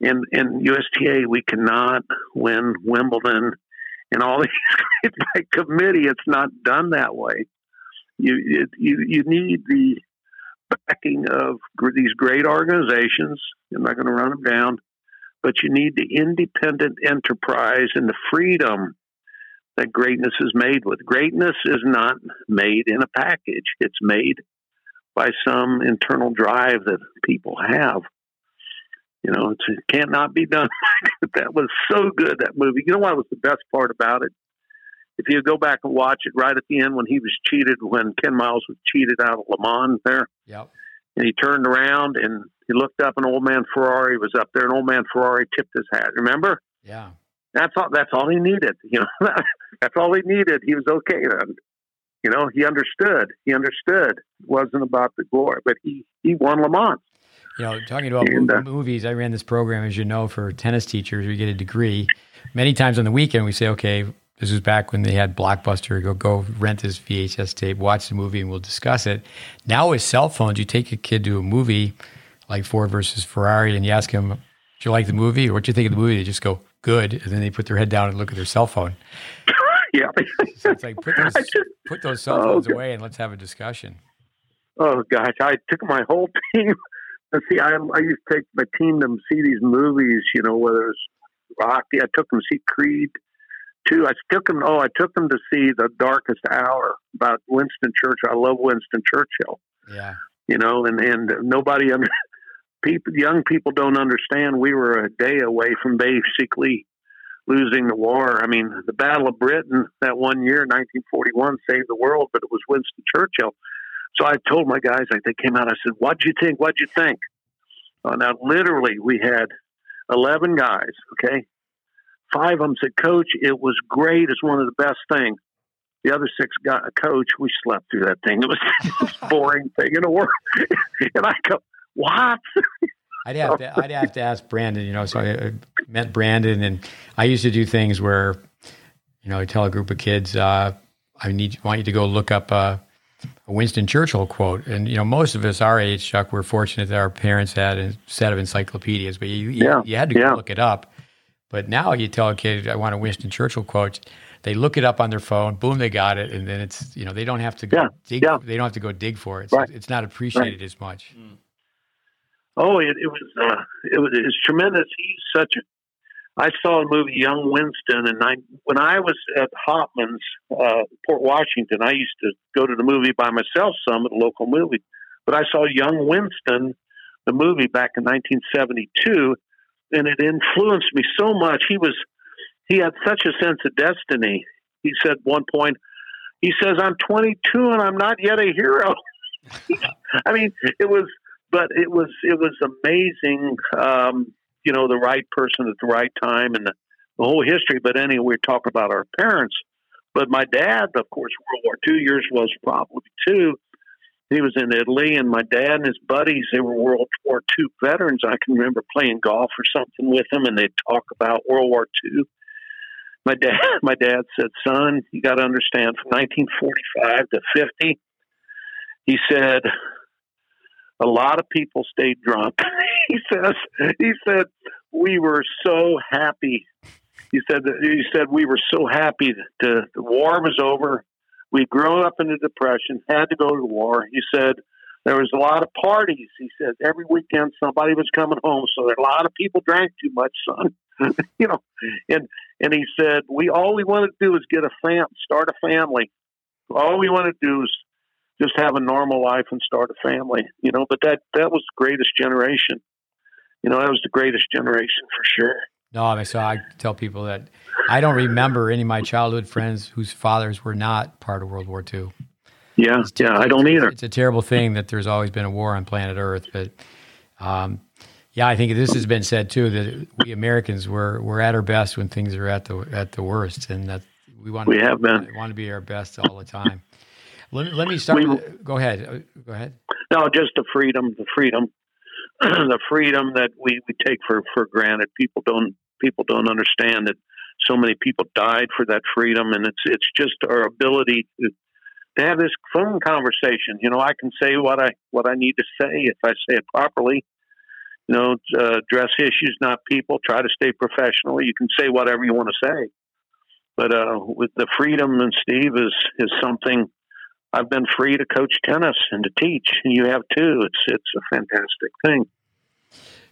In in USTA, we cannot win Wimbledon and all *laughs* these by committee. It's not done that way. You it, you you need the backing of these great organizations. I'm not going to run them down, but you need the independent enterprise and the freedom that greatness is made with. Greatness is not made in a package. It's made by some internal drive that people have. You know, it can't not be done. *laughs* that was so good that movie. You know what was the best part about it? If you go back and watch it, right at the end when he was cheated, when Ken Miles was cheated out of Le Mans there, yep. and he turned around and he looked up, and old man Ferrari was up there, and old man Ferrari tipped his hat. Remember? Yeah. That's all. That's all he needed. *laughs* You know, that's all he needed. He was okay then. You know, he understood. He understood. It wasn't about the glory, but he he won Le Mans. You know, talking about and, uh, movies, I ran this program, as you know, for tennis teachers. We get a degree. Many times on the weekend, we say, okay, this was back when they had Blockbuster. Go go rent this VHS tape, watch the movie, and we'll discuss it. Now with cell phones, you take a kid to a movie like Ford versus Ferrari, and you ask him, "Do you like the movie? Or what do you think of the movie?" They just go, "Good," and then they put their head down and look at their cell phone. *laughs* yeah, so it's like put those *laughs* just, put those cell phones oh, away and let's have a discussion. Oh gosh, I took my whole *laughs* team see, I, I used to take my team to see these movies, you know, whether it's Rocky. I took them to see Creed too. I took them. Oh, I took them to see The Darkest Hour about Winston Churchill. I love Winston Churchill. Yeah. You know, and and nobody under people, young people don't understand. We were a day away from basically losing the war. I mean, the Battle of Britain that one year, 1941, saved the world, but it was Winston Churchill. So I told my guys, like they came out, I said, "What'd you think? What'd you think?" Uh, now, literally, we had eleven guys. Okay, five of them said, "Coach, it was great. It's one of the best things." The other six got a coach. We slept through that thing. It was *laughs* the most boring thing in the world. *laughs* and I go, "What?" *laughs* I'd have to. I'd have to ask Brandon. You know, so I met Brandon, and I used to do things where, you know, I tell a group of kids, uh, "I need want you to go look up." Uh, a Winston Churchill quote. And, you know, most of us our age, Chuck, we're fortunate that our parents had a set of encyclopedias, but you, you, yeah. you had to yeah. look it up. But now you tell a kid, I want a Winston Churchill quote. They look it up on their phone, boom, they got it. And then it's, you know, they don't have to go yeah. dig, yeah. they don't have to go dig for it. It's, right. it's not appreciated right. as much. Mm. Oh, it, it was, uh, it was, it was tremendous. He's such a, I saw the movie Young Winston, and I when I was at Hopman's, uh, Port Washington, I used to go to the movie by myself some at a local movie. But I saw Young Winston, the movie back in 1972, and it influenced me so much. He was he had such a sense of destiny. He said one point, he says, "I'm 22 and I'm not yet a hero." *laughs* I mean, it was, but it was it was amazing. Um, you know, the right person at the right time and the, the whole history. But anyway, we're talking about our parents. But my dad, of course, World War II years was probably two. He was in Italy, and my dad and his buddies, they were World War II veterans. I can remember playing golf or something with them, and they'd talk about World War II. My dad, *laughs* my dad said, "Son, you got to understand, from 1945 to 50, he said, a lot of people stayed drunk. *laughs* he says, he said, we were so happy. He said, that, he said we were so happy that the war was over. We'd grown up in the depression, had to go to war. He said there was a lot of parties. He said every weekend somebody was coming home, so a lot of people drank too much, son. *laughs* you know, and and he said we all we wanted to do is get a fam, start a family. All we want to do is just have a normal life and start a family. You know, but that that was the greatest generation. You know, that was the greatest generation for sure. No, I mean, so I tell people that I don't remember any of my childhood friends whose fathers were not part of World War II. Yeah, yeah, I don't either. It's a terrible thing that there's always been a war on planet Earth, but um, yeah, I think this has been said too that we Americans were we're at our best when things are at the at the worst, and that we want we to, have been want to be our best all the time. Let, let me start. We, with, go ahead. Uh, go ahead. No, just the freedom, the freedom, *clears throat* the freedom that we, we take for for granted. People don't people don't understand that so many people died for that freedom, and it's it's just our ability to to have this phone conversation. You know, I can say what I what I need to say if I say it properly. You know, uh, address issues, not people. Try to stay professional. You can say whatever you want to say, but uh, with the freedom and Steve is is something. I've been free to coach tennis and to teach, and you have too. It's it's a fantastic thing.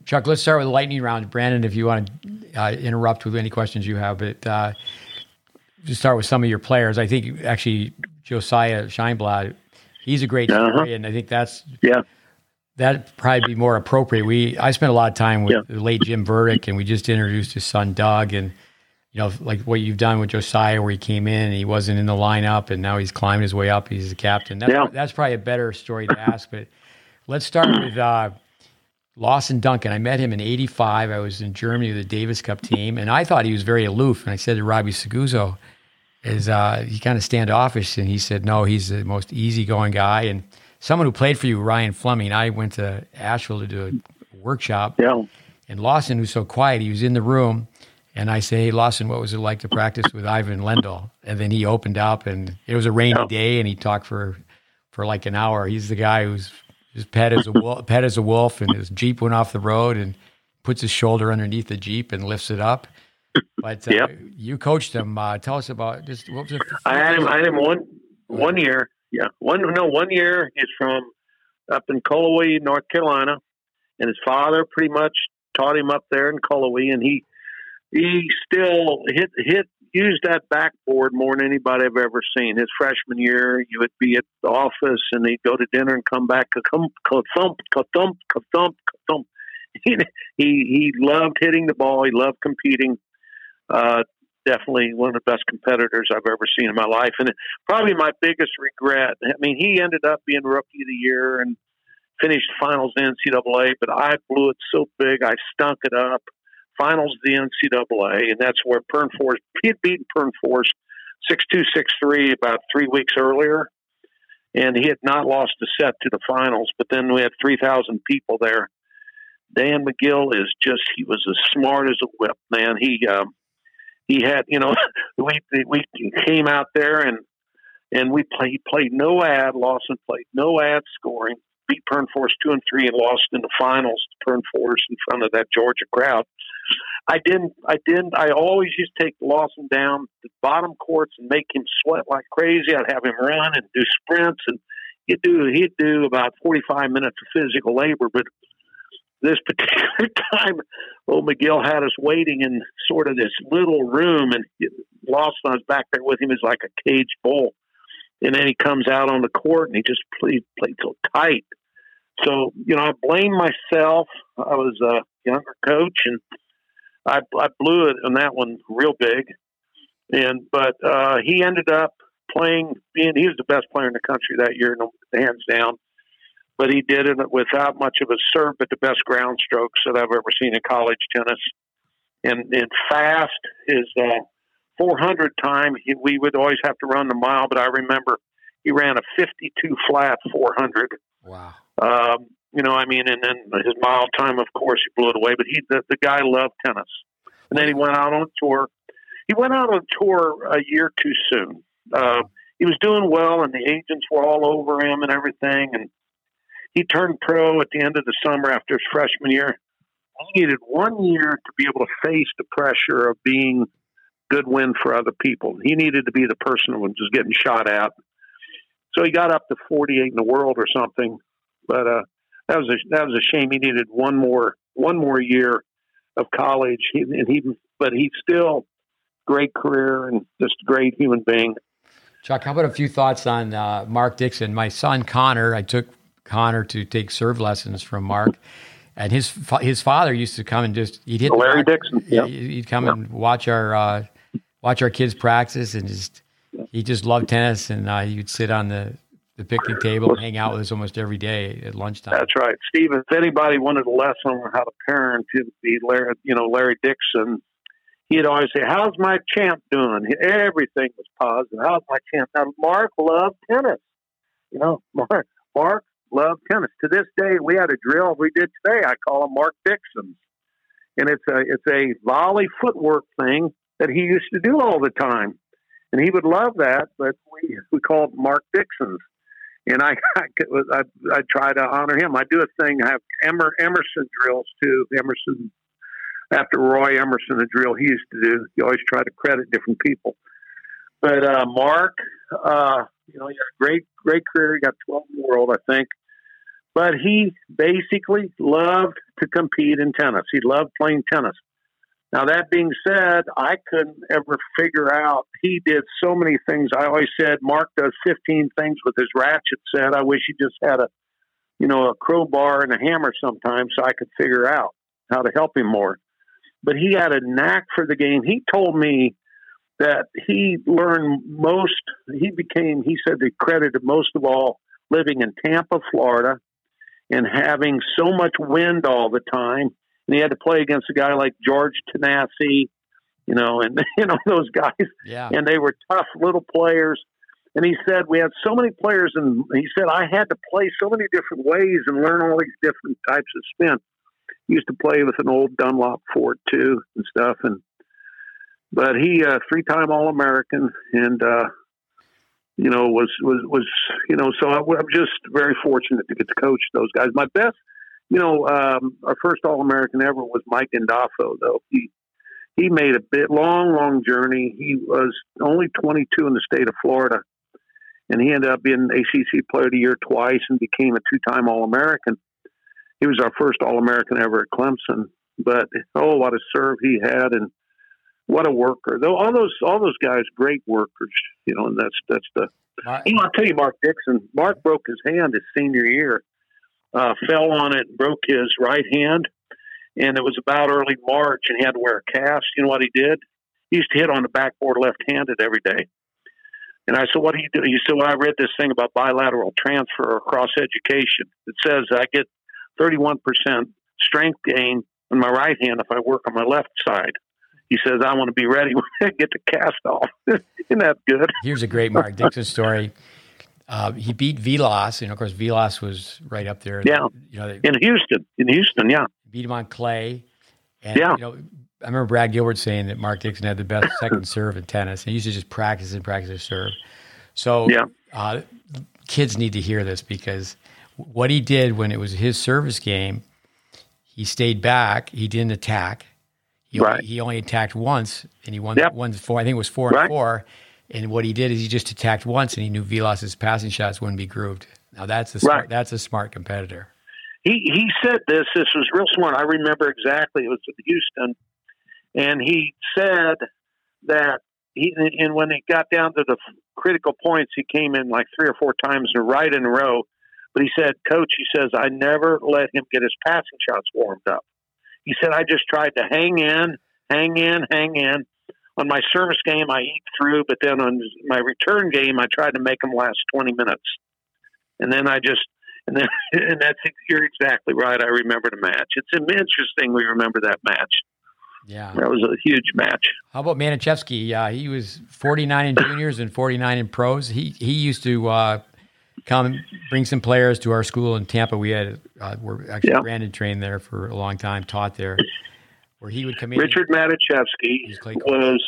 Chuck, let's start with the lightning round. Brandon, if you want to uh, interrupt with any questions you have, but uh, just start with some of your players. I think actually Josiah Scheinblad, he's a great uh-huh. story, and I think that's yeah. That'd probably be more appropriate. We I spent a lot of time with yeah. the late Jim Burdick, and we just introduced his son Doug, and you know, like what you've done with Josiah, where he came in and he wasn't in the lineup, and now he's climbed his way up. He's the captain. That's, yeah. that's probably a better story to ask. But let's start with uh, Lawson Duncan. I met him in '85. I was in Germany with the Davis Cup team, and I thought he was very aloof. And I said to Robbie Seguso, "Is uh, he kind of standoffish?" And he said, "No, he's the most easygoing guy." And someone who played for you, Ryan Fleming. I went to Asheville to do a workshop. Yeah. And Lawson, who's so quiet, he was in the room. And I say, hey, Lawson, what was it like to practice with Ivan Lendl? And then he opened up, and it was a rainy day, and he talked for for like an hour. He's the guy who's just pet as a wolf, pet as a wolf, and his jeep went off the road, and puts his shoulder underneath the jeep and lifts it up. But uh, yep. you coached him. Uh, tell us about just what was it? I had him. I had him one one year. Yeah, one no one year. He's from up in Cullowhee, North Carolina, and his father pretty much taught him up there in Cullowhee, and he he still hit hit used that backboard more than anybody I've ever seen. His freshman year, you would be at the office and he'd go to dinner and come back, thump, thump, thump, thump, thump. *laughs* He, he loved hitting the ball. He loved competing. Uh, definitely one of the best competitors I've ever seen in my life. And probably my biggest regret. I mean, he ended up being rookie of the year and finished finals in NCAA, but I blew it so big I stunk it up finals of the NCAA, and that's where Pern he had beaten Pern six two six three about three weeks earlier, and he had not lost a set to the finals. But then we had three thousand people there. Dan Magill is just he was as smart as a whip, man. He um, he had you know *laughs* we we came out there and and we played he played no ad. Lawson played no ad scoring. Beat Pern Force two and three and lost in the finals to Pern Force in front of that Georgia crowd. I didn't. I didn't. I always used to take Lawson down the bottom courts and make him sweat like crazy. I'd have him run and do sprints, and he'd do he'd do about forty five minutes of physical labor. But this *laughs* particular time, old Magill had us waiting in sort of this little room, and Lawson was back there with him as like a cage bull. And then he comes out on the court and he just played played so tight. So you know, I blame myself. I was a younger coach and I, I blew it on that one real big, and but uh, he ended up playing. Being he was the best player in the country that year, hands down. but he did it without much of a serve, but the best ground strokes that I've ever seen in college tennis. And, and fast is uh, 400 time. He, we would always have to run the mile, but I remember he ran a 52 flat 400. Wow. Um, you know, I mean, and then his mile time, of course, he blew it away. But he, the, the guy loved tennis, and then he went out on tour. He went out on tour a year too soon. Uh, he was doing well, and the agents were all over him and everything. And he turned pro at the end of the summer after his freshman year. He needed one year to be able to face the pressure of being good win for other people. He needed to be the person who was just getting shot at. So he got up to 48 in the world or something. But uh, that was a that was a shame. He needed one more one more year of college, he, and he but he's still great career and just a great human being. Chuck, how about a few thoughts on uh, Mark Dixon? My son Connor, I took Connor to take serve lessons from Mark, and his his father used to come and just he'd hit Larry Dixon. Yeah, he'd come and watch our uh, watch our kids practice, and just he just loved tennis, and uh, he would sit on the the picnic table and hang out with us almost every day at lunchtime. That's right, Steve. If anybody wanted a lesson on how to parent, it'd be Larry, you know, Larry Dixon. He'd always say, "How's my champ doing?" Everything was positive. How's my champ? Now, Mark loved tennis. You know, *laughs* Mark, Mark loved tennis. To this day, we had a drill we did today. I call him Mark Dixon, and it's a it's a volley footwork thing that he used to do all the time, and he would love that. But we we called Mark Dixon's and I, *laughs* I, I try to honor him. I do a thing. I have Emer, Emerson drills too. Emerson, after Roy Emerson, a drill he used to do. You always try to credit different people. But uh, Mark, uh, you know, he had a great, great career. He got 12 in the world, I think. But he basically loved to compete in tennis. He loved playing tennis. Now, that being said, I couldn't ever figure out. He did so many things. I always said Mark does 15 things with his ratchet set. I wish he just had a, you know, a crowbar and a hammer sometimes so I could figure out how to help him more. But he had a knack for the game. He told me that he learned most, he became, he said, he credited most of all living in Tampa, Florida, and having so much wind all the time and he had to play against a guy like George Tanasi, you know, and *laughs* you know those guys. Yeah. And they were tough little players. And he said we had so many players, and he said I had to play so many different ways and learn all these different types of spin. He used to play with an old Dunlop Fort too and stuff, and but he uh, three time All American and uh, you know was was was you know so I, I'm just very fortunate to get to coach those guys. My best you know, um, our first All American ever was Mike Gandolfo, though. He he made a bit long, long journey. He was only 22 in the state of Florida, and he ended up being ACC Player of the Year twice and became a two-time All American. He was our first All American ever at Clemson. But oh, what a serve he had, and what a worker! Though all those all those guys, great workers, you know. And that's that's the. Right. You know, I'll tell you, Mark Dixon. Mark broke his hand his senior year uh, fell on it, and broke his right hand, and it was about early March, and he had to wear a cast. You know what he did? He used to hit on the backboard left-handed every day. And I said, "What do you do?" He said, "Well, I read this thing about bilateral transfer across education. It says I get 31% strength gain in my right hand if I work on my left side." He says, "I want to be ready *laughs* when I get the cast off." *laughs* Isn't that good? Here's a great Mark Dixon story. *laughs* Uh, he beat Vilas, and of course Vilas was right up there. Yeah, you know, in Houston, in Houston, yeah. Beat him on clay. And, yeah. You know, I remember Brad Gilbert saying that Mark Dixon had the best *laughs* second serve in tennis. He used to just practice and practice his serve. So yeah. Uh, kids need to hear this because what he did when it was his service game, he stayed back. He didn't attack. He, right. only, he only attacked once, and he won. Yep. Won four. I think it was four right. and four. And what he did is he just attacked once, and he knew Vilas's passing shots wouldn't be grooved. Now that's a smart, right. that's a smart competitor. He he said this. This was real smart. I remember exactly. It was in Houston, and he said that he and when it got down to the critical points, he came in like three or four times right in a row. But he said, "Coach," he says, "I never let him get his passing shots warmed up." He said, "I just tried to hang in, hang in, hang in." On my service game, I eat through, but then on my return game, I tried to make them last 20 minutes. And then I just, And then, *laughs* and that's you're exactly right. I remember the match. It's interesting. We remember that match. Yeah, that was a huge match. How about Matuszewski? Uh, he was 49 in juniors and 49 in pros. He he used to uh, come bring some players to our school in Tampa. We had uh, were actually yeah. Brandon trained there for a long time, taught there. Where he would come in. Richard Matuszewski was,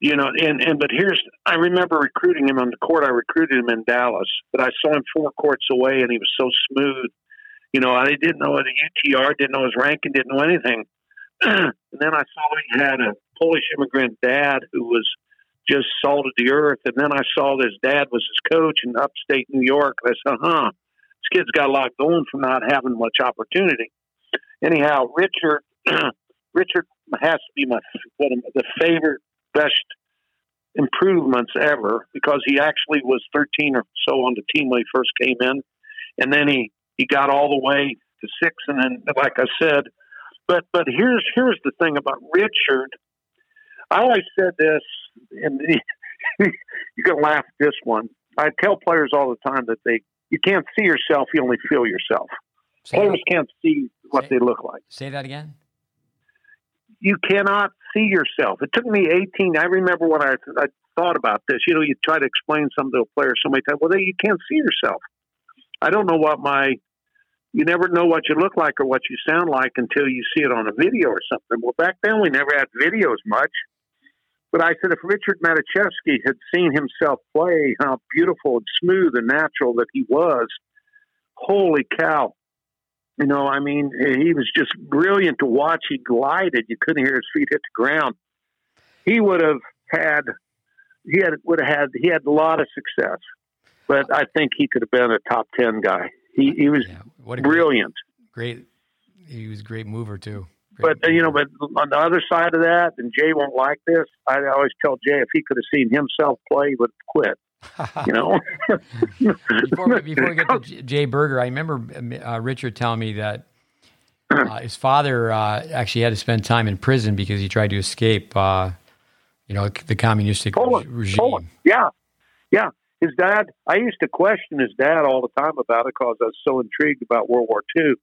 you know, and and but here's I remember recruiting him on the court. I recruited him in Dallas, but I saw him four courts away, and he was so smooth. You know, I didn't know the UTR, didn't know his ranking, didn't know anything. *clears throat* and then I saw he had a Polish immigrant dad who was just salted the earth. And then I saw his dad was his coach in upstate New York. I said, huh, this kid's got a lot going from not having much opportunity. Anyhow, Richard, *clears throat* Richard has to be my one of the favorite, best improvements ever because he actually was 13 or so on the team when he first came in, and then he he got all the way to six, and then like I said, but but here's here's the thing about Richard. I always said this, and *laughs* you can laugh at this one. I tell players all the time that they you can't see yourself, you only feel yourself. Say players that. can't see what say, they look like. Say that again. You cannot see yourself. It took me 18. I remember when I, I thought about this. You know, you try to explain something to a player so many times. Well, they, you can't see yourself. I don't know what my. You never know what you look like or what you sound like until you see it on a video or something. Well, back then we never had videos much. But I said, if Richard Matuszewski had seen himself play, how beautiful and smooth and natural that he was, holy cow. You know, I mean, he was just brilliant to watch. He glided. You couldn't hear his feet hit the ground. He would have had, he had, would have had, he had a lot of success. But I think he could have been a top 10 guy. He, he was yeah, what brilliant. Great, great. He was a great mover, too. But you know, but on the other side of that, and Jay won't like this. I always tell Jay if he could have seen himself play, he would have quit. You know. *laughs* before, before we get to *laughs* Jay Berger, I remember uh, Richard telling me that uh, his father uh, actually had to spend time in prison because he tried to escape. Uh, you know, the communistic Poland, regime. Poland. Yeah, yeah. His dad. I used to question his dad all the time about it because I was so intrigued about World War II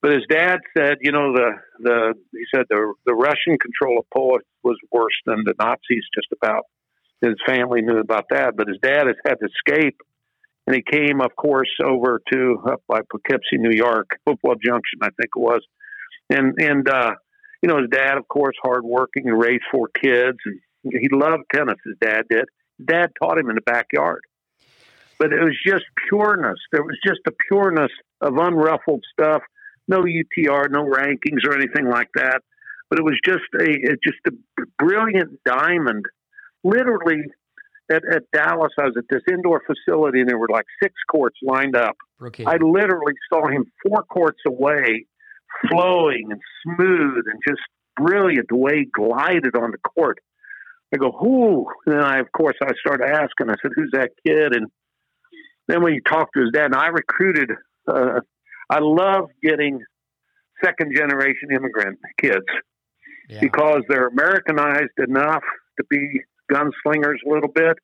but his dad said, you know, the the he said the the Russian control of Poland was worse than the Nazis. Just about his family knew about that, but his dad has had to escape, and he came, of course, over to up by Poughkeepsie, New York, Hopewell Junction, I think it was, and and uh, you know, his dad, of course, hardworking and raised four kids, and he loved tennis. His dad did. Dad taught him in the backyard, but it was just pureness. There was just a pureness of unruffled stuff no UTR, no rankings or anything like that. But it was just a just a brilliant diamond. Literally, at, at Dallas, I was at this indoor facility, and there were like six courts lined up. Okay. I literally saw him four courts away, flowing and smooth and just brilliant the way he glided on the court. I go, who? And then I, of course, I started asking. I said, who's that kid? And then when you talk to his dad, and I recruited uh, I love getting second generation immigrant kids yeah. because they're Americanized enough to be gunslingers a little bit,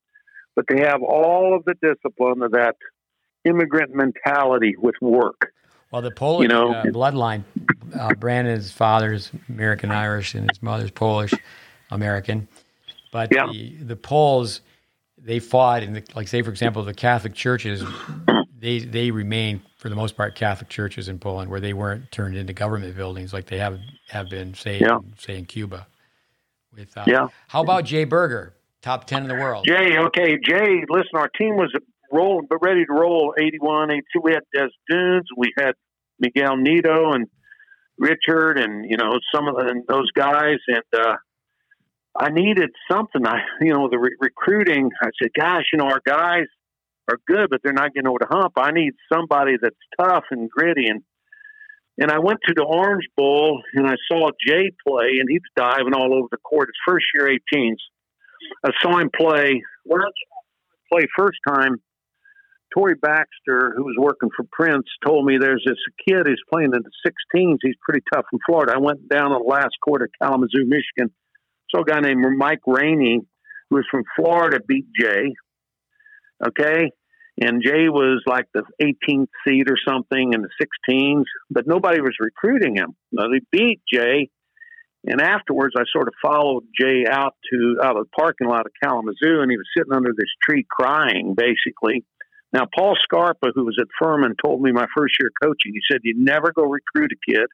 but they have all of the discipline of that immigrant mentality with work. Well, the Polish you know, uh, bloodline, uh, Brandon's father's American Irish and his mother's Polish American, but yeah. the the Poles they fought in the like say for example the Catholic churches they they remain for the most part Catholic churches in Poland where they weren't turned into government buildings like they have have been say yeah. in, say in Cuba. With uh, yeah, how about Jay Berger, top ten in the world? Jay, okay, Jay. Listen, our team was rolling, but ready to roll. 81, 82. We had Des Dunes, we had Miguel Nido and Richard, and you know some of the, those guys, and uh, I needed something. I, *laughs* you know, the re- recruiting. I said, gosh, you know, our guys are good, but they're not getting over the hump. I need somebody that's tough and gritty. And and I went to the Orange Bowl and I saw Jay play, and he was diving all over the court. His first year 18s. I saw him play. When I play first time, Tory Baxter, who was working for Prince, told me there's this kid who's playing in the 16s. He's pretty tough in Florida. I went down on the last at Kalamazoo, Michigan. Saw a guy named Mike Rainey, who was from Florida, beat Jay. Okay, and Jay was like the 18th seed or something in the 16s, but nobody was recruiting him. Now, they beat Jay, and afterwards, I sort of followed Jay out to out of the parking lot of Kalamazoo, and he was sitting under this tree crying, basically. Now, Paul Scarpa, who was at Furman, told me my first year coaching. He said, "You never go recruit a kid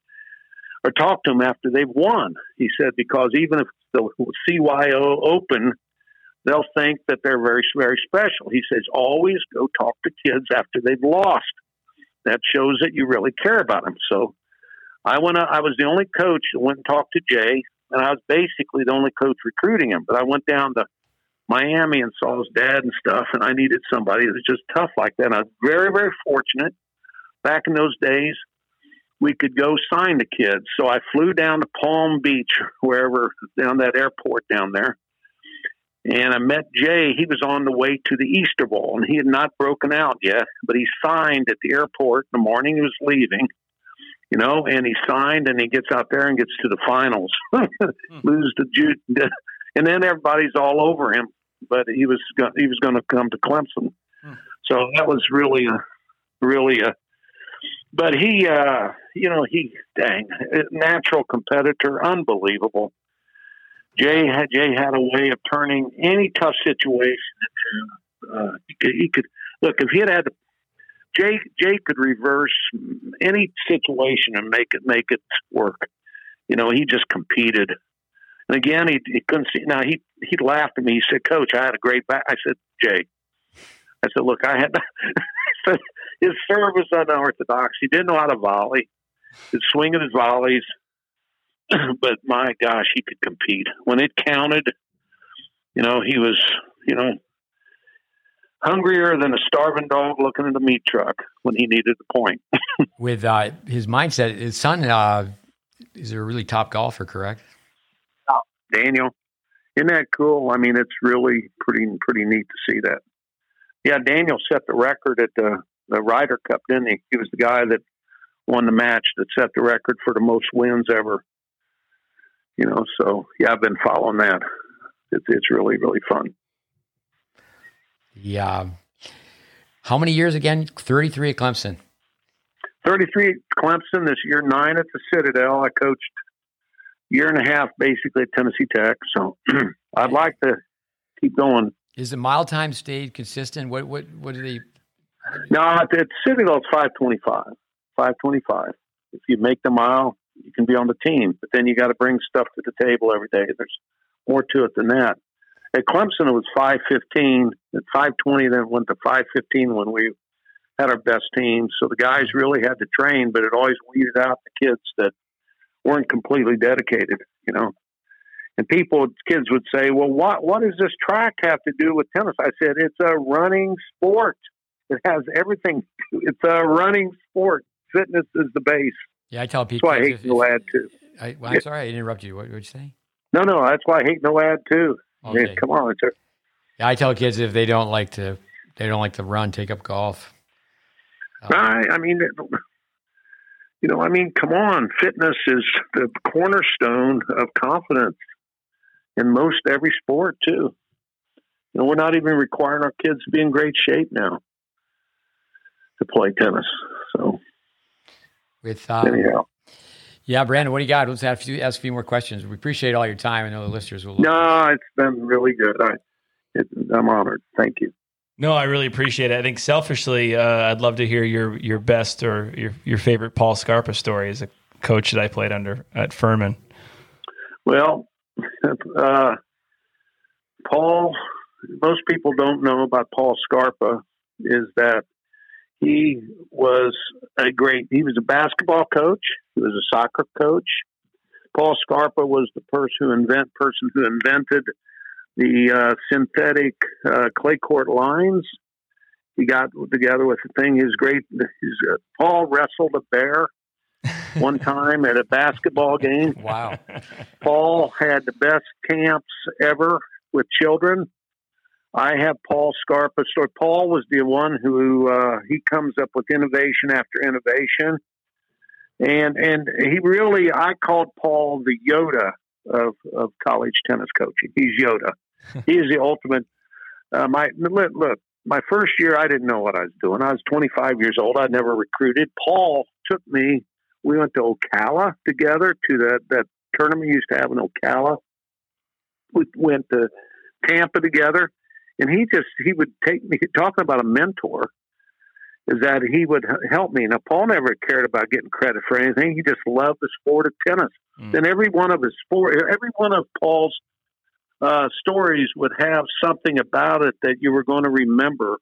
or talk to them after they've won." He said because even if the CYO Open they'll think that they're very, very special. He says, always go talk to kids after they've lost. That shows that you really care about them. So I went, I was the only coach that went and talked to Jay, and I was basically the only coach recruiting him. But I went down to Miami and saw his dad and stuff, and I needed somebody that was just tough like that. And I was very, very fortunate. Back in those days, we could go sign the kids. So I flew down to Palm Beach, *laughs* wherever, down that airport down there and I met Jay. He was on the way to the Easter Bowl, and he had not broken out yet, but he signed at the airport the morning. He was leaving, you know, and he signed, and he gets out there and gets to the finals, *laughs* hmm. loses to Jude, *laughs* and then everybody's all over him. But he was he was going to come to Clemson, hmm. so that was really a really a. But he, uh, you know, he dang natural competitor, unbelievable Jay had Jay had a way of turning any tough situation into. Uh, he, could, he could look if he had had Jay Jay could reverse any situation and make it make it work. You know, he just competed. And again, he, he couldn't see. Now he he laughed at me. He said, "Coach, I had a great back." I said, "Jay," I said, "Look, I had *laughs* his serve was unorthodox. He didn't know how to volley. His swing of his volleys *clears throat* but my gosh, he could compete when it counted. You know, he was, you know, hungrier than a starving dog looking at a meat truck when he needed the point. *laughs* With uh, his mindset, his son uh, is a really top golfer, correct? Oh, Daniel, isn't that cool? I mean, it's really pretty pretty neat to see that. Yeah, Daniel set the record at the the Ryder Cup, didn't he? He was the guy that won the match that set the record for the most wins ever you know, so yeah, I've been following that. It's it's really really fun. Yeah. How many years again? Thirty three at Clemson. Thirty three at Clemson this year, nine at the Citadel. I coached year and a half basically at Tennessee Tech. So *clears throat* I'd like to keep going. Is the mile time stayed consistent? What what what do they? No, at, at Citadel it's five twenty five. Five twenty five. If you make the mile, you can be on the team, but then you got to bring stuff to the table every day. There's more to it than that. At Clemson, it was 515. At 520, then it went to 515 when we had our best team. So the guys really had to train, but it always weeded out the kids that weren't completely dedicated, you know. And people, kids would say, well, what, what does this track have to do with tennis? I said, it's a running sport. It has everything. It's a running sport. Fitness is the base. Yeah, I tell people. That's why I hate no ad too. I, well, I'm sorry, I interrupted you. What did you say? No, no, that's why I hate no ad too. Man, come on, sir. Yeah, I tell kids if they don't like to, they don't like to run, take up golf. Um, right. I mean, you know, I mean, come on. Fitness is the cornerstone of confidence in most every sport too. You know, we're not even requiring our kids to be in great shape now to play tennis. So with uh, Yeah, Brandon, what do you got? Let's ask, ask a few more questions. We appreciate all your time. I know the listeners will. Love you. No, it's been really good. I, it, I'm honored. Thank you. No, I really appreciate it. I think selfishly, uh, I'd love to hear your your best or your your favorite Paul Scarpa story as a coach that I played under at Furman. Well, *laughs* uh, Paul. Most people don't know about Paul Scarpa is that he was a great. He was a basketball coach. He was a soccer coach. Paul Scarpa was the person who invent person who invented the uh, synthetic uh, clay court lines. He got together with the thing. His great. His, uh, Paul wrestled a bear *laughs* one time at a basketball game. Wow. Paul had the best camps ever with children. I have Paul Scarpa story. Paul was the one who uh, he comes up with innovation after innovation, and and he really I called Paul the Yoda of of college tennis coaching. He's Yoda. *laughs* he is the ultimate. Uh, my look, look, my first year, I didn't know what I was doing. I was 25 years old. I'd never recruited. Paul took me. We went to Ocala together to that that tournament we used to have in Ocala. We went to Tampa together, and he just he would take me talking about a mentor. Is that he would help me? Now Paul never cared about getting credit for anything. He just loved the sport of tennis. Mm. And every one of his sport, every one of Paul's uh, stories would have something about it that you were going to remember,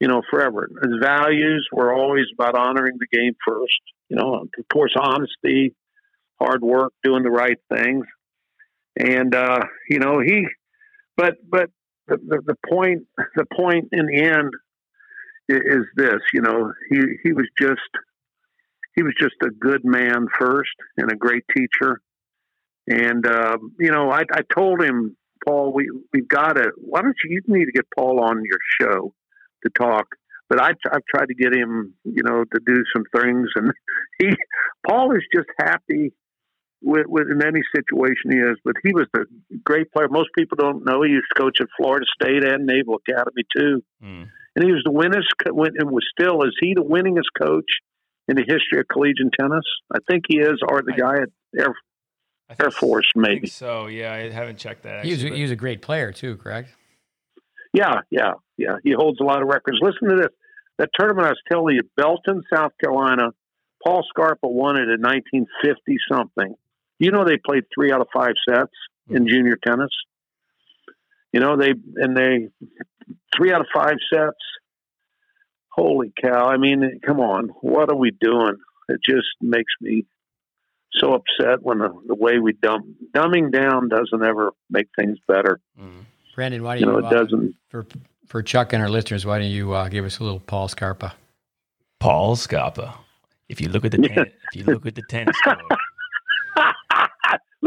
you know, forever. His values were always about honoring the game first. You know, of course, honesty, hard work, doing the right things, and uh, you know he. But but the, the, the point the point in the end is this. You know, he he was just he was just a good man first and a great teacher and uh, you know, I, I told him, Paul, we we've got to. Why don't you? You need to get Paul on your show to talk. But I, I've tried to get him, you know, to do some things, and *laughs* he, Paul is just happy with, with in any situation he is. But he was a great player. Most people don't know he used to coach at Florida State and Naval Academy too, mm. and he was the winningest. And was still is he the winningest coach in the history of collegiate tennis? I think he is, or the guy at Air Air Force, maybe. so yeah, I haven't checked that. Actually, he, was, he was a great player too, correct? Yeah, yeah, yeah. He holds a lot of records. Listen to this: that tournament I was telling you, Belton, South Carolina. Paul Scarpa won it in 1950 something. You know they played three out of five sets in mm-hmm. junior tennis. You know they and they three out of five sets. Holy cow! I mean, come on, what are we doing? It just makes me so upset when the, the way we dumb dumbing down doesn't ever make things better. Mm-hmm. Brandon, why do you, you know, it uh, doesn't for for Chuck and our listeners? Why don't you uh, give us a little Paul Scarpa? Paul Scarpa. If you look at the *laughs* ten, if you look at the tennis code,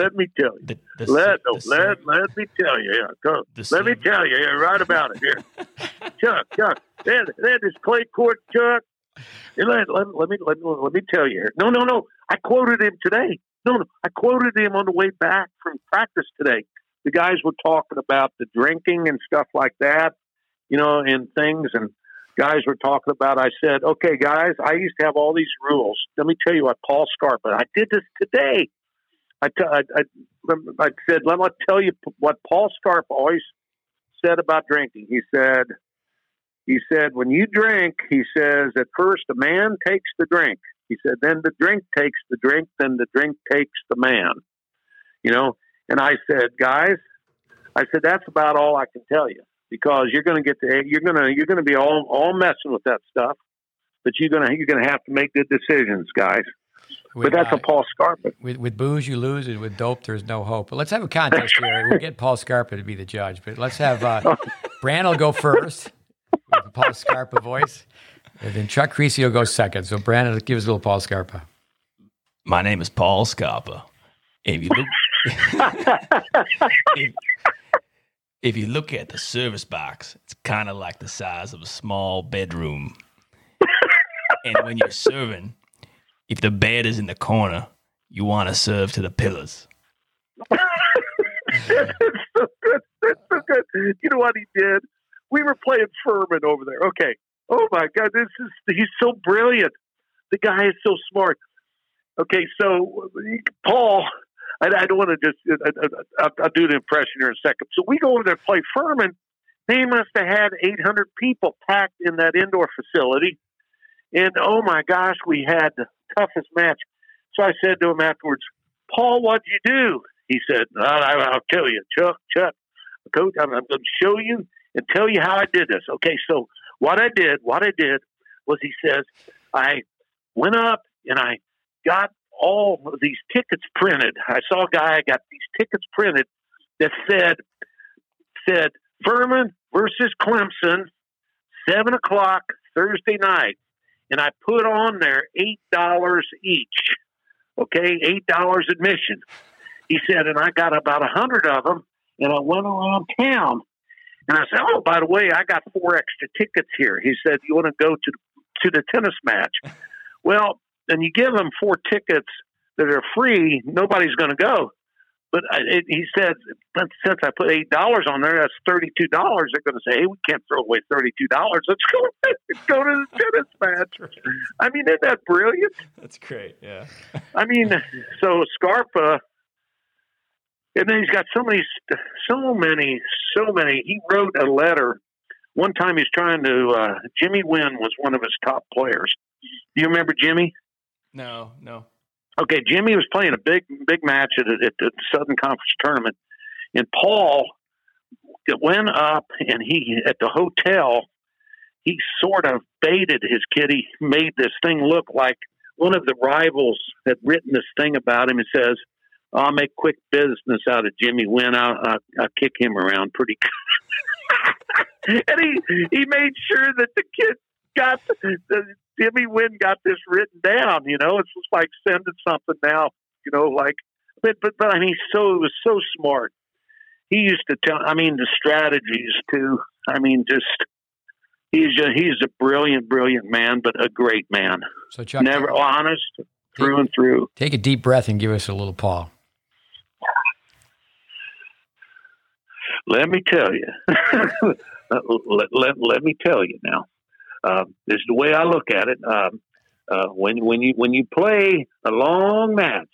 let me tell you. The, the, let the, let let me tell you. Yeah, go. let me tell you. Yeah, right about it here. *laughs* Chuck, Chuck. That that is clay court, Chuck. Let, let, let, me let, let me tell you. Here. No, no, no. I quoted him today. No, no. I quoted him on the way back from practice today. The guys were talking about the drinking and stuff like that, you know, and things. And guys were talking about. I said, "Okay, guys, I used to have all these rules. Let me tell you what Paul Scarpa. I did this today. I, t- I, I, I said, let me tell you what Paul Scarpa always said about drinking. He said, he said, when you drink, he says, at first a man takes the drink. He said, then the drink takes the drink, then the drink takes the man. You know, and I said, guys, I said that's about all I can tell you because you're going to get to you're going to you're going to be all all messing with that stuff, but you're going to you're going to have to make good decisions, guys. With, but that's uh, a Paul Scarpa. With, with booze, you lose, and with dope, there's no hope. But let's have a *laughs* contest here. We'll get Paul Scarpa to be the judge. But let's have uh, *laughs* Brand will go first with Paul Scarpa voice. And then Chuck Kriese will go second. So Brandon, give us a little Paul Scarpa. My name is Paul Scarpa. If you look, if, *laughs* if you look at the service box, it's kind of like the size of a small bedroom. and when you're serving, if the bed is in the corner, you want to serve to the pillars. *laughs* it's so good. It's so good. You know what he did? we were playing Furman over there. Okay. Oh my God, this is he's so brilliant. The guy is so smart. Okay, so Paul, I, I don't want to just. I, will do the impression here in a second. So we go over there play Furman. They must have had 800 people packed in that indoor facility, and oh my gosh, we had toughest match. So I said to him afterwards, Paul, what'd you do? He said, I'll tell you, Chuck, Chuck, coach, I'm, I'm going to show you and tell you how I did this. Okay, so what I did, what I did was he says, I went up and I got all these tickets printed. I saw a guy I got these tickets printed that said said Furman versus Clemson, seven o'clock Thursday night. And I put on there eight dollars each. Okay, eight dollars admission. He said, and I got about a hundred of them, and I went around town and I said, "Oh, by the way, I got four extra tickets here." He said, "You want to go to to the tennis match?" *laughs* well, and you give them four tickets that are free. Nobody's going to go. But it, he said, since I put eight dollars on there, that's thirty-two dollars. They're going to say, "Hey, we can't throw away thirty-two dollars. Let's go, let's go to the tennis match." I mean, isn't that brilliant? That's great. Yeah. *laughs* I mean, so Scarpa, and then he's got so many, so many, so many. He wrote a letter. One time he's trying to. Uh, Jimmy Wynn was one of his top players. Do you remember Jimmy? No, no. Okay, Jimmy was playing a big, big match at, at the Southern Conference tournament, and Paul went up and he at the hotel. He sort of baited his kid. He made this thing look like one of the rivals had written this thing about him. It says, "I'll make quick business out of Jimmy Wynn. I'll, I'll, I'll kick him around pretty." *laughs* and he he made sure that the kid got the, Jimmy Wynn got this written down. You know, it's just like sending something now. You know, like but but but I mean, so it was so smart. He used to tell. I mean, the strategies too. I mean, just he's a, he's a brilliant, brilliant man, but a great man. So Chuck, never honest through and through. Take a deep breath and give us a little Paul. Let me tell you. *laughs* let, let, let me tell you now. Uh, this is the way I look at it. Um, uh, when when you when you play a long match,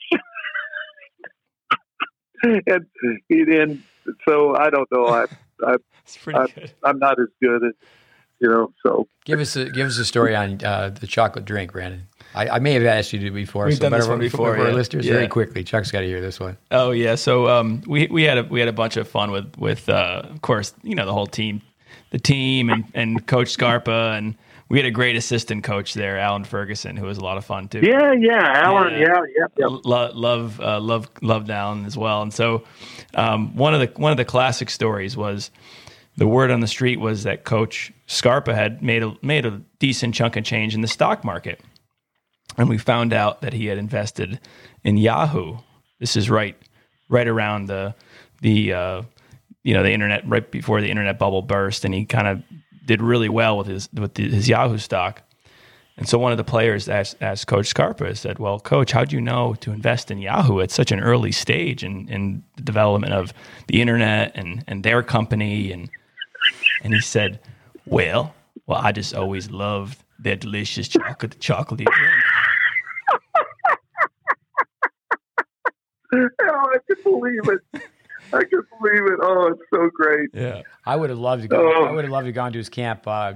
*laughs* and then so I don't know. I, I, I I'm not as good as you know. So give us a give us a story on uh, the chocolate drink, Brandon. I, I, may have asked you to before. We've so done this one before. For yeah. our listeners, yeah. very quickly. Chuck's got to hear this one. Oh yeah. So um, we we had a we had a bunch of fun with with uh, of course you know the whole team, the team and and Coach Scarpa and we had a great assistant coach there, Alan Ferguson, who was a lot of fun too. Yeah, yeah, Alan, yeah, yeah, yeah. yeah. Lo- love, uh, love, love Alan as well. And so, um, one of the one of the classic stories was the word on the street was that Coach Scarpa had made a made a decent chunk of change in the stock market, and we found out that he had invested in Yahoo. This is right, right around the the uh, you know the internet right before the internet bubble burst, and he kind of did really well with his with the, his Yahoo stock. And so one of the players asked, asked Coach Scarpa, said, Well, Coach, how do you know to invest in Yahoo at such an early stage in, in the development of the internet and, and their company? And, and he said, Well, well, I just always loved their delicious chocolate chocolatey drink. *laughs* oh, I can believe it. *laughs* I can believe it. Oh, it's so great. Yeah. I would have loved to go. Oh. I would have loved to gone to his camp. Uh,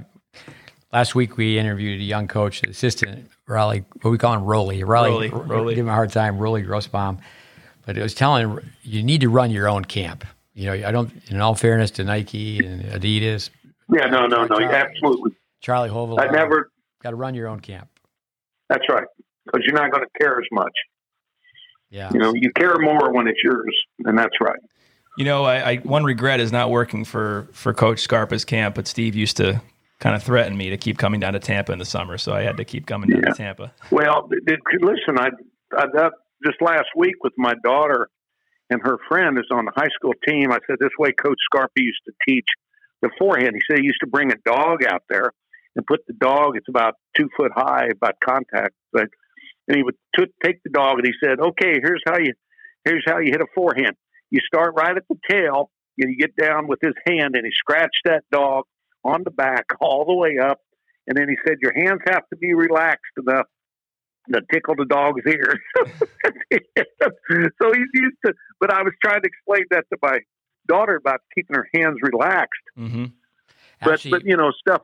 last week we interviewed a young coach, assistant Raleigh. What we call him, Rolly. Raleigh. Rolly. Rolly. Give him a hard time, Rolly Grossbaum. But it was telling him you need to run your own camp. You know, I don't. In all fairness to Nike and Adidas. Yeah, no, no, no, Charlie, absolutely. Charlie Hovel. I never got to run your own camp. That's right, because you're not going to care as much. Yeah. You know, you care more when it's yours, and that's right. You know, I, I, one regret is not working for for Coach Scarpa's camp, but Steve used to kind of threaten me to keep coming down to Tampa in the summer, so I had to keep coming down yeah. to Tampa. Well, it, listen, I, I that just last week with my daughter and her friend is on the high school team. I said this way Coach Scarpa used to teach beforehand. He said he used to bring a dog out there and put the dog. It's about two foot high, about contact, but and he would t- take the dog and he said, "Okay, here's how you here's how you hit a forehand." You start right at the tail, and you get down with his hand, and he scratched that dog on the back *laughs* all the way up. And then he said, Your hands have to be relaxed enough to tickle the dog's ears. *laughs* so he's used to, but I was trying to explain that to my daughter about keeping her hands relaxed. Mm-hmm. But, but, you know, stuff,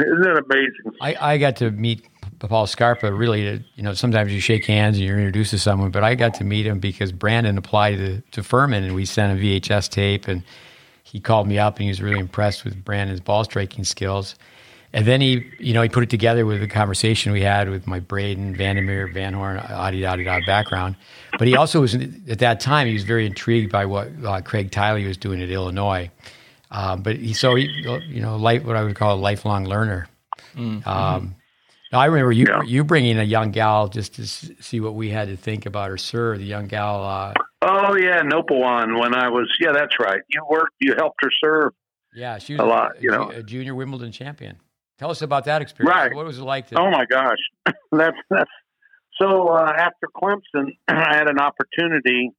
isn't amazing? I, I got to meet Paul Scarpa really, you know, sometimes you shake hands and you're introduced to someone, but I got to meet him because Brandon applied to, to Furman and we sent a VHS tape and he called me up and he was really impressed with Brandon's ball striking skills. And then he, you know, he put it together with the conversation we had with my Braden, Van der Meer, Van Horn, adi da da background. But he also was, at that time, he was very intrigued by what uh, Craig Tiley was doing at Illinois. Um, but he, so he, you know, life, what I would call a lifelong learner. Mm-hmm. Um, now, I remember you yeah. you bringing a young gal just to see what we had to think about her, sir. The young gal. Uh, oh yeah, Nopawan. When I was yeah, that's right. You worked. You helped her serve. Yeah, she was a lot. A, you know, a junior Wimbledon champion. Tell us about that experience. Right. What was it like? To- oh my gosh, *laughs* that's that's. So uh, after Clemson, *clears throat* I had an opportunity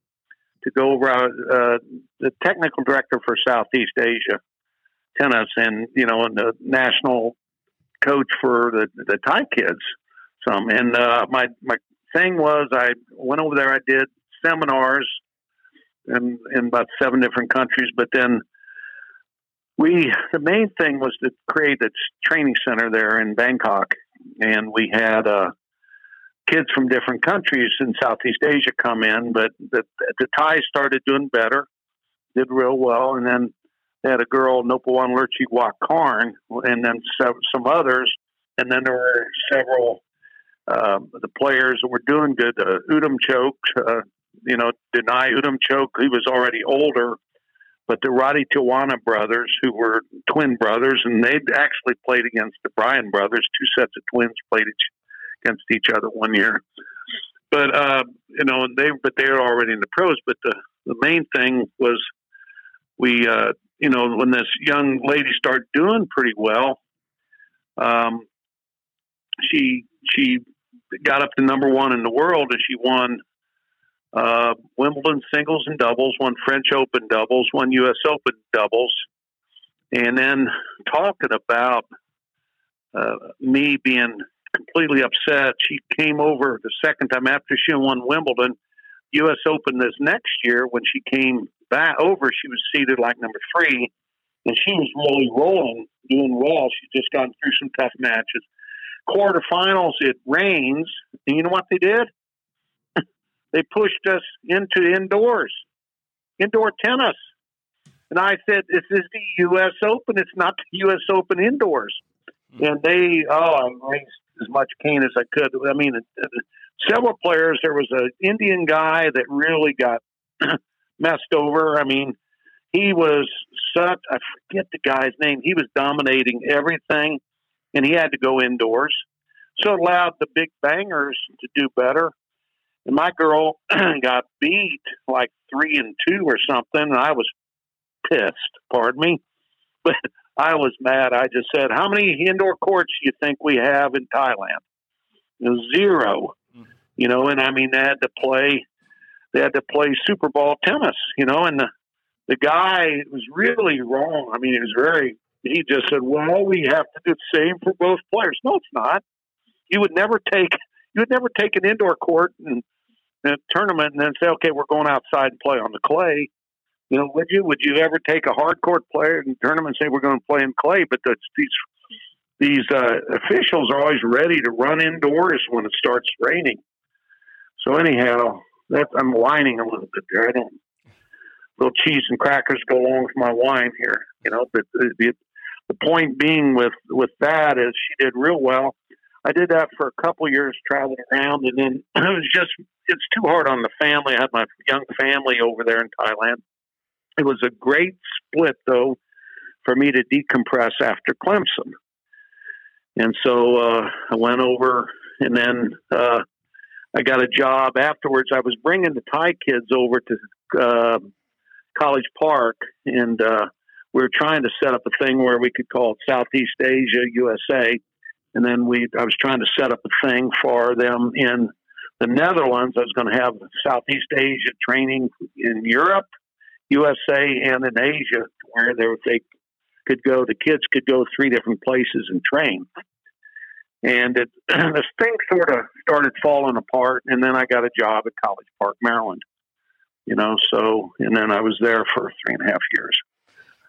to go over uh, the technical director for Southeast Asia tennis, and you know, in the national coach for the the Thai kids. Some and uh, my my thing was I went over there. I did seminars in in about seven different countries, but then we the main thing was to create a training center there in Bangkok, and we had uh, kids from different countries in Southeast Asia come in. But the, the Thai started doing better, did real well, and then they had a girl Nopawan Lurchi Karn, and then some others, and then there were several uh, the players that were doing good. Uh, Udom Choke, uh, you know, Danai Udomchoke. He was already older, but the Roddy Tijuana brothers, who were twin brothers, and they'd actually played against the Bryan brothers. Two sets of twins played each, against each other one year. But uh, you know, they but they were already in the pros. But the the main thing was we, uh, you know, when this young lady started doing pretty well, um, she she got up to number one in the world, and she won uh, Wimbledon singles and doubles, won French Open doubles, won U.S. Open doubles, and then talking about uh, me being completely upset, she came over the second time after she won Wimbledon, U.S. Open this next year. When she came back over, she was seated like number three, and she was really rolling, doing well. She just gotten through some tough matches. Quarterfinals, it rains, and you know what they did? *laughs* they pushed us into indoors, indoor tennis. And I said, "This is the U.S. Open. It's not the U.S. Open indoors." Mm-hmm. And they, oh, I raised as much cane as I could. I mean, several players. There was an Indian guy that really got *clears throat* messed over. I mean, he was such. I forget the guy's name. He was dominating everything, and he had to go indoors. So it allowed the big bangers to do better. And my girl *clears throat* got beat like three and two or something, and I was pissed. Pardon me, *laughs* but I was mad. I just said, "How many indoor courts do you think we have in Thailand?" Zero. Mm-hmm. You know, and I mean, they had to play. They had to play Super Ball tennis. You know, and the the guy was really wrong. I mean, he was very. He just said, "Well, we have to do the same for both players." No, it's not. You would never take you would never take an indoor court and, and a tournament and then say, "Okay, we're going outside and play on the clay." You know, would you? Would you ever take a hard court player in tournament and say we're going to play in clay? But that's, these these uh, officials are always ready to run indoors when it starts raining. So anyhow, that I'm whining a little bit there. I don't. Little cheese and crackers go along with my wine here, you know. But the, the the point being with with that is she did real well. I did that for a couple years, traveling around, and then *clears throat* it was just it's too hard on the family. I had my young family over there in Thailand. It was a great split, though, for me to decompress after Clemson. And so uh, I went over, and then uh, I got a job afterwards. I was bringing the Thai kids over to uh, College Park, and uh, we were trying to set up a thing where we could call it Southeast Asia USA and then we I was trying to set up a thing for them in the Netherlands. I was going to have Southeast Asia training in Europe, USA, and in Asia, where they, they could go. The kids could go three different places and train. And it, *clears throat* this thing sort of started falling apart, and then I got a job at College Park, Maryland. You know, so and then I was there for three and a half years.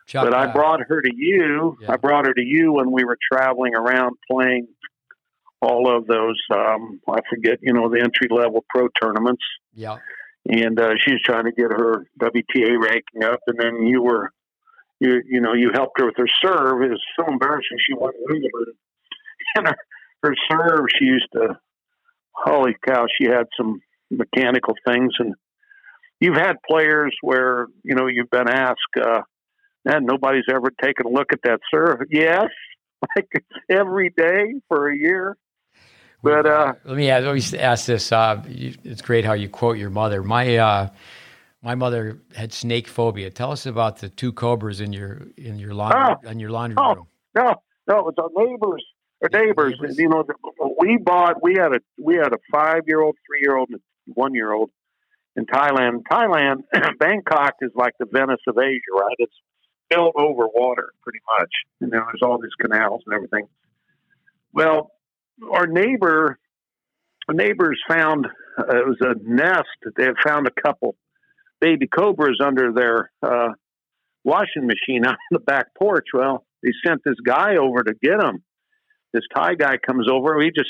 Chuck, but I uh, brought her to you. Yeah. I brought her to you when we were traveling around playing all of those. Um, I forget, you know, the entry level pro tournaments. Yeah. And uh, she was trying to get her WTA ranking up, and then you were, you you know, you helped her with her serve. It was so embarrassing. She won Wimbledon, and her, *laughs* her serve. She used to, holy cow, she had some mechanical things, and you've had players where you know you've been asked. Uh, and nobody's ever taken a look at that, sir. Yes, *laughs* like every day for a year. But uh, let me ask, let me ask this. Uh, you, it's great how you quote your mother. My uh, my mother had snake phobia. Tell us about the two cobras in your in your laundry oh, in your laundry oh, room. No, no, it was our neighbors. Our neighbors. neighbors. You know, we bought. We had a we had a five year old, three year old, and one year old, in Thailand. Thailand, *clears throat* Bangkok is like the Venice of Asia, right? It's filled over water pretty much. You know, there's all these canals and everything. Well, our neighbor, our neighbors found uh, it was a nest. They had found a couple baby cobras under their uh, washing machine out *laughs* on the back porch. Well, they sent this guy over to get them. This Thai guy comes over. He just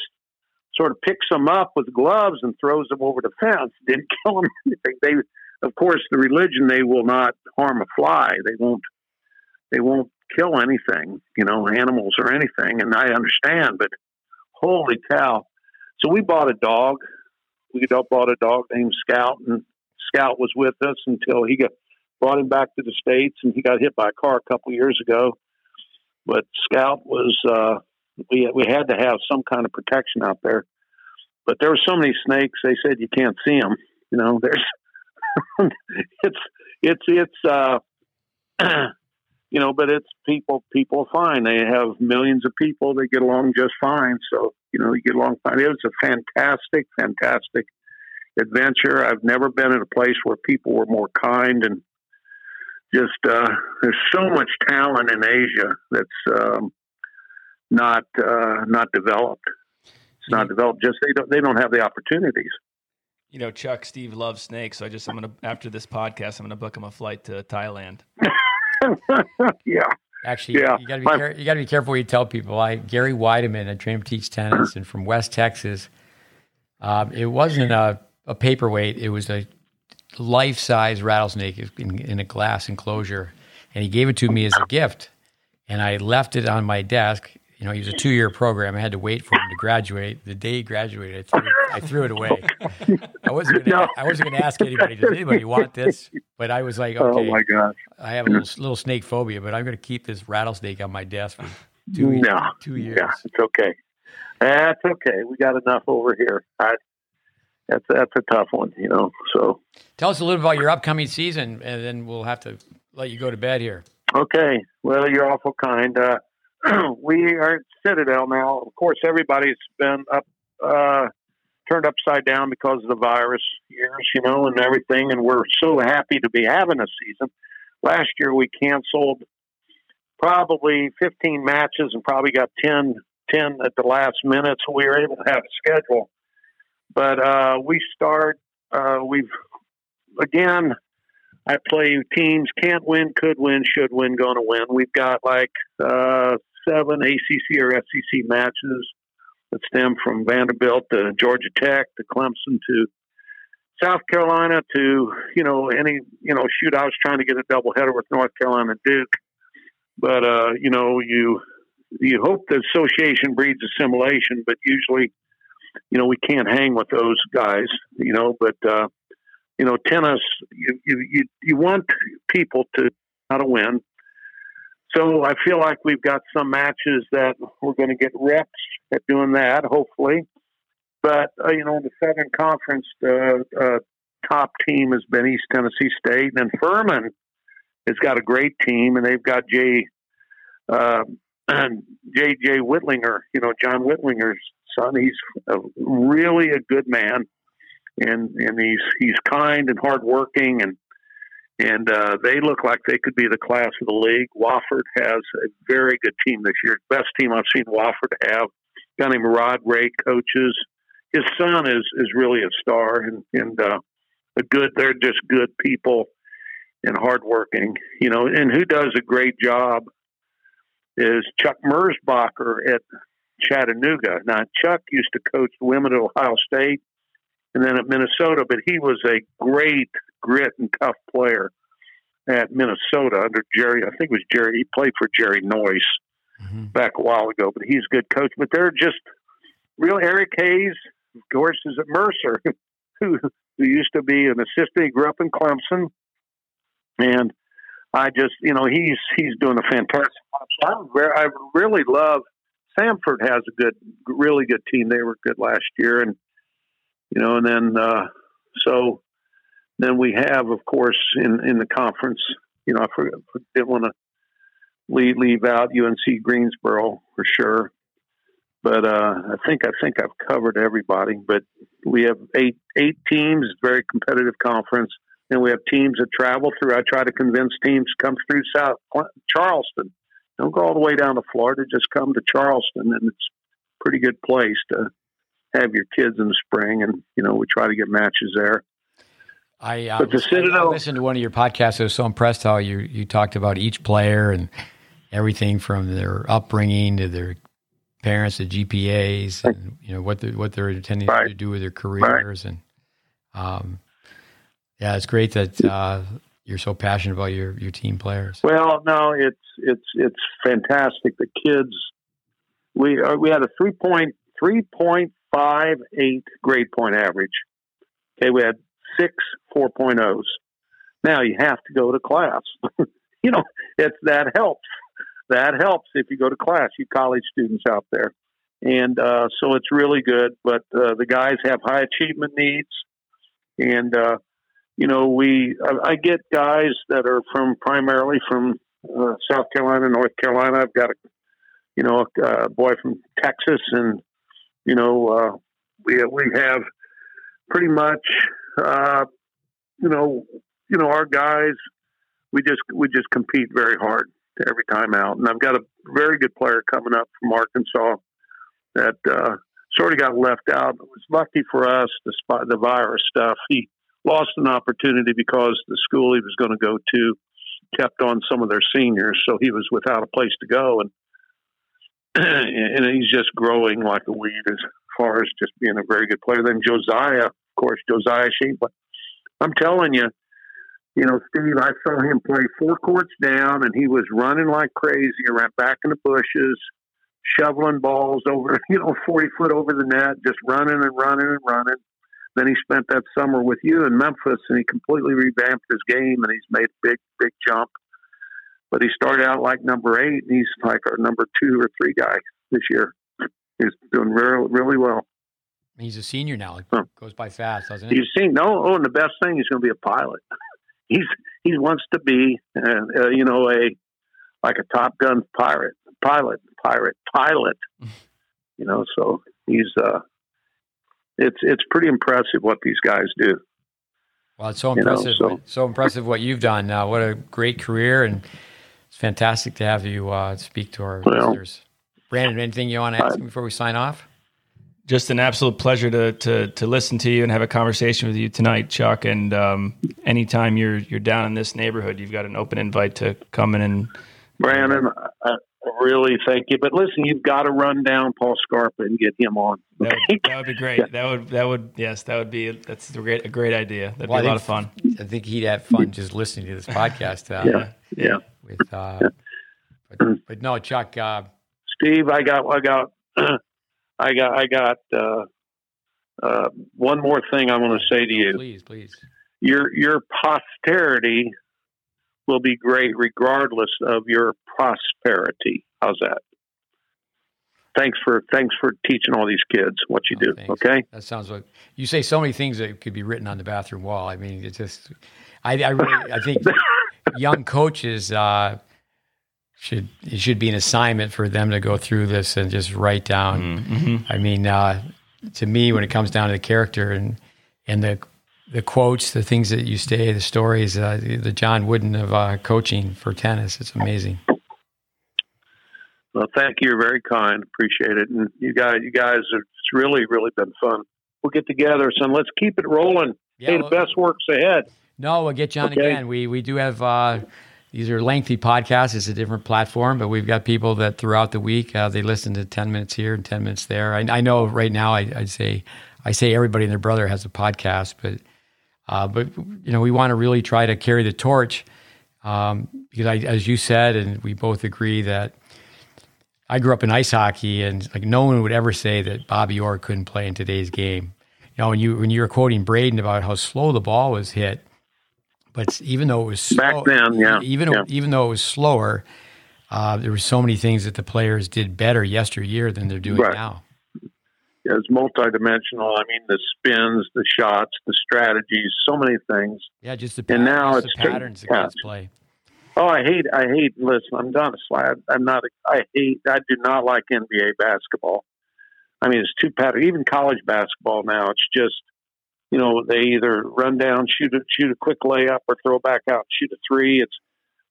sort of picks them up with gloves and throws them over the fence. *laughs* Didn't kill them. They, of course, the religion they will not harm a fly. They won't. They won't kill anything. You know, animals or anything. And I understand, but holy cow! So we bought a dog. We bought a dog named Scout, and Scout was with us until he got brought him back to the states, and he got hit by a car a couple years ago. But Scout was uh, we we had to have some kind of protection out there. But there were so many snakes. They said you can't see them. You know, there's *laughs* it's it's it's uh, *clears throat* you know, but it's people people fine. They have millions of people. They get along just fine. So you know, you get along fine. It was a fantastic, fantastic adventure. I've never been in a place where people were more kind and just uh, there's so much talent in Asia that's um, not uh, not developed. It's not developed. Just they don't they don't have the opportunities. You know, Chuck, Steve loves snakes, so I just I'm gonna after this podcast, I'm gonna book him a flight to Thailand. *laughs* yeah. Actually, yeah. you got to be care- you got to be careful what you tell people. I Gary Weideman, I trained him to teach tennis, and from West Texas. Um, it wasn't a, a paperweight; it was a life size rattlesnake in, in a glass enclosure, and he gave it to me as a gift. And I left it on my desk. You know, he was a two year program. I had to wait for him to graduate. The day he graduated, I threw, I threw it away. *laughs* I wasn't gonna, no. I wasn't going to ask anybody, does anybody want this? But I was like, *laughs* okay. Oh my gosh. I have a little, little snake phobia, but I'm going to keep this rattlesnake on my desk for two, no. two years. Yeah, it's okay. That's okay. We got enough over here. I, that's that's a tough one, you know. So tell us a little about your upcoming season, and then we'll have to let you go to bed here. Okay. Well, you're awful kind. Uh, *clears throat* we are at Citadel now. Of course, everybody's been up, uh, turned upside down because of the virus years, you know, and everything. And we're so happy to be having a season. Last year, we canceled probably 15 matches and probably got 10, 10 at the last minute, so we were able to have a schedule but uh, we start. Uh, we've again. I play teams can't win, could win, should win, going to win. We've got like uh, seven ACC or SEC matches that stem from Vanderbilt to Georgia Tech to Clemson to South Carolina to you know any you know shoot. I was trying to get a doubleheader with North Carolina Duke, but uh, you know you you hope the association breeds assimilation, but usually you know, we can't hang with those guys, you know, but, uh, you know, tennis, you, you, you, you want people to how to win. So I feel like we've got some matches that we're going to get reps at doing that, hopefully. But, uh, you know, the Southern Conference, uh, uh, top team has been East Tennessee State. And Furman has got a great team, and they've got Jay, *clears throat* uh, J.J. Whitlinger, you know, John Whitlinger's son. He's a, really a good man, and and he's he's kind and hardworking, and and uh, they look like they could be the class of the league. Wofford has a very good team this year, best team I've seen Wofford have. A guy named Rod Ray coaches. His son is is really a star, and and uh, a good. They're just good people and hardworking, you know. And who does a great job is Chuck Merzbacher at Chattanooga. Now, Chuck used to coach the women at Ohio State and then at Minnesota, but he was a great grit and tough player at Minnesota under Jerry. I think it was Jerry. He played for Jerry Noyce mm-hmm. back a while ago, but he's a good coach. But they're just real. Eric Hayes, of course, is at Mercer, *laughs* who who used to be an assistant. He grew up in Clemson, and I just you know he's he's doing a fantastic job. I really love Samford has a good, really good team. They were good last year, and you know, and then uh, so then we have, of course, in in the conference. You know, I forget, didn't want to leave leave out UNC Greensboro for sure. but uh, I think I think I've covered everybody. But we have eight eight teams, very competitive conference, and we have teams that travel through. I try to convince teams to come through South Charleston. Don't go all the way down to Florida. Just come to Charleston, and it's a pretty good place to have your kids in the spring. And you know, we try to get matches there. I, uh, but the Citadel, I listened to one of your podcasts. I was so impressed how you you talked about each player and everything from their upbringing to their parents, the GPAs, and you know what they what they're intending right. to do with their careers, right. and um, yeah, it's great that uh, you're so passionate about your your team players. Well, no, it's it's it's fantastic. The kids, we uh, we had a three point three point five eight grade point average. Okay, we had six 4.0s. Now you have to go to class. *laughs* you know, it's that helps that helps if you go to class, you college students out there. And uh, so it's really good. But uh, the guys have high achievement needs. And, uh, you know, we, I, I get guys that are from primarily from uh, South Carolina, North Carolina. I've got a, you know, a, a boy from Texas. And, you know, uh, we, we have pretty much, uh, you know, you know, our guys, we just, we just compete very hard every time out. And I've got a very good player coming up from Arkansas that uh, sort of got left out. It was lucky for us, despite the virus stuff. He lost an opportunity because the school he was going to go to kept on some of their seniors, so he was without a place to go. And *clears throat* and he's just growing like a weed as far as just being a very good player. Then Josiah, course, Josiah Sheep. But I'm telling you, you know, Steve, I saw him play four courts down, and he was running like crazy around back in the bushes, shoveling balls over, *laughs* you know, 40 foot over the net, just running and running and running. Then he spent that summer with you in Memphis, and he completely revamped his game, and he's made a big, big jump. But he started out like number eight, and he's like our number two or three guy this year. He's doing really, really well. He's a senior now. It huh. goes by fast, doesn't it? He's seen no. Oh, and the best thing, he's going to be a pilot. *laughs* he's he wants to be, uh, uh, you know, a like a Top Gun pirate, pilot, pirate, pilot. *laughs* you know, so he's uh, it's it's pretty impressive what these guys do. Well, it's so impressive. You know, so. so. impressive what you've done. Now, what a great career, and it's fantastic to have you uh, speak to our well, listeners. Brandon, anything you want to ask I, before we sign off? Just an absolute pleasure to, to to listen to you and have a conversation with you tonight, Chuck. And um, anytime you're you're down in this neighborhood, you've got an open invite to come in and. Brandon, I really thank you. But listen, you've got to run down Paul Scarpa and get him on. That would, that would be great. *laughs* yeah. That would that would yes, that would be that's a great a great idea. That'd well, be a lot of fun. I think he'd have fun just listening to this podcast. Uh, yeah, yeah. With uh, yeah. But, but, no, Chuck. Uh, Steve, I got I got *clears throat* I got I got uh, uh, one more thing I want to say to you. Please, please. Your your posterity will be great regardless of your prosperity. How's that? Thanks for thanks for teaching all these kids what you oh, do. Thanks. Okay, that sounds like you say so many things that could be written on the bathroom wall. I mean, it's just I, I really I think *laughs* young coaches. Uh, should it should be an assignment for them to go through this and just write down. Mm-hmm. mm-hmm. I mean, uh, to me, when it comes down to the character and and the the quotes, the things that you say, the stories, uh, the John Wooden of uh, coaching for tennis, it's amazing. Well, thank you. You're very kind. Appreciate it. And you guys, you guys, it's really, really been fun. We'll get together, son. Let's keep it rolling. Yeah, hey, the well, best works ahead. No, we'll get John okay. again. We we do have uh, these are lengthy podcasts. It's a different platform, but we've got people that throughout the week uh, they listen to ten minutes here and ten minutes there. I, I know right now I, would say I say everybody and their brother has a podcast, but uh, but you know we want to really try to carry the torch um, because I, as you said, and we both agree that I grew up in ice hockey, and like no one would ever say that Bobby Orr couldn't play in today's game. You know, when you when you were quoting Braden about how slow the ball was hit but even though it was slow, back then, yeah, even yeah. even though it was slower, uh, there were so many things that the players did better yesteryear than they're doing right. now. Yeah, it's multidimensional. I mean, the spins, the shots, the strategies, so many things. Yeah, just the and now it's the patterns guys play. Oh, I hate, I hate. Listen, I'm honest. I, I'm not. I hate. I do not like NBA basketball. I mean, it's too pattern. Even college basketball now, it's just you know they either run down, shoot a shoot a quick layup, or throw back out, shoot a three. It's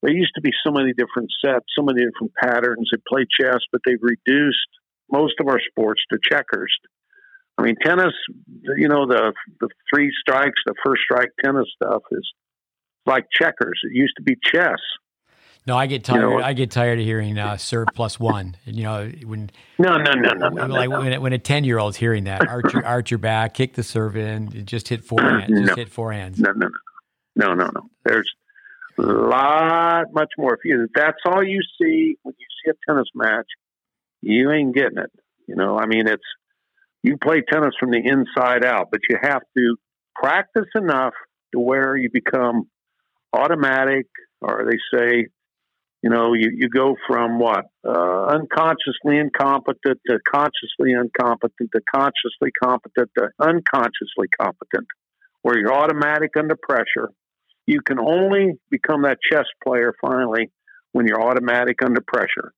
there used to be so many different sets, so many different patterns. They play chess, but they've reduced most of our sports to checkers. I mean, tennis, you know, the the three strikes, the first strike tennis stuff is like checkers. It used to be chess. No, I get tired. You know, I get tired of hearing uh, serve plus one. You know, when no, no, no, no, no like no, when, when a ten year old's hearing that, arch your, arch your back, kick the serve in, just hit four *clears throat* hands, just no. hit four hands. No, no, no, no, no, no. There's a lot much more. If you that's all you see when you see a tennis match, you ain't getting it. You know, I mean, it's you play tennis from the inside out, but you have to practice enough to where you become automatic, or they say, you know, you, you go from what uh, unconsciously incompetent to consciously incompetent to consciously competent to unconsciously competent, where you're automatic under pressure. You can only become that chess player finally when you're automatic under pressure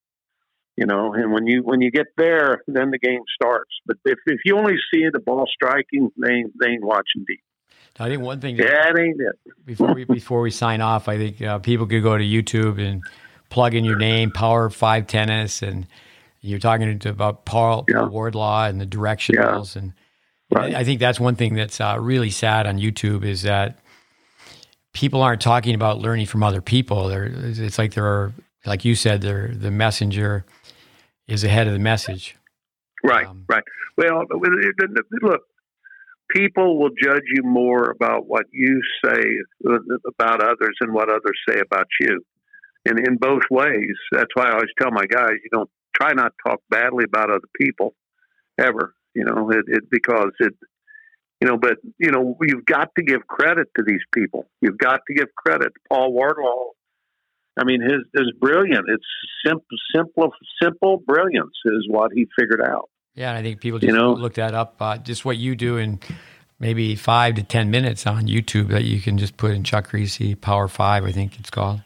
you know and when you when you get there then the game starts but if, if you only see the ball striking they ain't, they ain't watching deep I think one thing that ain't it. before we before we sign off, I think uh, people could go to YouTube and plug in your name, Power Five Tennis, and you're talking about Paul, yeah. Wardlaw and the directionals, yeah. and right. I think that's one thing that's uh, really sad on YouTube is that people aren't talking about learning from other people. They're, it's like they're like you said, they're the messenger is ahead of the message. Right, um, right. Well, look, people will judge you more about what you say about others and what others say about you. And in both ways, that's why I always tell my guys, you don't try not to talk badly about other people ever, you know, it, it because it, you know, but, you know, you've got to give credit to these people. You've got to give credit. Paul Wardlaw I mean, his is brilliant. It's simple, simple, simple brilliance is what he figured out. Yeah, and I think people just you know, look that up. Uh, just what you do in maybe five to ten minutes on YouTube that you can just put in Chuck Kriese Power Five. I think it's called.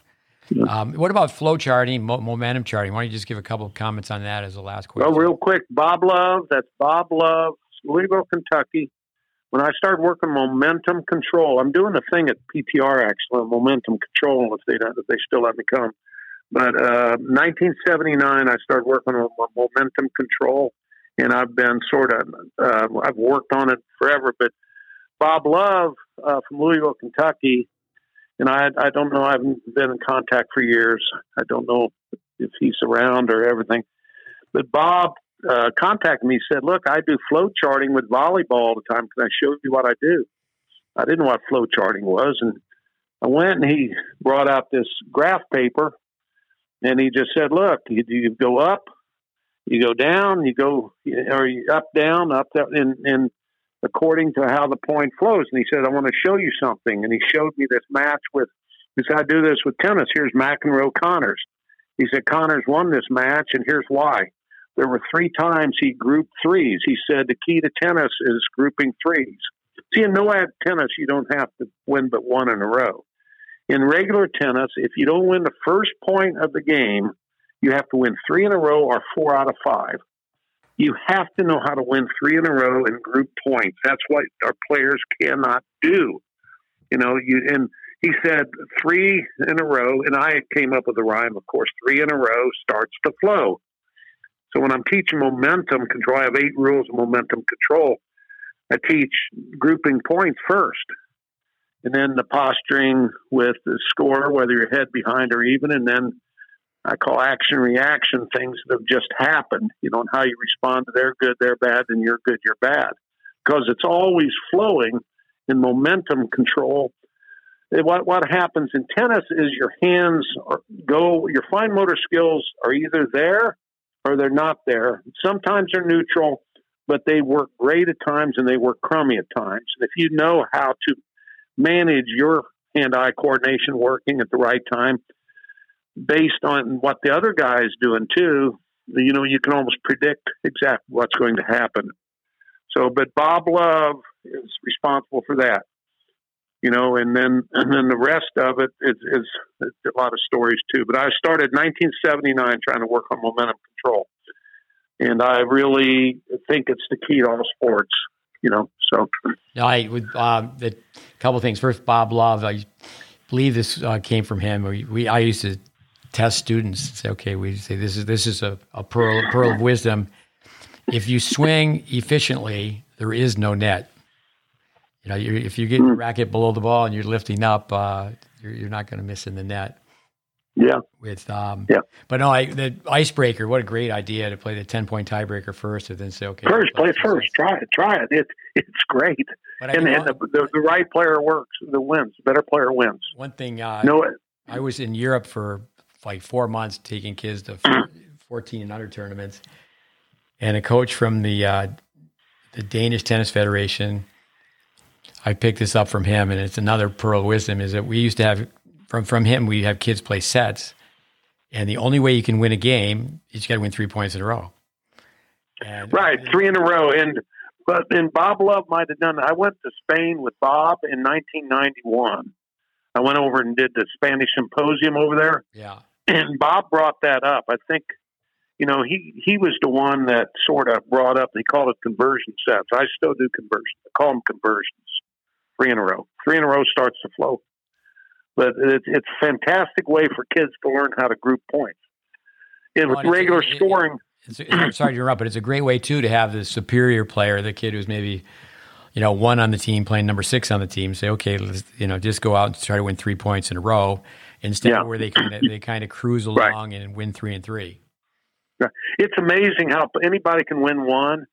Um, what about flow charting, mo- momentum charting? Why don't you just give a couple of comments on that as a last question? Well, real quick, Bob Love. That's Bob Love, Louisville, Kentucky when I started working momentum control, I'm doing a thing at PTR actually, momentum control, if they don't, if they still let me come. But uh, 1979, I started working on momentum control, and I've been sort of uh, I've worked on it forever. But Bob Love uh, from Louisville, Kentucky, and I I don't know. I haven't been in contact for years. I don't know if he's around or everything. But Bob uh, contacted me said, "Look, I do flow charting with volleyball all the time. Can I show you what I do?" I didn't know what flow charting was, and I went and he brought out this graph paper, and he just said, "Look, you, you go up, you go down, you go or you up, down, up, down, and, and according to how the point flows." And he said, "I want to show you something," and he showed me this match with. He said, "I do this with tennis. Here's McEnroe Connors." He said, "Connors won this match, and here's why." there were three times he grouped threes. He said the key to tennis is grouping threes. See, in no ad tennis, you don't have to win but one in a row. In regular tennis, if you don't win the first point of the game, you have to win three in a row or four out of five. You have to know how to win three in a row and group points. That's what our players cannot do. You know, you and he said three in a row, and I came up with a rhyme, of course. Three in a row starts to flow. So when I'm teaching momentum control, I have eight rules of momentum control. I teach grouping points first, and then the posturing with the score, whether you're head, behind, or even, and then I call action reaction things that have just happened. You know, and how you respond to their good, their bad, and you're good, you're bad, because it's always flowing in momentum control. What what happens in tennis is your hands are, go, your fine motor skills are either there or they're not there. Sometimes they're neutral, but they work great at times and they work crummy at times. And if you know how to manage your hand eye coordination working at the right time, based on what the other guy is doing too, you know, you can almost predict exactly what's going to happen. So, but Bob Love is responsible for that you know, and then and then the rest of it is, is, a lot of stories too. But I started 1979 trying to work on momentum control. and I really think it's the key to all sports. You know, so I would uh, the couple things. First, Bob Love. I believe this uh, came from him. We, we, I used to test students. and Say, okay, we say this is this is a, a pearl pearl of wisdom. If you swing efficiently, there is no net. You know, if you get your racket below the ball and you're lifting up, uh, you're, you're not going to miss in the net. Yeah. With um, yeah. But no, I, the icebreaker. What a great idea to play the ten point tiebreaker first, and then say, okay, first play it first. Try it. Try it. It's it's great. But and, and the, the, the right player works. The wins. The better player wins. One thing. Uh, no, I was in Europe for like four months, taking kids to fourteen and under tournaments, and a coach from the uh, the Danish Tennis Federation. I picked this up from him, and it's another pearl of wisdom. Is that we used to have from from him, we have kids play sets, and the only way you can win a game is you got to win three points in a row. And, right, three in a row, and but then Bob Love might have done. I went to Spain with Bob in 1991. I went over and did the Spanish symposium over there. Yeah, and Bob brought that up. I think you know, he he was the one that sort of brought up. He called it conversion sets. I still do conversions. I call them conversions. Three in a row. Three in a row starts the flow but it's it's a fantastic way for kids to learn how to group points. And with regular it, scoring, it's, it's, *coughs* sorry to interrupt, but it's a great way too to have the superior player, the kid who's maybe you know one on the team playing number six on the team, say okay, let's you know just go out and try to win three points in a row instead yeah. of where they kind of they kind of cruise along right. and win three and three. It's amazing how anybody can win one.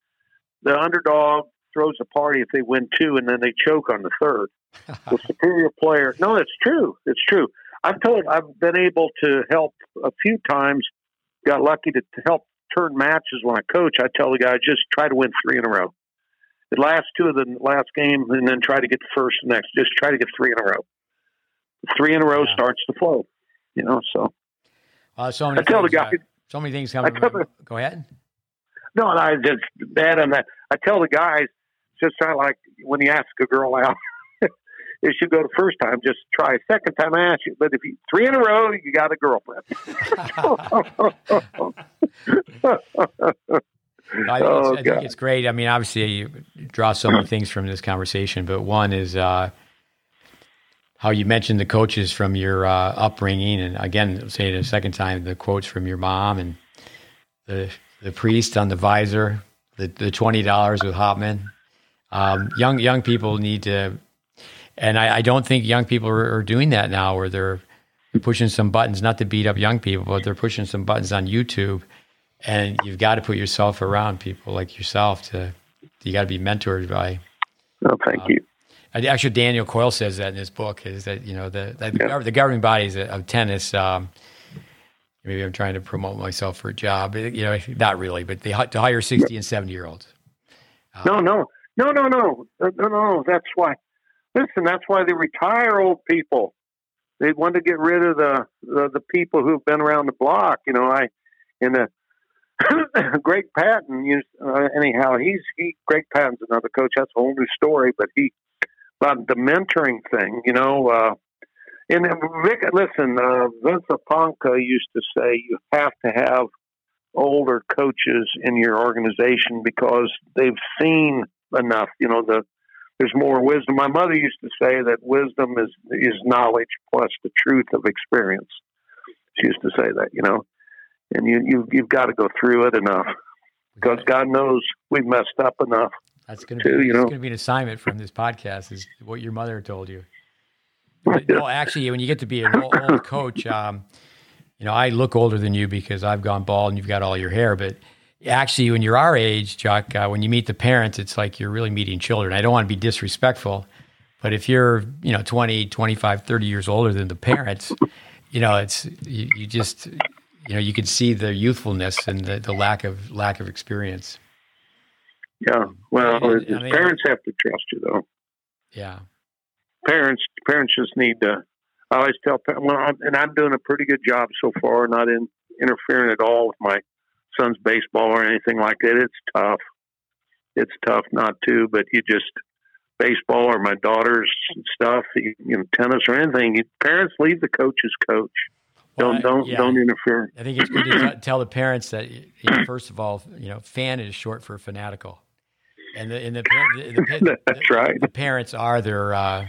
The underdog throws a party if they win two, and then they choke on the third *laughs* the superior player. No, it's true. It's true. I've told. I've been able to help a few times. Got lucky to, to help turn matches when I coach. I tell the guy just try to win three in a row. The last two of the last game, and then try to get the first next. Just try to get three in a row. Three in a row yeah. starts to flow. You know, so. Uh, so many I tell things, the guy. Uh, so many things coming. The, go ahead. No, and I just bad on that. I tell the guys just try like when you ask a girl out. *laughs* is you go the first time, just try a second time. I ask you, but if you three in a row, you got a girlfriend. *laughs* I, think oh, I think it's great. I mean, obviously, you draw so many things from this conversation, but one is uh, how you mentioned the coaches from your uh, upbringing, and again, say it a second time, the quotes from your mom and the the priest on the visor, the the twenty dollars with Hopman. Um, young young people need to and I, I don't think young people are, are, doing that now, where they're pushing some buttons, not to beat up young people, but they're pushing some buttons on YouTube. And you've got to put yourself around people like yourself to, you got to be mentored by. Oh, thank um, you. Actually, Daniel Coyle says that in his book is that, you know, the, the, yeah. the governing bodies of tennis, um, maybe I'm trying to promote myself for a job, you know, not really, but they to hire 60 and 70 year olds. Um, no, no, no, no, no, no, no. That's why Listen, that's why they retire old people. They want to get rid of the the, the people who've been around the block. You know, I in the *coughs* Greg Patton used uh, anyhow. He's he Greg Patton's another coach. That's a whole new story. But he about the mentoring thing. You know, uh, and Vic, listen, uh, Vesa Ponkka used to say you have to have older coaches in your organization because they've seen enough. You know, the there's more wisdom. My mother used to say that wisdom is is knowledge plus the truth of experience. She used to say that, you know, and you you you've got to go through it enough because God knows we've messed up enough. That's going to be you know going to be an assignment from this podcast is what your mother told you. no, actually, when you get to be an old, old coach, um, you know, I look older than you because I've gone bald and you've got all your hair, but actually, when you're our age, Chuck, uh, when you meet the parents, it's like you're really meeting children. I don't want to be disrespectful, but if you're, you know, 20, 25, 30 years older than the parents, you know, it's, you, you just, you know, you can see the youthfulness and the, the lack of, lack of experience. Yeah. Well, I mean, parents have to trust you though. Yeah. Parents, parents just need to, I always tell, well, I'm, and I'm doing a pretty good job so far, not in interfering at all with my son's baseball or anything like that. It's tough. It's tough not to, but you just baseball or my daughter's stuff, you know, tennis or anything. You, parents leave the coaches coach. don't don't yeah. don't interfere. I think it's good to *clears throat* tell the parents that you know, first of all, you know, fan is short for fanatical, and the and the, the, the, *laughs* That's right. The parents are their, uh,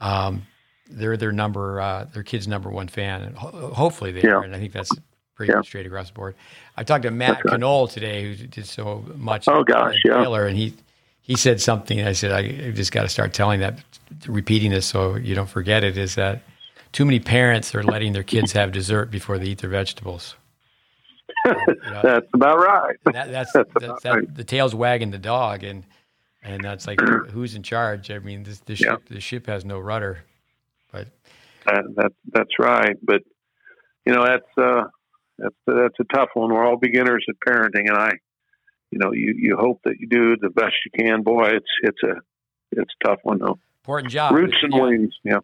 um, they're their number, uh, their kid's number one fan, and ho- hopefully they Yeah. are. And I think that's pretty Yeah. straight across the board. I talked to Matt That's right. Today, who did so much. Oh, gosh, yeah. Baylor, and he he said something. I said I just got to start telling that, repeating this so you don't forget it. Is that too many parents are letting their kids have dessert before they eat their vegetables. Know, *laughs* That's about right. that, that's *laughs* That's that's, that, right. the tail's wagging the dog, and and that's like *clears throat* who's in charge? I mean, this the Yeah. ship the ship has no rudder, but That, that that's right. But you know, that's uh, that's that's a tough one. We're all beginners at parenting, and I, you know, you you hope that you do the best you can. Boy, it's it's a it's a tough one though. important job. Roots and yeah, wings. Yeah.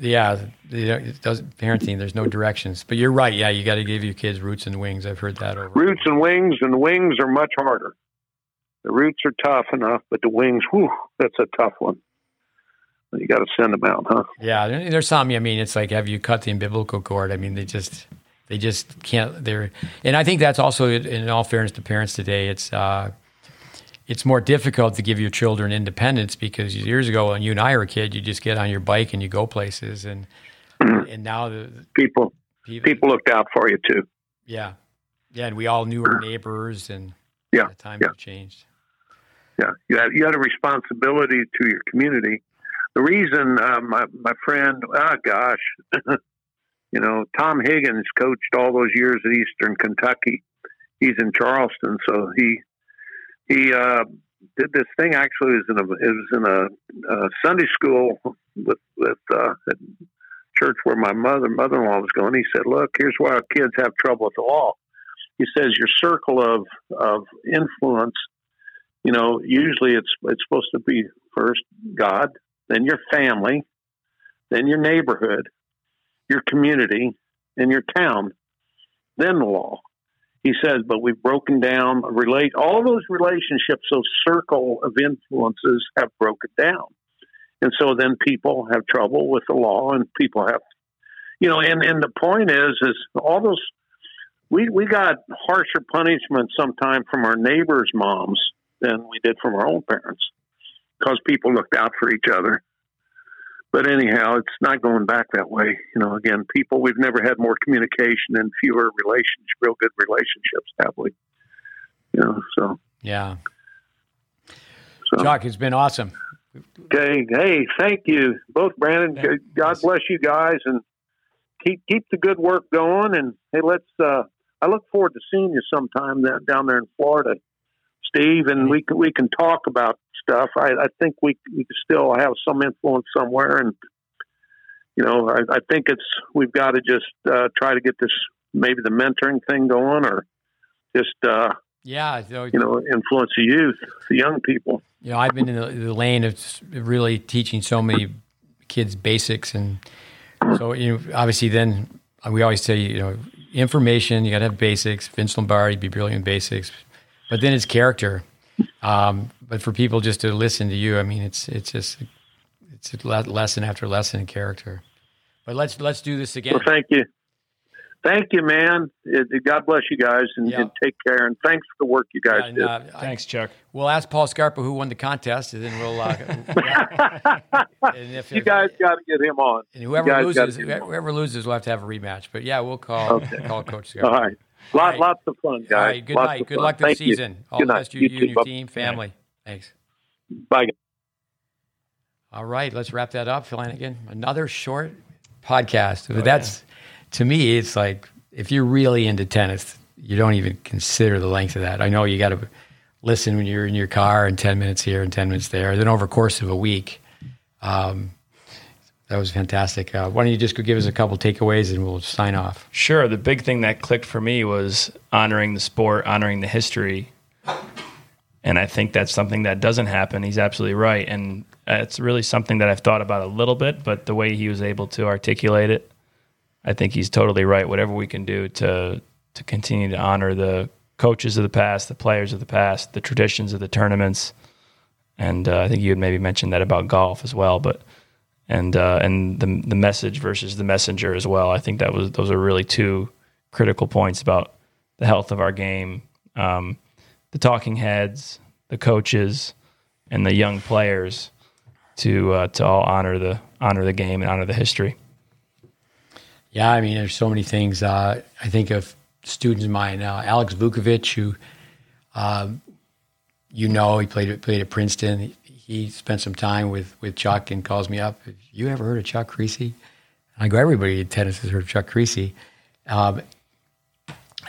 Yeah, you know, it does parenting. There's no directions, but you're right. Yeah, you got to give your kids roots and wings. I've heard that over. Roots and wings, and wings are much harder. The roots are tough enough, but the wings, whew, that's a tough one. You got to send them out, huh? Yeah, there's some. I mean, it's like have you cut the umbilical cord? I mean, they just they just can't. They're and I think that's also in all fairness to parents today. It's uh, it's more difficult to give your children independence because years ago when you and I were a kid, you just get on your bike and you go places, and and now the People people, people looked out for you too. yeah, yeah, and we all knew our neighbors, and Yeah, the times yeah. have changed. Yeah, you had you had a responsibility to your community. The reason uh, my my friend, ah, gosh, *laughs* you know, Tom Higgins coached all those years at Eastern Kentucky. He's in Charleston, so he he uh, did this thing. Actually, it was in a it was in a, uh Sunday school with with uh, at church where my mother mother in law was going. He said, "Look, here's why our kids have trouble with the law." He says your circle of of influence you know, usually it's it's supposed to be first God, then your family, then your neighborhood, your community, and your town, then the law. He says, but we've broken down relate all those relationships, those circle of influences have broken down. And so then people have trouble with the law and people have you know, and, and the point is is all those we we got harsher punishment sometime from our neighbors' moms than we did from our own parents because people looked out for each other. But anyhow, it's not going back that way. You know, again, people, we've never had more communication and fewer relationships, real good relationships, have we? You know, so, Yeah, so. Chuck, it's been awesome. Okay. Hey, thank you both, Brandon. God bless you guys and keep, keep the good work going. And hey, let's, uh, I look forward to seeing you sometime down down there in Florida, Steve, and we can we can talk about stuff. I, I think we we still have some influence somewhere, and you know, I, I think it's we've got to just uh, try to get this maybe the mentoring thing going, or just uh, Yeah, so, you know influence the youth, the young people. you know, I've been in the, the lane of really teaching so many kids basics, and so you know, obviously, then we always say, you know, information. You got to have basics. Vince Lombardi, be brilliant in basics, but then it's character. Um, but for people just to listen to you, I mean, it's it's just it's a le- lesson after lesson in character. But let's let's do this again. Well, thank you. Thank you, man. It, God bless you guys and, Yeah. and take care. And thanks for the work you guys And, did. uh, Thanks, Chuck. we'll ask Paul Scarpa who won the contest, and then we'll. Uh, *laughs* and if, you guys got to get him on. And whoever loses, get him on. whoever loses, will have to have a rematch. But yeah, we'll call call Coach Scott. All right. Lot, All right. Lots of fun, guys. All right. Good Lots night. Good fun. luck this Thank you. season. All Good the night. best to You you, you and your team, family. Thanks. Bye. All right, let's wrap that up, Flanagan. Another short podcast. But that's to me, it's like if you're really into tennis, you don't even consider the length of that. I know you got to listen when you're in your car and ten minutes here and ten minutes there. Then over the course of a week, um, that was fantastic. Uh, why don't you just go give us a couple takeaways and we'll sign off. Sure. The big thing that clicked for me was honoring the sport, honoring the history. And I think that's something that doesn't happen. He's absolutely right. And it's really something that I've thought about a little bit, but the way he was able to articulate it, I think he's totally right. Whatever we can do to to continue to honor the coaches of the past, the players of the past, the traditions of the tournaments. And uh, I think you had maybe mentioned that about golf as well. But and uh, and the the message versus the messenger as well. I think that was those are really two critical points about the health of our game. Um, the talking heads, the coaches, and the young players to uh, to all honor the honor the game and honor the history. Yeah, I mean, there's so many things. Uh, I think of students of mine, uh, Alex Vukovic, who um, you know, he played played at Princeton. He spent some time with with Chuck and calls me up. Have you ever heard of Chuck Kriese? I go, everybody in tennis has heard of Chuck Kriese. Um,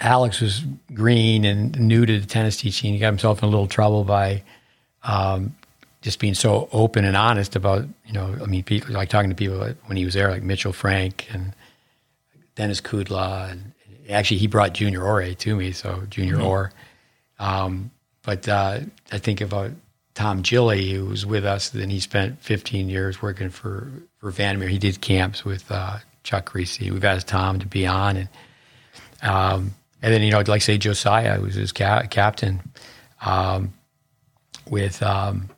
Alex was green and new to the tennis teaching. He got himself in a little trouble by um, just being so open and honest about, you know, I mean, people, like talking to people when he was there, like Mitchell Frank and Denis Kudla. And actually, he brought Junior Ore to me, so Junior mm-hmm. Ore. Um, but uh, I think about Tom Gilly, who was with us. Then he spent 15 years working for, for Van der Meer. He did camps with uh, Chuck Kriese. We've asked Tom to be on. And, um, and then, you know, like say Josiah, who was his ca- captain, um, with, um,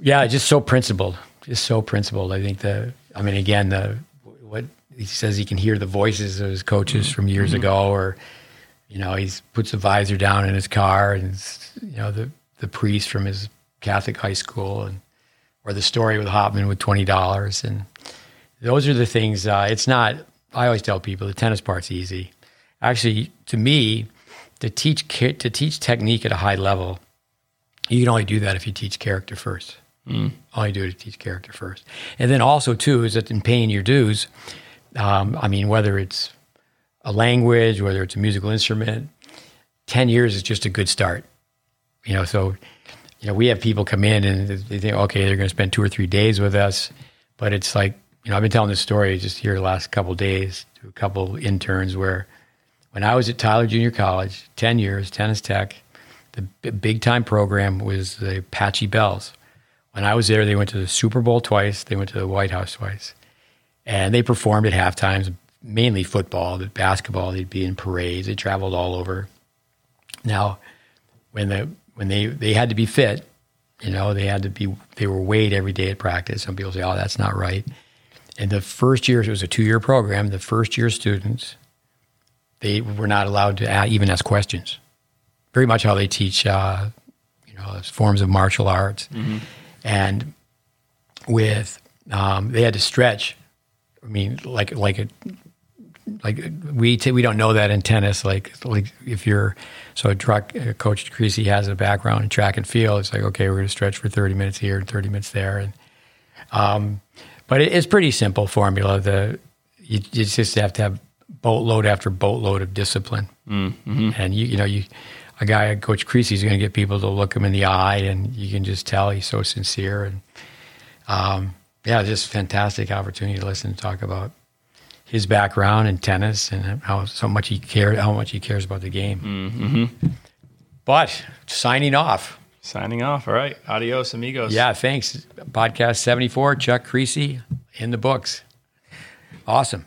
yeah, just so principled, just so principled. I think the, I mean, again, the, what he says he can hear the voices of his coaches mm-hmm. from years mm-hmm. ago, or, you know, he puts the visor down in his car and, you know, the, the priest from his Catholic high school and, or the story with Hopman with $20. And those are the things, uh, it's not, I always tell people the tennis part's easy actually, to me, to teach to teach technique at a high level, you can only do that if you teach character first. Mm. All you do is teach character first, and then also too is that in paying your dues. Um, I mean, whether it's a language, whether it's a musical instrument, ten years is just a good start. You know, so you know we have people come in and they think, okay, they're going to spend two or three days with us, but it's like you know I've been telling this story just here the last couple days to a couple interns where when I was at Tyler Junior College, 10 years, tennis tech, the big time program was the Apache Belles. When I was there, they went to the Super Bowl twice, they went to the White House twice. And they performed at half times, mainly football, but basketball, they'd be in parades, they traveled all over. Now, when the when they, they had to be fit, you know, they had to be they were weighed every day at practice. Some people say, Oh, that's not right. And the first year, it was a two year program, the first year students they were not allowed to even ask questions. Very much how they teach, uh, you know, forms of martial arts, mm-hmm. and with um, they had to stretch. I mean, like like a like we t- we don't know that in tennis. Like like if you're so track, uh, Coach Kriese has a background in track and field. It's like okay, we're going to stretch for thirty minutes here and thirty minutes there, and um, but it, it's pretty simple formula. The you, you just have to have boatload after boatload of discipline. Mm-hmm. And you, you know, you, a guy, Coach Kriese, is going to get people to look him in the eye, and you can just tell he's so sincere. And um, yeah, just fantastic opportunity to listen and talk about his background in tennis and how so much he cares, how much he cares about the game. Mm-hmm. But signing off. Signing off. All right. Adios, amigos. Yeah, thanks. Podcast 74, Chuck Kriese in the books. Awesome.